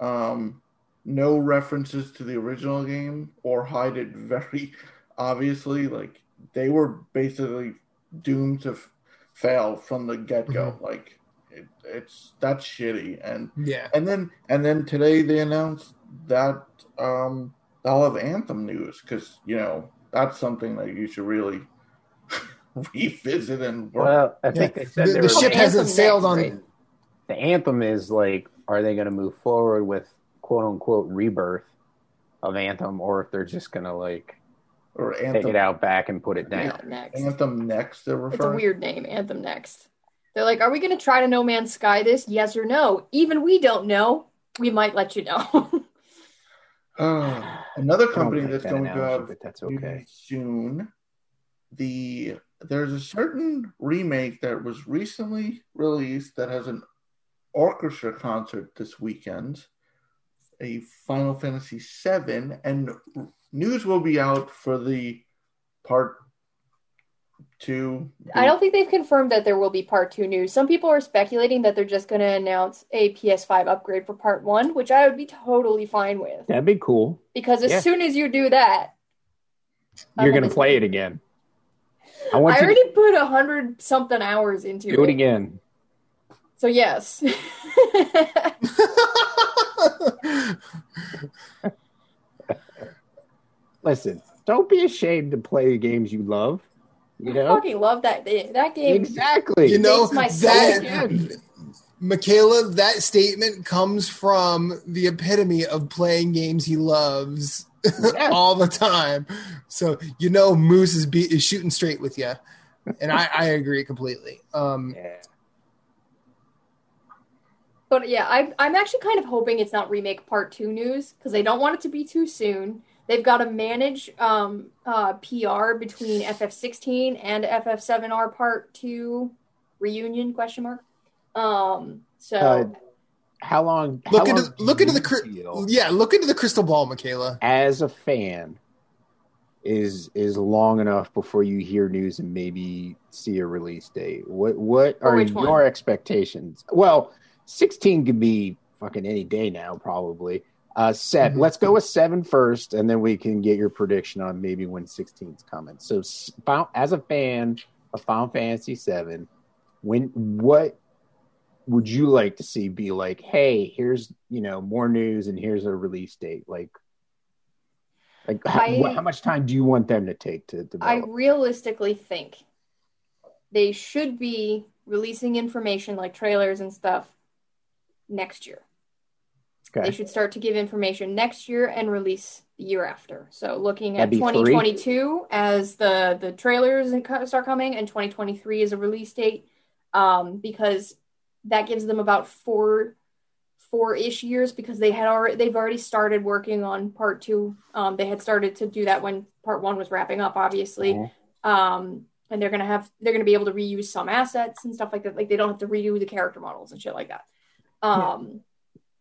[SPEAKER 5] um, no references to the original game or hide it very obviously like they were basically doomed to f- fail from the get go. Like it, it's that's shitty. And
[SPEAKER 2] Yeah.
[SPEAKER 5] and then and then today they announced that um they'll have Anthem news because you know that's something that you should really revisit and work.
[SPEAKER 4] Well, I think
[SPEAKER 2] Yeah.
[SPEAKER 4] they said
[SPEAKER 2] The,
[SPEAKER 4] they
[SPEAKER 2] the ship
[SPEAKER 3] Anthem
[SPEAKER 2] hasn't sailed on.
[SPEAKER 3] right?
[SPEAKER 4] the anthem is like, are they going to move forward with quote unquote rebirth of Anthem, or if they're just going to like
[SPEAKER 5] or
[SPEAKER 4] take
[SPEAKER 5] Anthem
[SPEAKER 4] it out back and put it
[SPEAKER 3] Yeah,
[SPEAKER 4] down?
[SPEAKER 3] next.
[SPEAKER 5] Anthem next. They're
[SPEAKER 3] It's a weird name, Anthem Next. They're like, are we going to try to No Man's Sky this? Yes or no? Even we don't know. We might let you know.
[SPEAKER 5] Uh, another company
[SPEAKER 4] like
[SPEAKER 5] that's
[SPEAKER 4] that
[SPEAKER 5] going to
[SPEAKER 4] analogy,
[SPEAKER 5] have
[SPEAKER 4] but that's okay.
[SPEAKER 5] soon. The there's a certain remake that was recently released that has an orchestra concert this weekend, a Final Fantasy VII, and news will be out for the part two.
[SPEAKER 3] I don't think they've confirmed that there will be part two news. Some people are speculating that they're just going to announce a PS5 upgrade for part one, which I would be totally fine with.
[SPEAKER 4] That'd be cool.
[SPEAKER 3] Because as
[SPEAKER 4] Yeah.
[SPEAKER 3] soon as you do that,
[SPEAKER 4] You're going to play it again. I want
[SPEAKER 3] I
[SPEAKER 4] you
[SPEAKER 3] already put a hundred something hours into
[SPEAKER 4] to do it again.
[SPEAKER 3] So yes.
[SPEAKER 4] Listen, don't be ashamed to play the games you love. You know,
[SPEAKER 3] I
[SPEAKER 4] know
[SPEAKER 3] fucking love that that game.
[SPEAKER 4] exactly.
[SPEAKER 2] You know
[SPEAKER 3] Makes my
[SPEAKER 2] that,
[SPEAKER 4] soul
[SPEAKER 2] Michaela. That statement comes from the epitome of playing games he loves
[SPEAKER 4] Yeah.
[SPEAKER 2] all the time. So you know, Moose is, be- is shooting straight with you, and I, I agree completely. Um,
[SPEAKER 4] Yeah.
[SPEAKER 3] But yeah, I, I'm actually kind of hoping it's not remake part two news because they don't want it to be too soon. They've got to manage um, uh, PR between FF16 and FF7R part two reunion question mark. Um, so
[SPEAKER 4] Uh, How long?
[SPEAKER 2] look
[SPEAKER 4] how
[SPEAKER 2] into
[SPEAKER 4] long
[SPEAKER 2] look into the cri-
[SPEAKER 4] feel
[SPEAKER 2] yeah, look into the crystal ball, Michaela.
[SPEAKER 4] as a fan is is long enough before you hear news and maybe see a release date. What what
[SPEAKER 3] For
[SPEAKER 4] are
[SPEAKER 3] which one?
[SPEAKER 4] your expectations? Well, sixteen could be fucking any day now, probably. Uh, set.
[SPEAKER 2] Mhm.
[SPEAKER 4] Let's go with seven first, and then we can get your prediction on maybe when 16's coming. So, as a fan of Final Fantasy Seven, when what would you like to see be like? Hey, here's you know more news, and here's a release date. Like, like how,
[SPEAKER 3] I-
[SPEAKER 4] what- how much time do you want them to take to Develop?
[SPEAKER 3] I realistically think they should be releasing information like trailers and stuff next year. They should start to give information next year and release the year after. So looking at
[SPEAKER 4] That'd be three?
[SPEAKER 3] 2022 as the the trailers and start coming, and 2023 is a release date, um, because that gives them about four four ish years because they had already they've already started working on part two. Um, they had started to do that when part one was wrapping up, obviously.
[SPEAKER 4] Mhm.
[SPEAKER 3] Um, and they're gonna have they're gonna be able to reuse some assets and stuff like that. Like they don't have to redo the character models and shit like that. Um,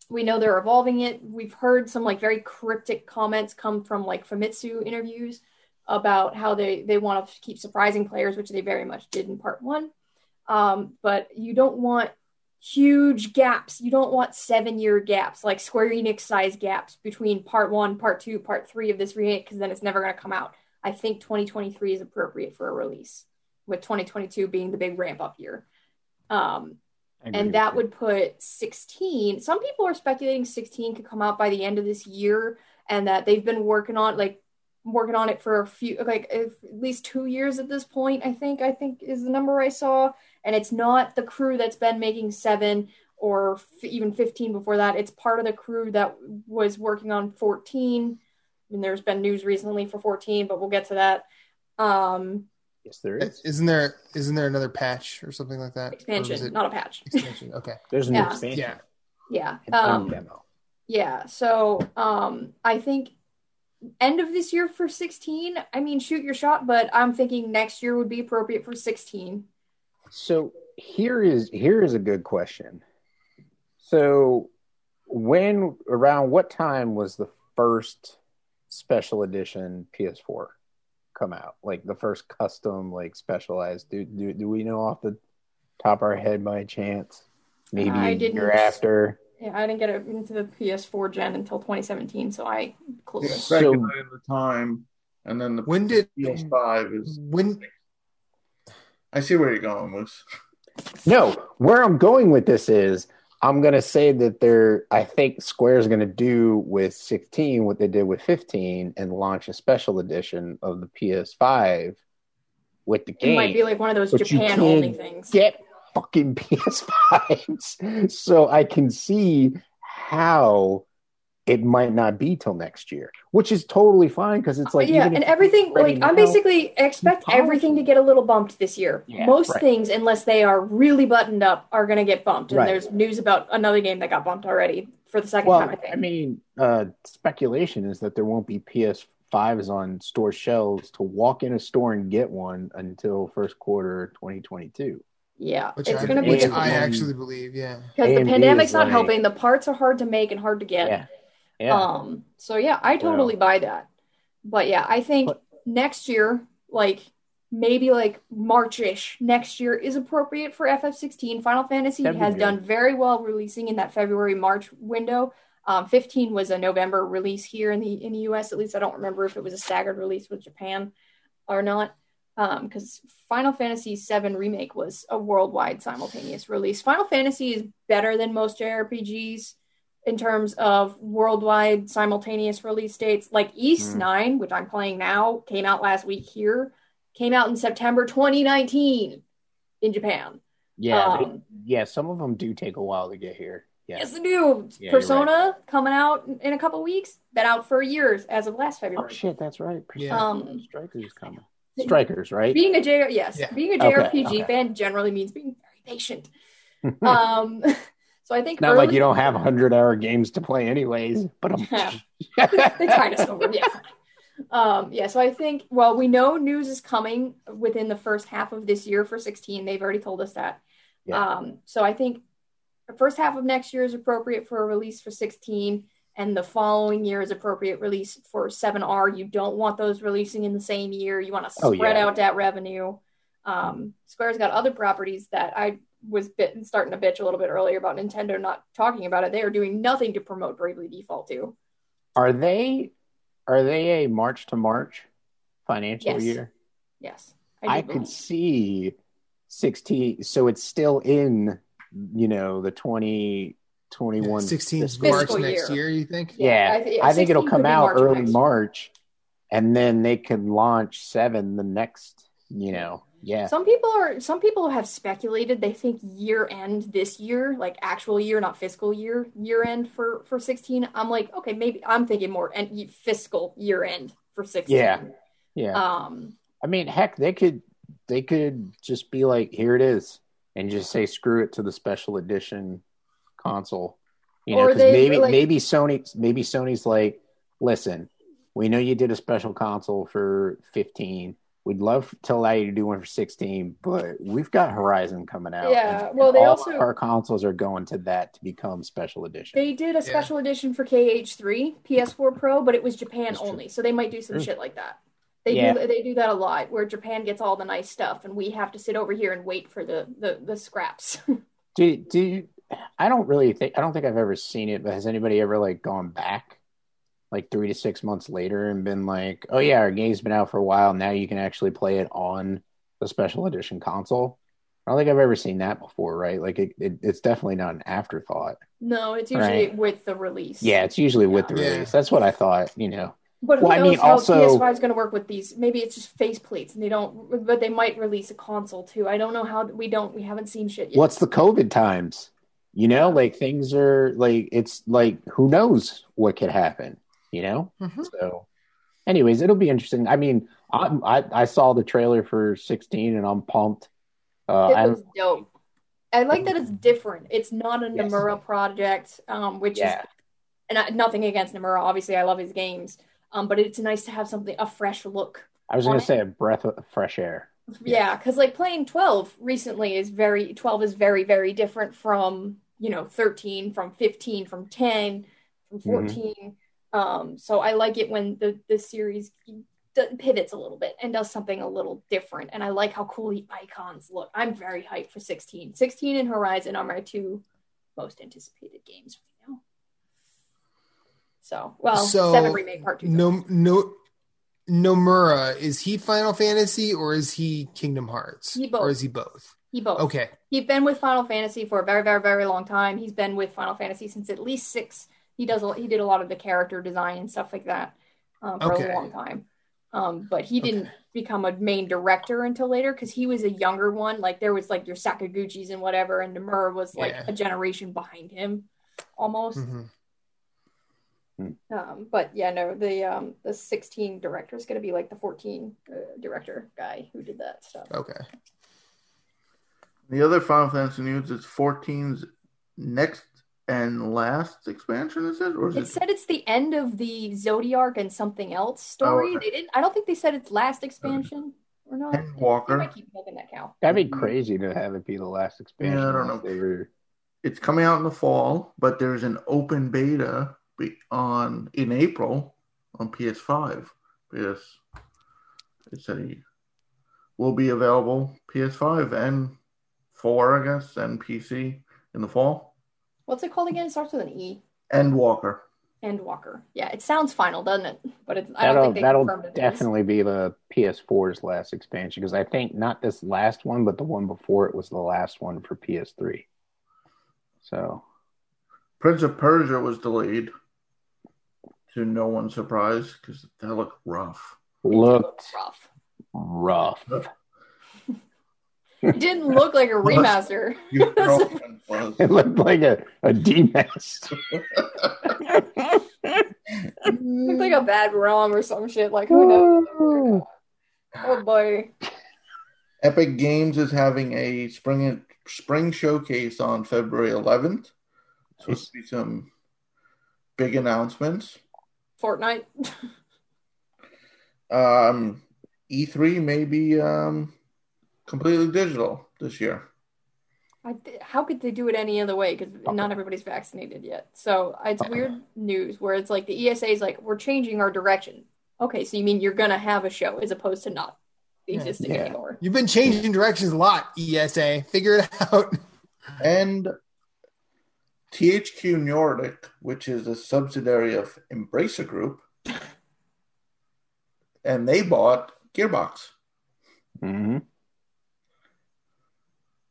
[SPEAKER 3] we know they're evolving it. We've heard some like very cryptic comments come from like Famitsu interviews about how they they want to keep surprising players, which they very much did in part one. Um, but you don't want huge gaps. You don't want seven year gaps, like Square Enix size gaps between part one, part two, part three of this remake, because then it's never going to come out. I think 2023 is appropriate for a release, with 2022 being the big ramp up year. Um, and that would put 16 some people are speculating 16 could come out by the end of this year and that they've been working on like working on it for a few like if, at least two years at this point i think i think is the number i saw and it's not the crew that's been making seven or f- even 15 before that it's part of the crew that was working on 14 and there's been news recently for 14 but we'll get to that um
[SPEAKER 4] yes, there is.
[SPEAKER 2] Isn't there isn't there another patch or something like that?
[SPEAKER 3] Expansion
[SPEAKER 2] it
[SPEAKER 3] not a patch
[SPEAKER 2] expansion. Okay.
[SPEAKER 4] There's a new
[SPEAKER 3] Yeah.
[SPEAKER 4] expansion.
[SPEAKER 2] Yeah.
[SPEAKER 3] yeah um
[SPEAKER 4] demo.
[SPEAKER 3] Yeah, so um I think end of this year for 16. I mean, shoot your shot, but I'm thinking next year would be appropriate for 16.
[SPEAKER 4] So here is here is a good question. So when around what time was the first special edition PS4 come out? Like the first custom like specialized do do, do we know off the top of our head by chance? Maybe
[SPEAKER 3] I
[SPEAKER 4] a
[SPEAKER 3] didn't-
[SPEAKER 4] year after.
[SPEAKER 3] Yeah, I didn't get it into the PS4 gen until 2017, so I clueless.
[SPEAKER 4] So-
[SPEAKER 5] Second the time, and then the
[SPEAKER 2] When did
[SPEAKER 5] PS5 is
[SPEAKER 2] when
[SPEAKER 5] I see where you're going, Moose.
[SPEAKER 4] No, where I'm going with this is I'm gonna say that they're. I think Square's gonna do with 16 what they did with 15 and launch a special edition of the PS5 with the game.
[SPEAKER 3] It might be like one of those
[SPEAKER 4] But you
[SPEAKER 3] Japan only
[SPEAKER 4] can't
[SPEAKER 3] things.
[SPEAKER 4] get fucking PS5s, so I can see how it might not be till next year, which is totally fine because it's like
[SPEAKER 3] yeah, and everything
[SPEAKER 4] ready
[SPEAKER 3] like I'm basically expect everything to get a little bumped this year.
[SPEAKER 4] Yeah,
[SPEAKER 3] Most
[SPEAKER 4] right.
[SPEAKER 3] things, unless they are really buttoned up, are gonna get bumped. And
[SPEAKER 4] Right.
[SPEAKER 3] there's news about another game that got bumped already for the second
[SPEAKER 4] well,
[SPEAKER 3] time. I think.
[SPEAKER 4] I mean, uh, speculation is that there won't be PS5s on store shelves to walk in a store and get one until first quarter 2022.
[SPEAKER 3] yeah,
[SPEAKER 2] Which,
[SPEAKER 3] it's gonna be
[SPEAKER 2] which I actually believe, yeah.
[SPEAKER 3] because the pandemic's not
[SPEAKER 4] like-
[SPEAKER 3] helping. The parts are hard to make and hard to get.
[SPEAKER 4] Yeah, yeah.
[SPEAKER 3] Um, so yeah, I totally buy that. But yeah, I think
[SPEAKER 4] But-
[SPEAKER 3] next year, like maybe like March-ish next year is appropriate for FF16. Final Fantasy
[SPEAKER 4] That'd
[SPEAKER 3] has done very well releasing in that February March window. Um, 15 was a November release here in the in the US. At least I don't remember if it was a staggered release with Japan or not. Because Final Fantasy VII remake was a worldwide simultaneous release. Final Fantasy is better than most JRPGs in terms of worldwide simultaneous release dates. Like Ys
[SPEAKER 4] Hmm.
[SPEAKER 3] 9, which I'm playing now, came out last week here, came out in September 2019 in Japan.
[SPEAKER 4] yeah, they-
[SPEAKER 3] Um,
[SPEAKER 4] yeah. Some of them do take a while to get here. Yeah.
[SPEAKER 3] Yes, they do.
[SPEAKER 4] Yeah, you're
[SPEAKER 3] Persona coming out in a couple weeks. Been out for years as of last
[SPEAKER 4] Oh
[SPEAKER 3] February.
[SPEAKER 4] shit, that's right.
[SPEAKER 2] Yeah.
[SPEAKER 3] Um,
[SPEAKER 4] Strikers coming. Strikers, right?
[SPEAKER 3] Being a J, yes,
[SPEAKER 2] Yeah.
[SPEAKER 3] being a
[SPEAKER 4] Okay,
[SPEAKER 3] JRPG
[SPEAKER 4] okay.
[SPEAKER 3] fan generally means being very patient. um, so I think
[SPEAKER 4] Not
[SPEAKER 3] early,
[SPEAKER 4] like you don't have hundred hour games to play, anyways. But I'm.
[SPEAKER 3] they kind of over, yeah. Um, yeah, so I think well, we know news is coming within the first half of this year for 16. They've already told us that.
[SPEAKER 4] Yeah.
[SPEAKER 3] Um, so I think the first half of next year is appropriate for a release for 16, and the following year is appropriate release for 7R. You don't want those releasing in the same year. You want to
[SPEAKER 4] Oh,
[SPEAKER 3] spread
[SPEAKER 4] yeah.
[SPEAKER 3] out that revenue. Um, Square's got other properties that I was bit, starting to bitch a little bit earlier about Nintendo not talking about it. They are doing nothing to promote Bravely Default 2.
[SPEAKER 4] Are they? Are they a March to March financial
[SPEAKER 3] Yes.
[SPEAKER 4] year?
[SPEAKER 3] Yes,
[SPEAKER 4] I,
[SPEAKER 3] do
[SPEAKER 4] could see sixteen. So it's still in, you know, the twenty twenty one.
[SPEAKER 2] 16
[SPEAKER 3] This
[SPEAKER 2] March
[SPEAKER 3] fiscal
[SPEAKER 2] next
[SPEAKER 3] year.
[SPEAKER 2] year, you think?
[SPEAKER 4] Yeah,
[SPEAKER 3] I thi-
[SPEAKER 4] I think it'll come out
[SPEAKER 3] March
[SPEAKER 4] early. March, and then they can launch seven the next. You know, yeah.
[SPEAKER 3] Some people are some people have speculated they think year end this year, like actual year, not fiscal year, year end for for 16. I'm like, okay, maybe I'm thinking more and fiscal year end for 16.
[SPEAKER 4] Yeah. Yeah.
[SPEAKER 3] Um
[SPEAKER 4] I mean, heck, they could they could just be like, here it is, and just say screw it to the special edition console. You know, because maybe
[SPEAKER 3] like-
[SPEAKER 4] maybe Sony maybe Sony's like, listen, we know you did a special console for 15. We'd love to allow you to do one for 16, but we've got Horizon coming out.
[SPEAKER 3] Yeah,
[SPEAKER 4] and-
[SPEAKER 3] well,
[SPEAKER 4] and
[SPEAKER 3] they
[SPEAKER 4] all
[SPEAKER 3] also-
[SPEAKER 4] our consoles are going to that to become special edition.
[SPEAKER 3] they did a special edition for KH3 PS4 Pro, but it was Japan
[SPEAKER 4] That's true.
[SPEAKER 3] only. So they might do some
[SPEAKER 4] True.
[SPEAKER 3] shit like that. They
[SPEAKER 4] Yeah.
[SPEAKER 3] do they do that a lot where Japan gets all the nice stuff and we have to sit over here and wait for the the, the scraps.
[SPEAKER 4] Do do you, I don't really think I don't think I've ever seen it, but has anybody ever like gone back like three to six months later and been like, Oh yeah, our game's been out for a while, now you can actually play it on the special edition console? I don't think I've ever seen that before, right? Like it, it it's definitely not an afterthought.
[SPEAKER 3] no, it's usually
[SPEAKER 4] Right.
[SPEAKER 3] with the release.
[SPEAKER 4] Yeah, it's usually with the release. That's what I thought, you know.
[SPEAKER 3] But who
[SPEAKER 4] Well, I mean,
[SPEAKER 3] how
[SPEAKER 4] also-
[SPEAKER 3] PS5 is going to work with these? Maybe it's just faceplates, and they don't. But they might release a console too. I don't know how. We don't. We haven't seen shit yet.
[SPEAKER 4] What's the COVID times? You know, like things are like it's like who knows what could happen, you know?
[SPEAKER 2] Mhm.
[SPEAKER 4] So, anyways, it'll be interesting. I mean, I, I I saw the trailer for 16 and I'm pumped. Uh,
[SPEAKER 3] It
[SPEAKER 4] I
[SPEAKER 3] dope. I like that it's different. It's not a
[SPEAKER 4] Yes.
[SPEAKER 3] Nomura project, um, which
[SPEAKER 4] yeah,
[SPEAKER 3] is and I, nothing against Nomura. Obviously, I love his games, um, but it's nice to have something a fresh look.
[SPEAKER 4] I was gonna
[SPEAKER 3] it.
[SPEAKER 4] say a breath of fresh air.
[SPEAKER 3] Yeah, because like playing twelve recently is very twelve is very very different from you know thirteen, from fifteen, from ten, from
[SPEAKER 4] Mm-hmm.
[SPEAKER 3] 14 Um, so I like it when the the series pivots a little bit and does something a little different. And I like how cool the icons look. I'm very hyped for 16. 16 and Horizon are my two most anticipated games right now. So, well,
[SPEAKER 2] So,
[SPEAKER 3] seven remake part two.
[SPEAKER 2] No, no, Nomura, is he Final Fantasy or is he Kingdom Hearts?
[SPEAKER 3] He both.
[SPEAKER 2] Or is he both?
[SPEAKER 3] He both.
[SPEAKER 2] Okay.
[SPEAKER 3] He's been with Final Fantasy for a very, very, very long time. He's been with Final Fantasy since at least six. He does. A, he did a lot of the character design and stuff like that um, for
[SPEAKER 2] Okay.
[SPEAKER 3] a long time. Um, but he didn't become a main director until later because he was a younger one. Like there was like your Sakaguchis and whatever, and Nomura was like
[SPEAKER 2] Yeah.
[SPEAKER 3] a generation behind him, almost.
[SPEAKER 2] Mhm.
[SPEAKER 3] Um, but yeah, no, the um, the sixteen director is going to be like the fourteen uh, director guy who did that stuff.
[SPEAKER 2] Okay.
[SPEAKER 5] The other Final Fantasy news is 14's next and last expansion, is it? Or is
[SPEAKER 3] It
[SPEAKER 5] it?
[SPEAKER 3] said it's the end of the Zodiac and something else oh, story.
[SPEAKER 5] Oh, okay.
[SPEAKER 3] They didn't. I don't think they said it's last expansion or not.
[SPEAKER 5] Endwalker.
[SPEAKER 3] I keep milking that cow.
[SPEAKER 4] That'd be crazy to have it be the last expansion.
[SPEAKER 5] Yeah, I don't know.
[SPEAKER 4] Were-
[SPEAKER 5] It's coming out in the fall, but there's an open beta on in April on PS5. Yes, it said he will be available PS5 and four, I guess, and PC in the fall.
[SPEAKER 3] What's it called again? It starts with an E.
[SPEAKER 5] Endwalker.
[SPEAKER 3] Endwalker. Yeah, it sounds final, doesn't it? But it's, I don't
[SPEAKER 4] That'll
[SPEAKER 3] think they
[SPEAKER 4] that'll
[SPEAKER 3] confirmed it. is.
[SPEAKER 4] definitely be the PS4's last expansion because I think not this last one, but the one before it was the last one for PS3. So
[SPEAKER 5] Prince of Persia was delayed to no one's surprise because that looked rough.
[SPEAKER 4] looked
[SPEAKER 3] rough.
[SPEAKER 4] rough.
[SPEAKER 3] It didn't look like a remaster.
[SPEAKER 5] Your girlfriend was.
[SPEAKER 4] It looked like a a D-mess.
[SPEAKER 3] It looked like a bad ROM or some shit. Like who knows? Oh boy.
[SPEAKER 5] Epic Games is having a spring spring showcase on February 11th. Supposed to be some big announcements.
[SPEAKER 3] Fortnite.
[SPEAKER 5] Um, E3 may be um, completely digital this year.
[SPEAKER 3] I th- how could they do it any other way? Because not everybody's vaccinated yet. So it's weird news where it's like the ESA is like, we're changing our direction. Okay, so you mean you're gonna have a show as opposed to not existing
[SPEAKER 4] Yeah.
[SPEAKER 3] anymore?
[SPEAKER 2] You've been changing directions a lot, ESA. Figure it out.
[SPEAKER 5] And THQ Nordic, which is a subsidiary of Embracer Group, and they bought Gearbox.
[SPEAKER 4] hmm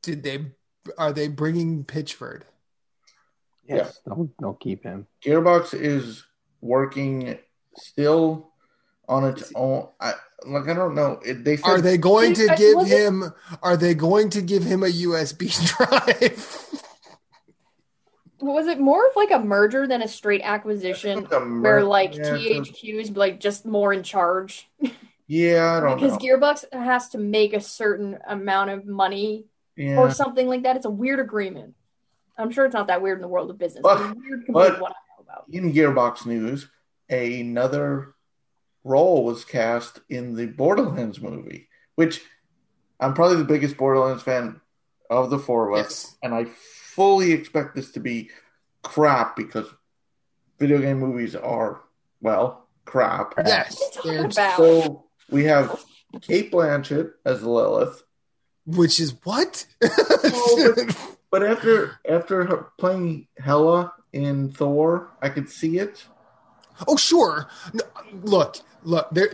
[SPEAKER 2] Did they? Are they bringing Pitchford?
[SPEAKER 4] Yes, they'll, they'll keep him.
[SPEAKER 5] Gearbox is working still on its own. I like I don't know. It, they said
[SPEAKER 2] Are they going to
[SPEAKER 3] I-
[SPEAKER 2] give
[SPEAKER 3] was it-
[SPEAKER 2] him? Are they going to give him a USB drive?
[SPEAKER 3] Was it more of like a merger than a straight acquisition?
[SPEAKER 5] The
[SPEAKER 3] Where like
[SPEAKER 5] yeah,
[SPEAKER 3] THQ is like just more in charge
[SPEAKER 5] Yeah, I don't
[SPEAKER 3] because
[SPEAKER 5] know.
[SPEAKER 3] Gearbox has to make a certain amount of money
[SPEAKER 5] yeah.
[SPEAKER 3] or something like that. It's a weird agreement. I'm sure it's not that weird in the world of business.
[SPEAKER 5] But-
[SPEAKER 3] But, it's weird compared
[SPEAKER 5] but-
[SPEAKER 3] what I know about.
[SPEAKER 5] in Gearbox news, another role was cast in the Borderlands movie, which I'm probably the biggest Borderlands fan of the four of us,
[SPEAKER 2] Yes.
[SPEAKER 5] and I fully expect this to be crap because video game movies are well crap.
[SPEAKER 2] Yes.
[SPEAKER 3] What are you about?
[SPEAKER 5] So we have Cate Blanchett as Lilith,
[SPEAKER 2] Which is what?
[SPEAKER 5] but after after playing Hela in Thor, I could see it.
[SPEAKER 2] oh, sure. No, look, look. There,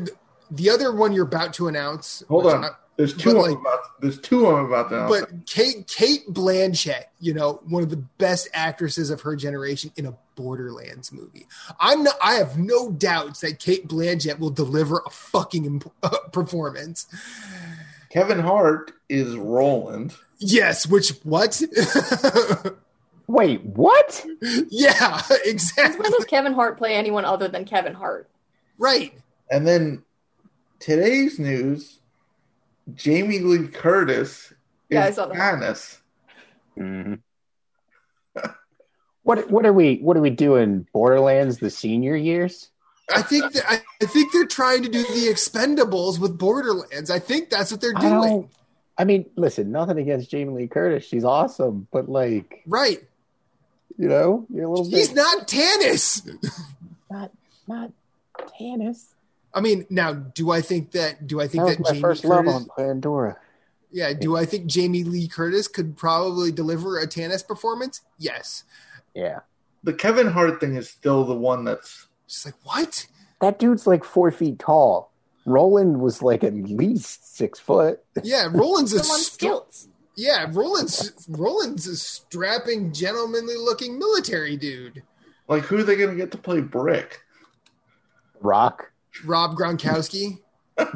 [SPEAKER 2] the other one you're about to announce.
[SPEAKER 5] Hold on. There's two.
[SPEAKER 2] Like-
[SPEAKER 5] about, there's two I'm about to announce.
[SPEAKER 2] but Kate Cate Blanchett, you know, one of the best actresses of her generation in a Borderlands movie. I'm not. I have no doubts that Cate Blanchett will deliver a fucking imp- uh, performance.
[SPEAKER 5] Kevin Hart is Roland.
[SPEAKER 2] Yes. Which what?
[SPEAKER 4] Wait, what?
[SPEAKER 2] yeah.
[SPEAKER 3] Since when
[SPEAKER 2] Exactly.
[SPEAKER 3] does Kevin Hart play anyone other than Kevin Hart?
[SPEAKER 2] Right.
[SPEAKER 5] And then today's news, Jamie Lee Curtis
[SPEAKER 3] Yeah, I
[SPEAKER 5] is
[SPEAKER 3] saw that.
[SPEAKER 5] Tannis.
[SPEAKER 4] hmm what what are we what are we doing? Borderlands the senior years?
[SPEAKER 2] I think that, I, I think they're trying to do the Expendables with Borderlands. I think that's what they're doing.
[SPEAKER 4] don't. I mean, listen, nothing against Jamie Lee Curtis. She's awesome, but like,
[SPEAKER 2] Right.
[SPEAKER 4] you know, you're a little
[SPEAKER 2] He's
[SPEAKER 4] bit
[SPEAKER 2] not Tannis.
[SPEAKER 4] not not Tannis.
[SPEAKER 2] I mean, now, do I think that? Do I think
[SPEAKER 4] That was
[SPEAKER 2] that
[SPEAKER 4] my
[SPEAKER 2] Jamie
[SPEAKER 4] first
[SPEAKER 2] Curtis?
[SPEAKER 4] love on Pandora.
[SPEAKER 2] Yeah. Do I think Jamie Lee Curtis could probably deliver a Tannis performance? Yes.
[SPEAKER 4] Yeah,
[SPEAKER 5] The Kevin Hart thing is still the one that's
[SPEAKER 2] She's like, what?
[SPEAKER 4] that dude's like four feet tall. Roland was like at least six foot.
[SPEAKER 2] Yeah, Roland's a
[SPEAKER 3] Come on
[SPEAKER 2] str-
[SPEAKER 3] stilts.
[SPEAKER 2] yeah, Roland's Roland's a strapping, gentlemanly looking military dude.
[SPEAKER 5] Like, who are they going to get to play Brick?
[SPEAKER 4] Rock.
[SPEAKER 2] Rob Gronkowski.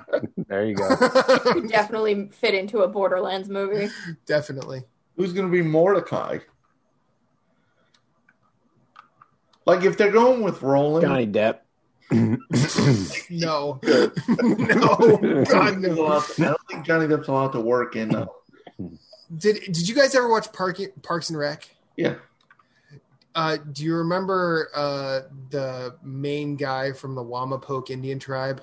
[SPEAKER 4] There you go.
[SPEAKER 3] Could definitely fit into a Borderlands movie.
[SPEAKER 2] Definitely.
[SPEAKER 5] Who's going to be Mordecai? Like, if they're going with Roland,
[SPEAKER 4] Johnny Depp.
[SPEAKER 2] No. no. God no.
[SPEAKER 5] I don't think Johnny Depp's allowed to work in. Uh,
[SPEAKER 2] Did did you guys ever watch Park, Parks and Rec?
[SPEAKER 5] yeah,
[SPEAKER 2] Uh, do you remember uh, the main guy from the Wamapoke Indian tribe?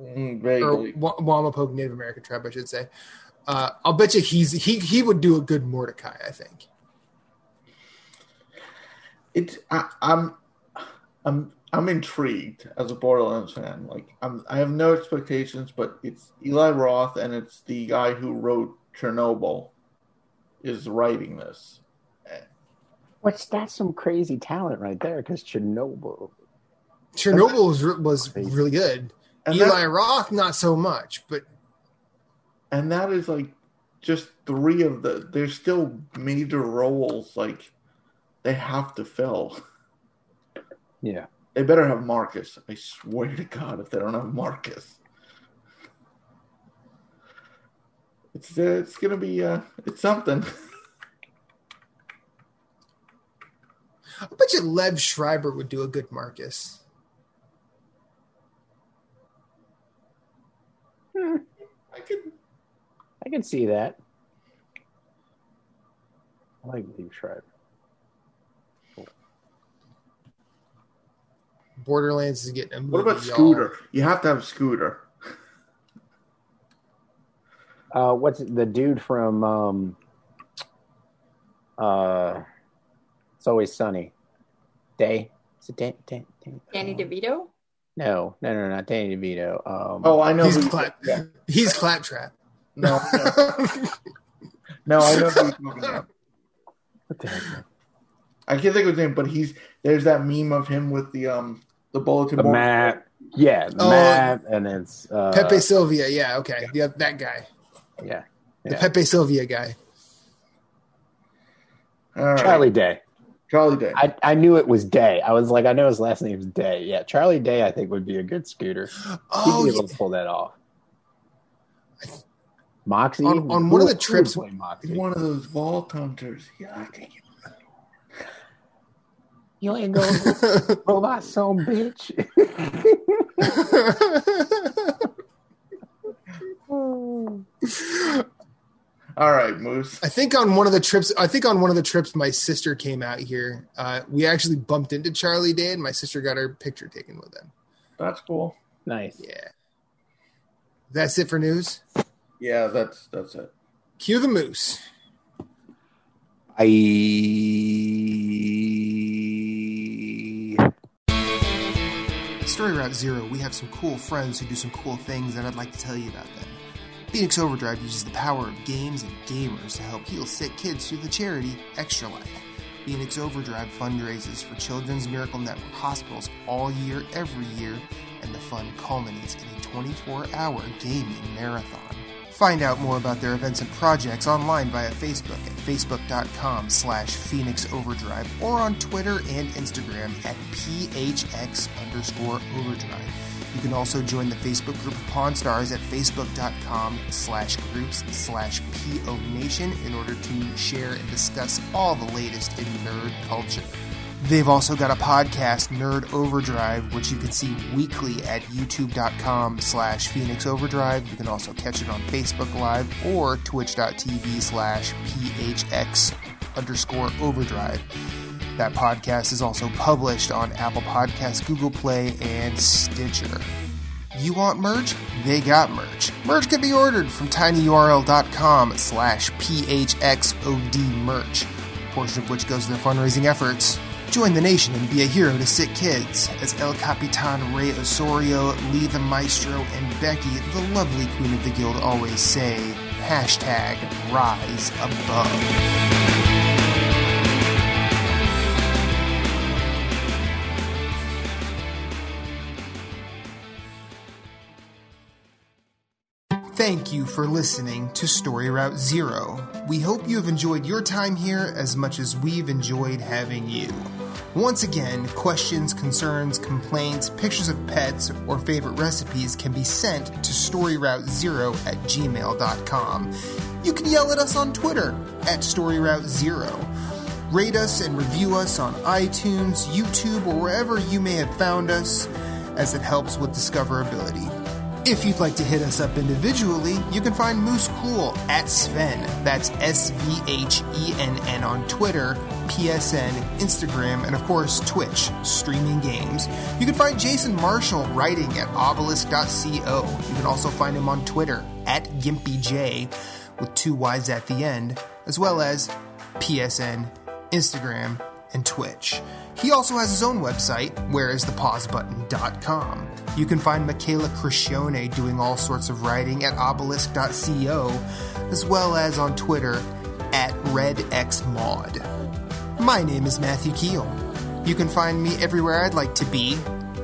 [SPEAKER 5] mm,
[SPEAKER 2] or
[SPEAKER 5] vaguely.
[SPEAKER 2] Wa- Wamapoke Native American tribe, I should say. Uh, I'll bet you he's he he would do a good Mordecai. I think.
[SPEAKER 5] It's I, I'm I'm I'm intrigued as a Borderlands fan. Like I'm I have no expectations, but it's Eli Roth and it's the guy who wrote Chernobyl is writing this.
[SPEAKER 4] What's that's some crazy talent right there, because Chernobyl.
[SPEAKER 2] Chernobyl was was
[SPEAKER 4] Crazy.
[SPEAKER 2] really good.
[SPEAKER 5] And
[SPEAKER 2] Eli
[SPEAKER 5] that,
[SPEAKER 2] Roth, not so much, but
[SPEAKER 5] and that is like just three of the there's still major roles like they have to fill.
[SPEAKER 4] Yeah.
[SPEAKER 5] They better have Marcus. I swear to God, if they don't have Marcus, it's uh, it's gonna be uh, it's something.
[SPEAKER 2] I bet you Liev Schreiber would do a good Marcus.
[SPEAKER 5] I could
[SPEAKER 4] I can see that. I like Liev Schreiber.
[SPEAKER 2] Borderlands is getting a movie.
[SPEAKER 5] What about
[SPEAKER 2] y'all.
[SPEAKER 5] Scooter? You have to have Scooter.
[SPEAKER 4] Uh, what's the dude from? Um, uh, it's always sunny. Day. Is it Dan, Dan, Dan,
[SPEAKER 3] Danny
[SPEAKER 4] uh,
[SPEAKER 3] DeVito?
[SPEAKER 4] No, no, no, not Danny DeVito. Um,
[SPEAKER 5] Oh, I know.
[SPEAKER 2] He's
[SPEAKER 5] who-
[SPEAKER 2] clap.
[SPEAKER 5] yeah.
[SPEAKER 2] He's claptrap.
[SPEAKER 5] No, no, no, I know who you're talking about.
[SPEAKER 4] what the heck?
[SPEAKER 5] I can't think of his name, but he's there's that meme of him with the um the bulletin
[SPEAKER 4] The
[SPEAKER 5] board.
[SPEAKER 4] map. Yeah, the
[SPEAKER 2] Oh,
[SPEAKER 4] map, and it's uh,
[SPEAKER 2] Pepe Sylvia. Yeah, okay. Yeah, that guy.
[SPEAKER 4] Yeah,
[SPEAKER 2] The Pepe Sylvia guy.
[SPEAKER 5] All right.
[SPEAKER 4] Charlie Day.
[SPEAKER 5] Charlie Day.
[SPEAKER 4] I, I knew it was Day. I was like, I know his last name's Day. Yeah, Charlie Day. I think would be a good scooter. He'd
[SPEAKER 2] Oh,
[SPEAKER 4] be
[SPEAKER 2] yeah.
[SPEAKER 4] able to pull that off. Moxie
[SPEAKER 2] On- on one of the trips-
[SPEAKER 4] would play Moxie.
[SPEAKER 5] one of those vault hunters. Yeah, I think
[SPEAKER 4] You ain't gonna robot son bitch.
[SPEAKER 5] All right, Moose.
[SPEAKER 2] I think on one of the trips, I think on one of the trips, my sister came out here. Uh, we actually bumped into Charlie Day, and my sister got her picture taken with him.
[SPEAKER 5] That's cool.
[SPEAKER 4] nice.
[SPEAKER 2] Yeah. That's it for news.
[SPEAKER 5] Yeah, that's that's it.
[SPEAKER 2] Cue the moose.
[SPEAKER 4] I
[SPEAKER 2] Story Route Zero, we have some cool friends who do some cool things, and I'd like to tell you about them. Phoenix Overdrive uses the power of games and gamers to help heal sick kids through the charity Extra Life. Phoenix Overdrive fundraises for Children's Miracle Network hospitals all year, every year, and the fund culminates in a 24 hour gaming marathon. Find out more about their events and projects online via Facebook at facebook.com slash Phoenix Overdrive or on Twitter and Instagram at PHX underscore Overdrive. You can also join the Facebook group of Pawn Stars at facebook.com slash groups slash PO Nation in order to share and discuss all the latest in nerd culture. They've also got a podcast, Nerd Overdrive, which you can see weekly at youtube.com slash Phoenix Overdrive. You can also catch it on Facebook Live or twitch.tv slash PHX underscore Overdrive. That podcast is also published on Apple Podcasts, Google Play, and Stitcher. You want merch? They got merch. Merch can be ordered from tinyurl.com slash phxod merch, a portion of which goes to their fundraising efforts. Join the nation and be a hero to sick kids as El Capitan Rey Osorio, Lee the Maestro, and Becky, the lovely queen of the guild, always say, hashtag rise above. Thank you for listening to Story Route Zero. We hope you have enjoyed your time here as much as we've enjoyed having you. Once again, questions, concerns, complaints, pictures of pets, or favorite recipes can be sent to storyroute0 at gmail.com. You can yell at us on Twitter at storyroute0. Rate us and review us on iTunes, YouTube, or wherever you may have found us, as it helps with discoverability. If you'd like to hit us up individually, you can find Moose Cool at Sven. That's S V H E N N on Twitter, PSN, Instagram, and of course Twitch, streaming games. You can find Jason Marshall writing at obelisk.co. You can also find him on Twitter at GimpyJ with two Y's at the end, as well as PSN, Instagram, and Twitch. He also has his own website, whereisthepausebutton.com. You can find Michaela Crescione doing all sorts of writing at obelisk.co, as well as on Twitter at RedXMaud. My name is Matthew Keel. You can find me everywhere I'd like to be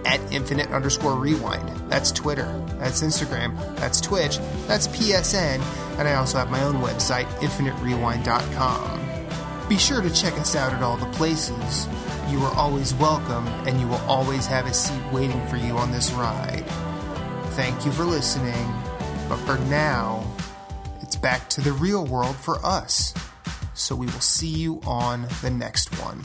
[SPEAKER 2] at infinite underscore rewind. That's Twitter, that's Instagram, that's Twitch, that's PSN, and I also have my own website, infiniterewind.com. Be sure to check us out at all the places. You are always welcome, and you will always have a seat waiting for you on this ride. Thank you for listening, but for now, it's back to the real world for us. So we will see you on the next one.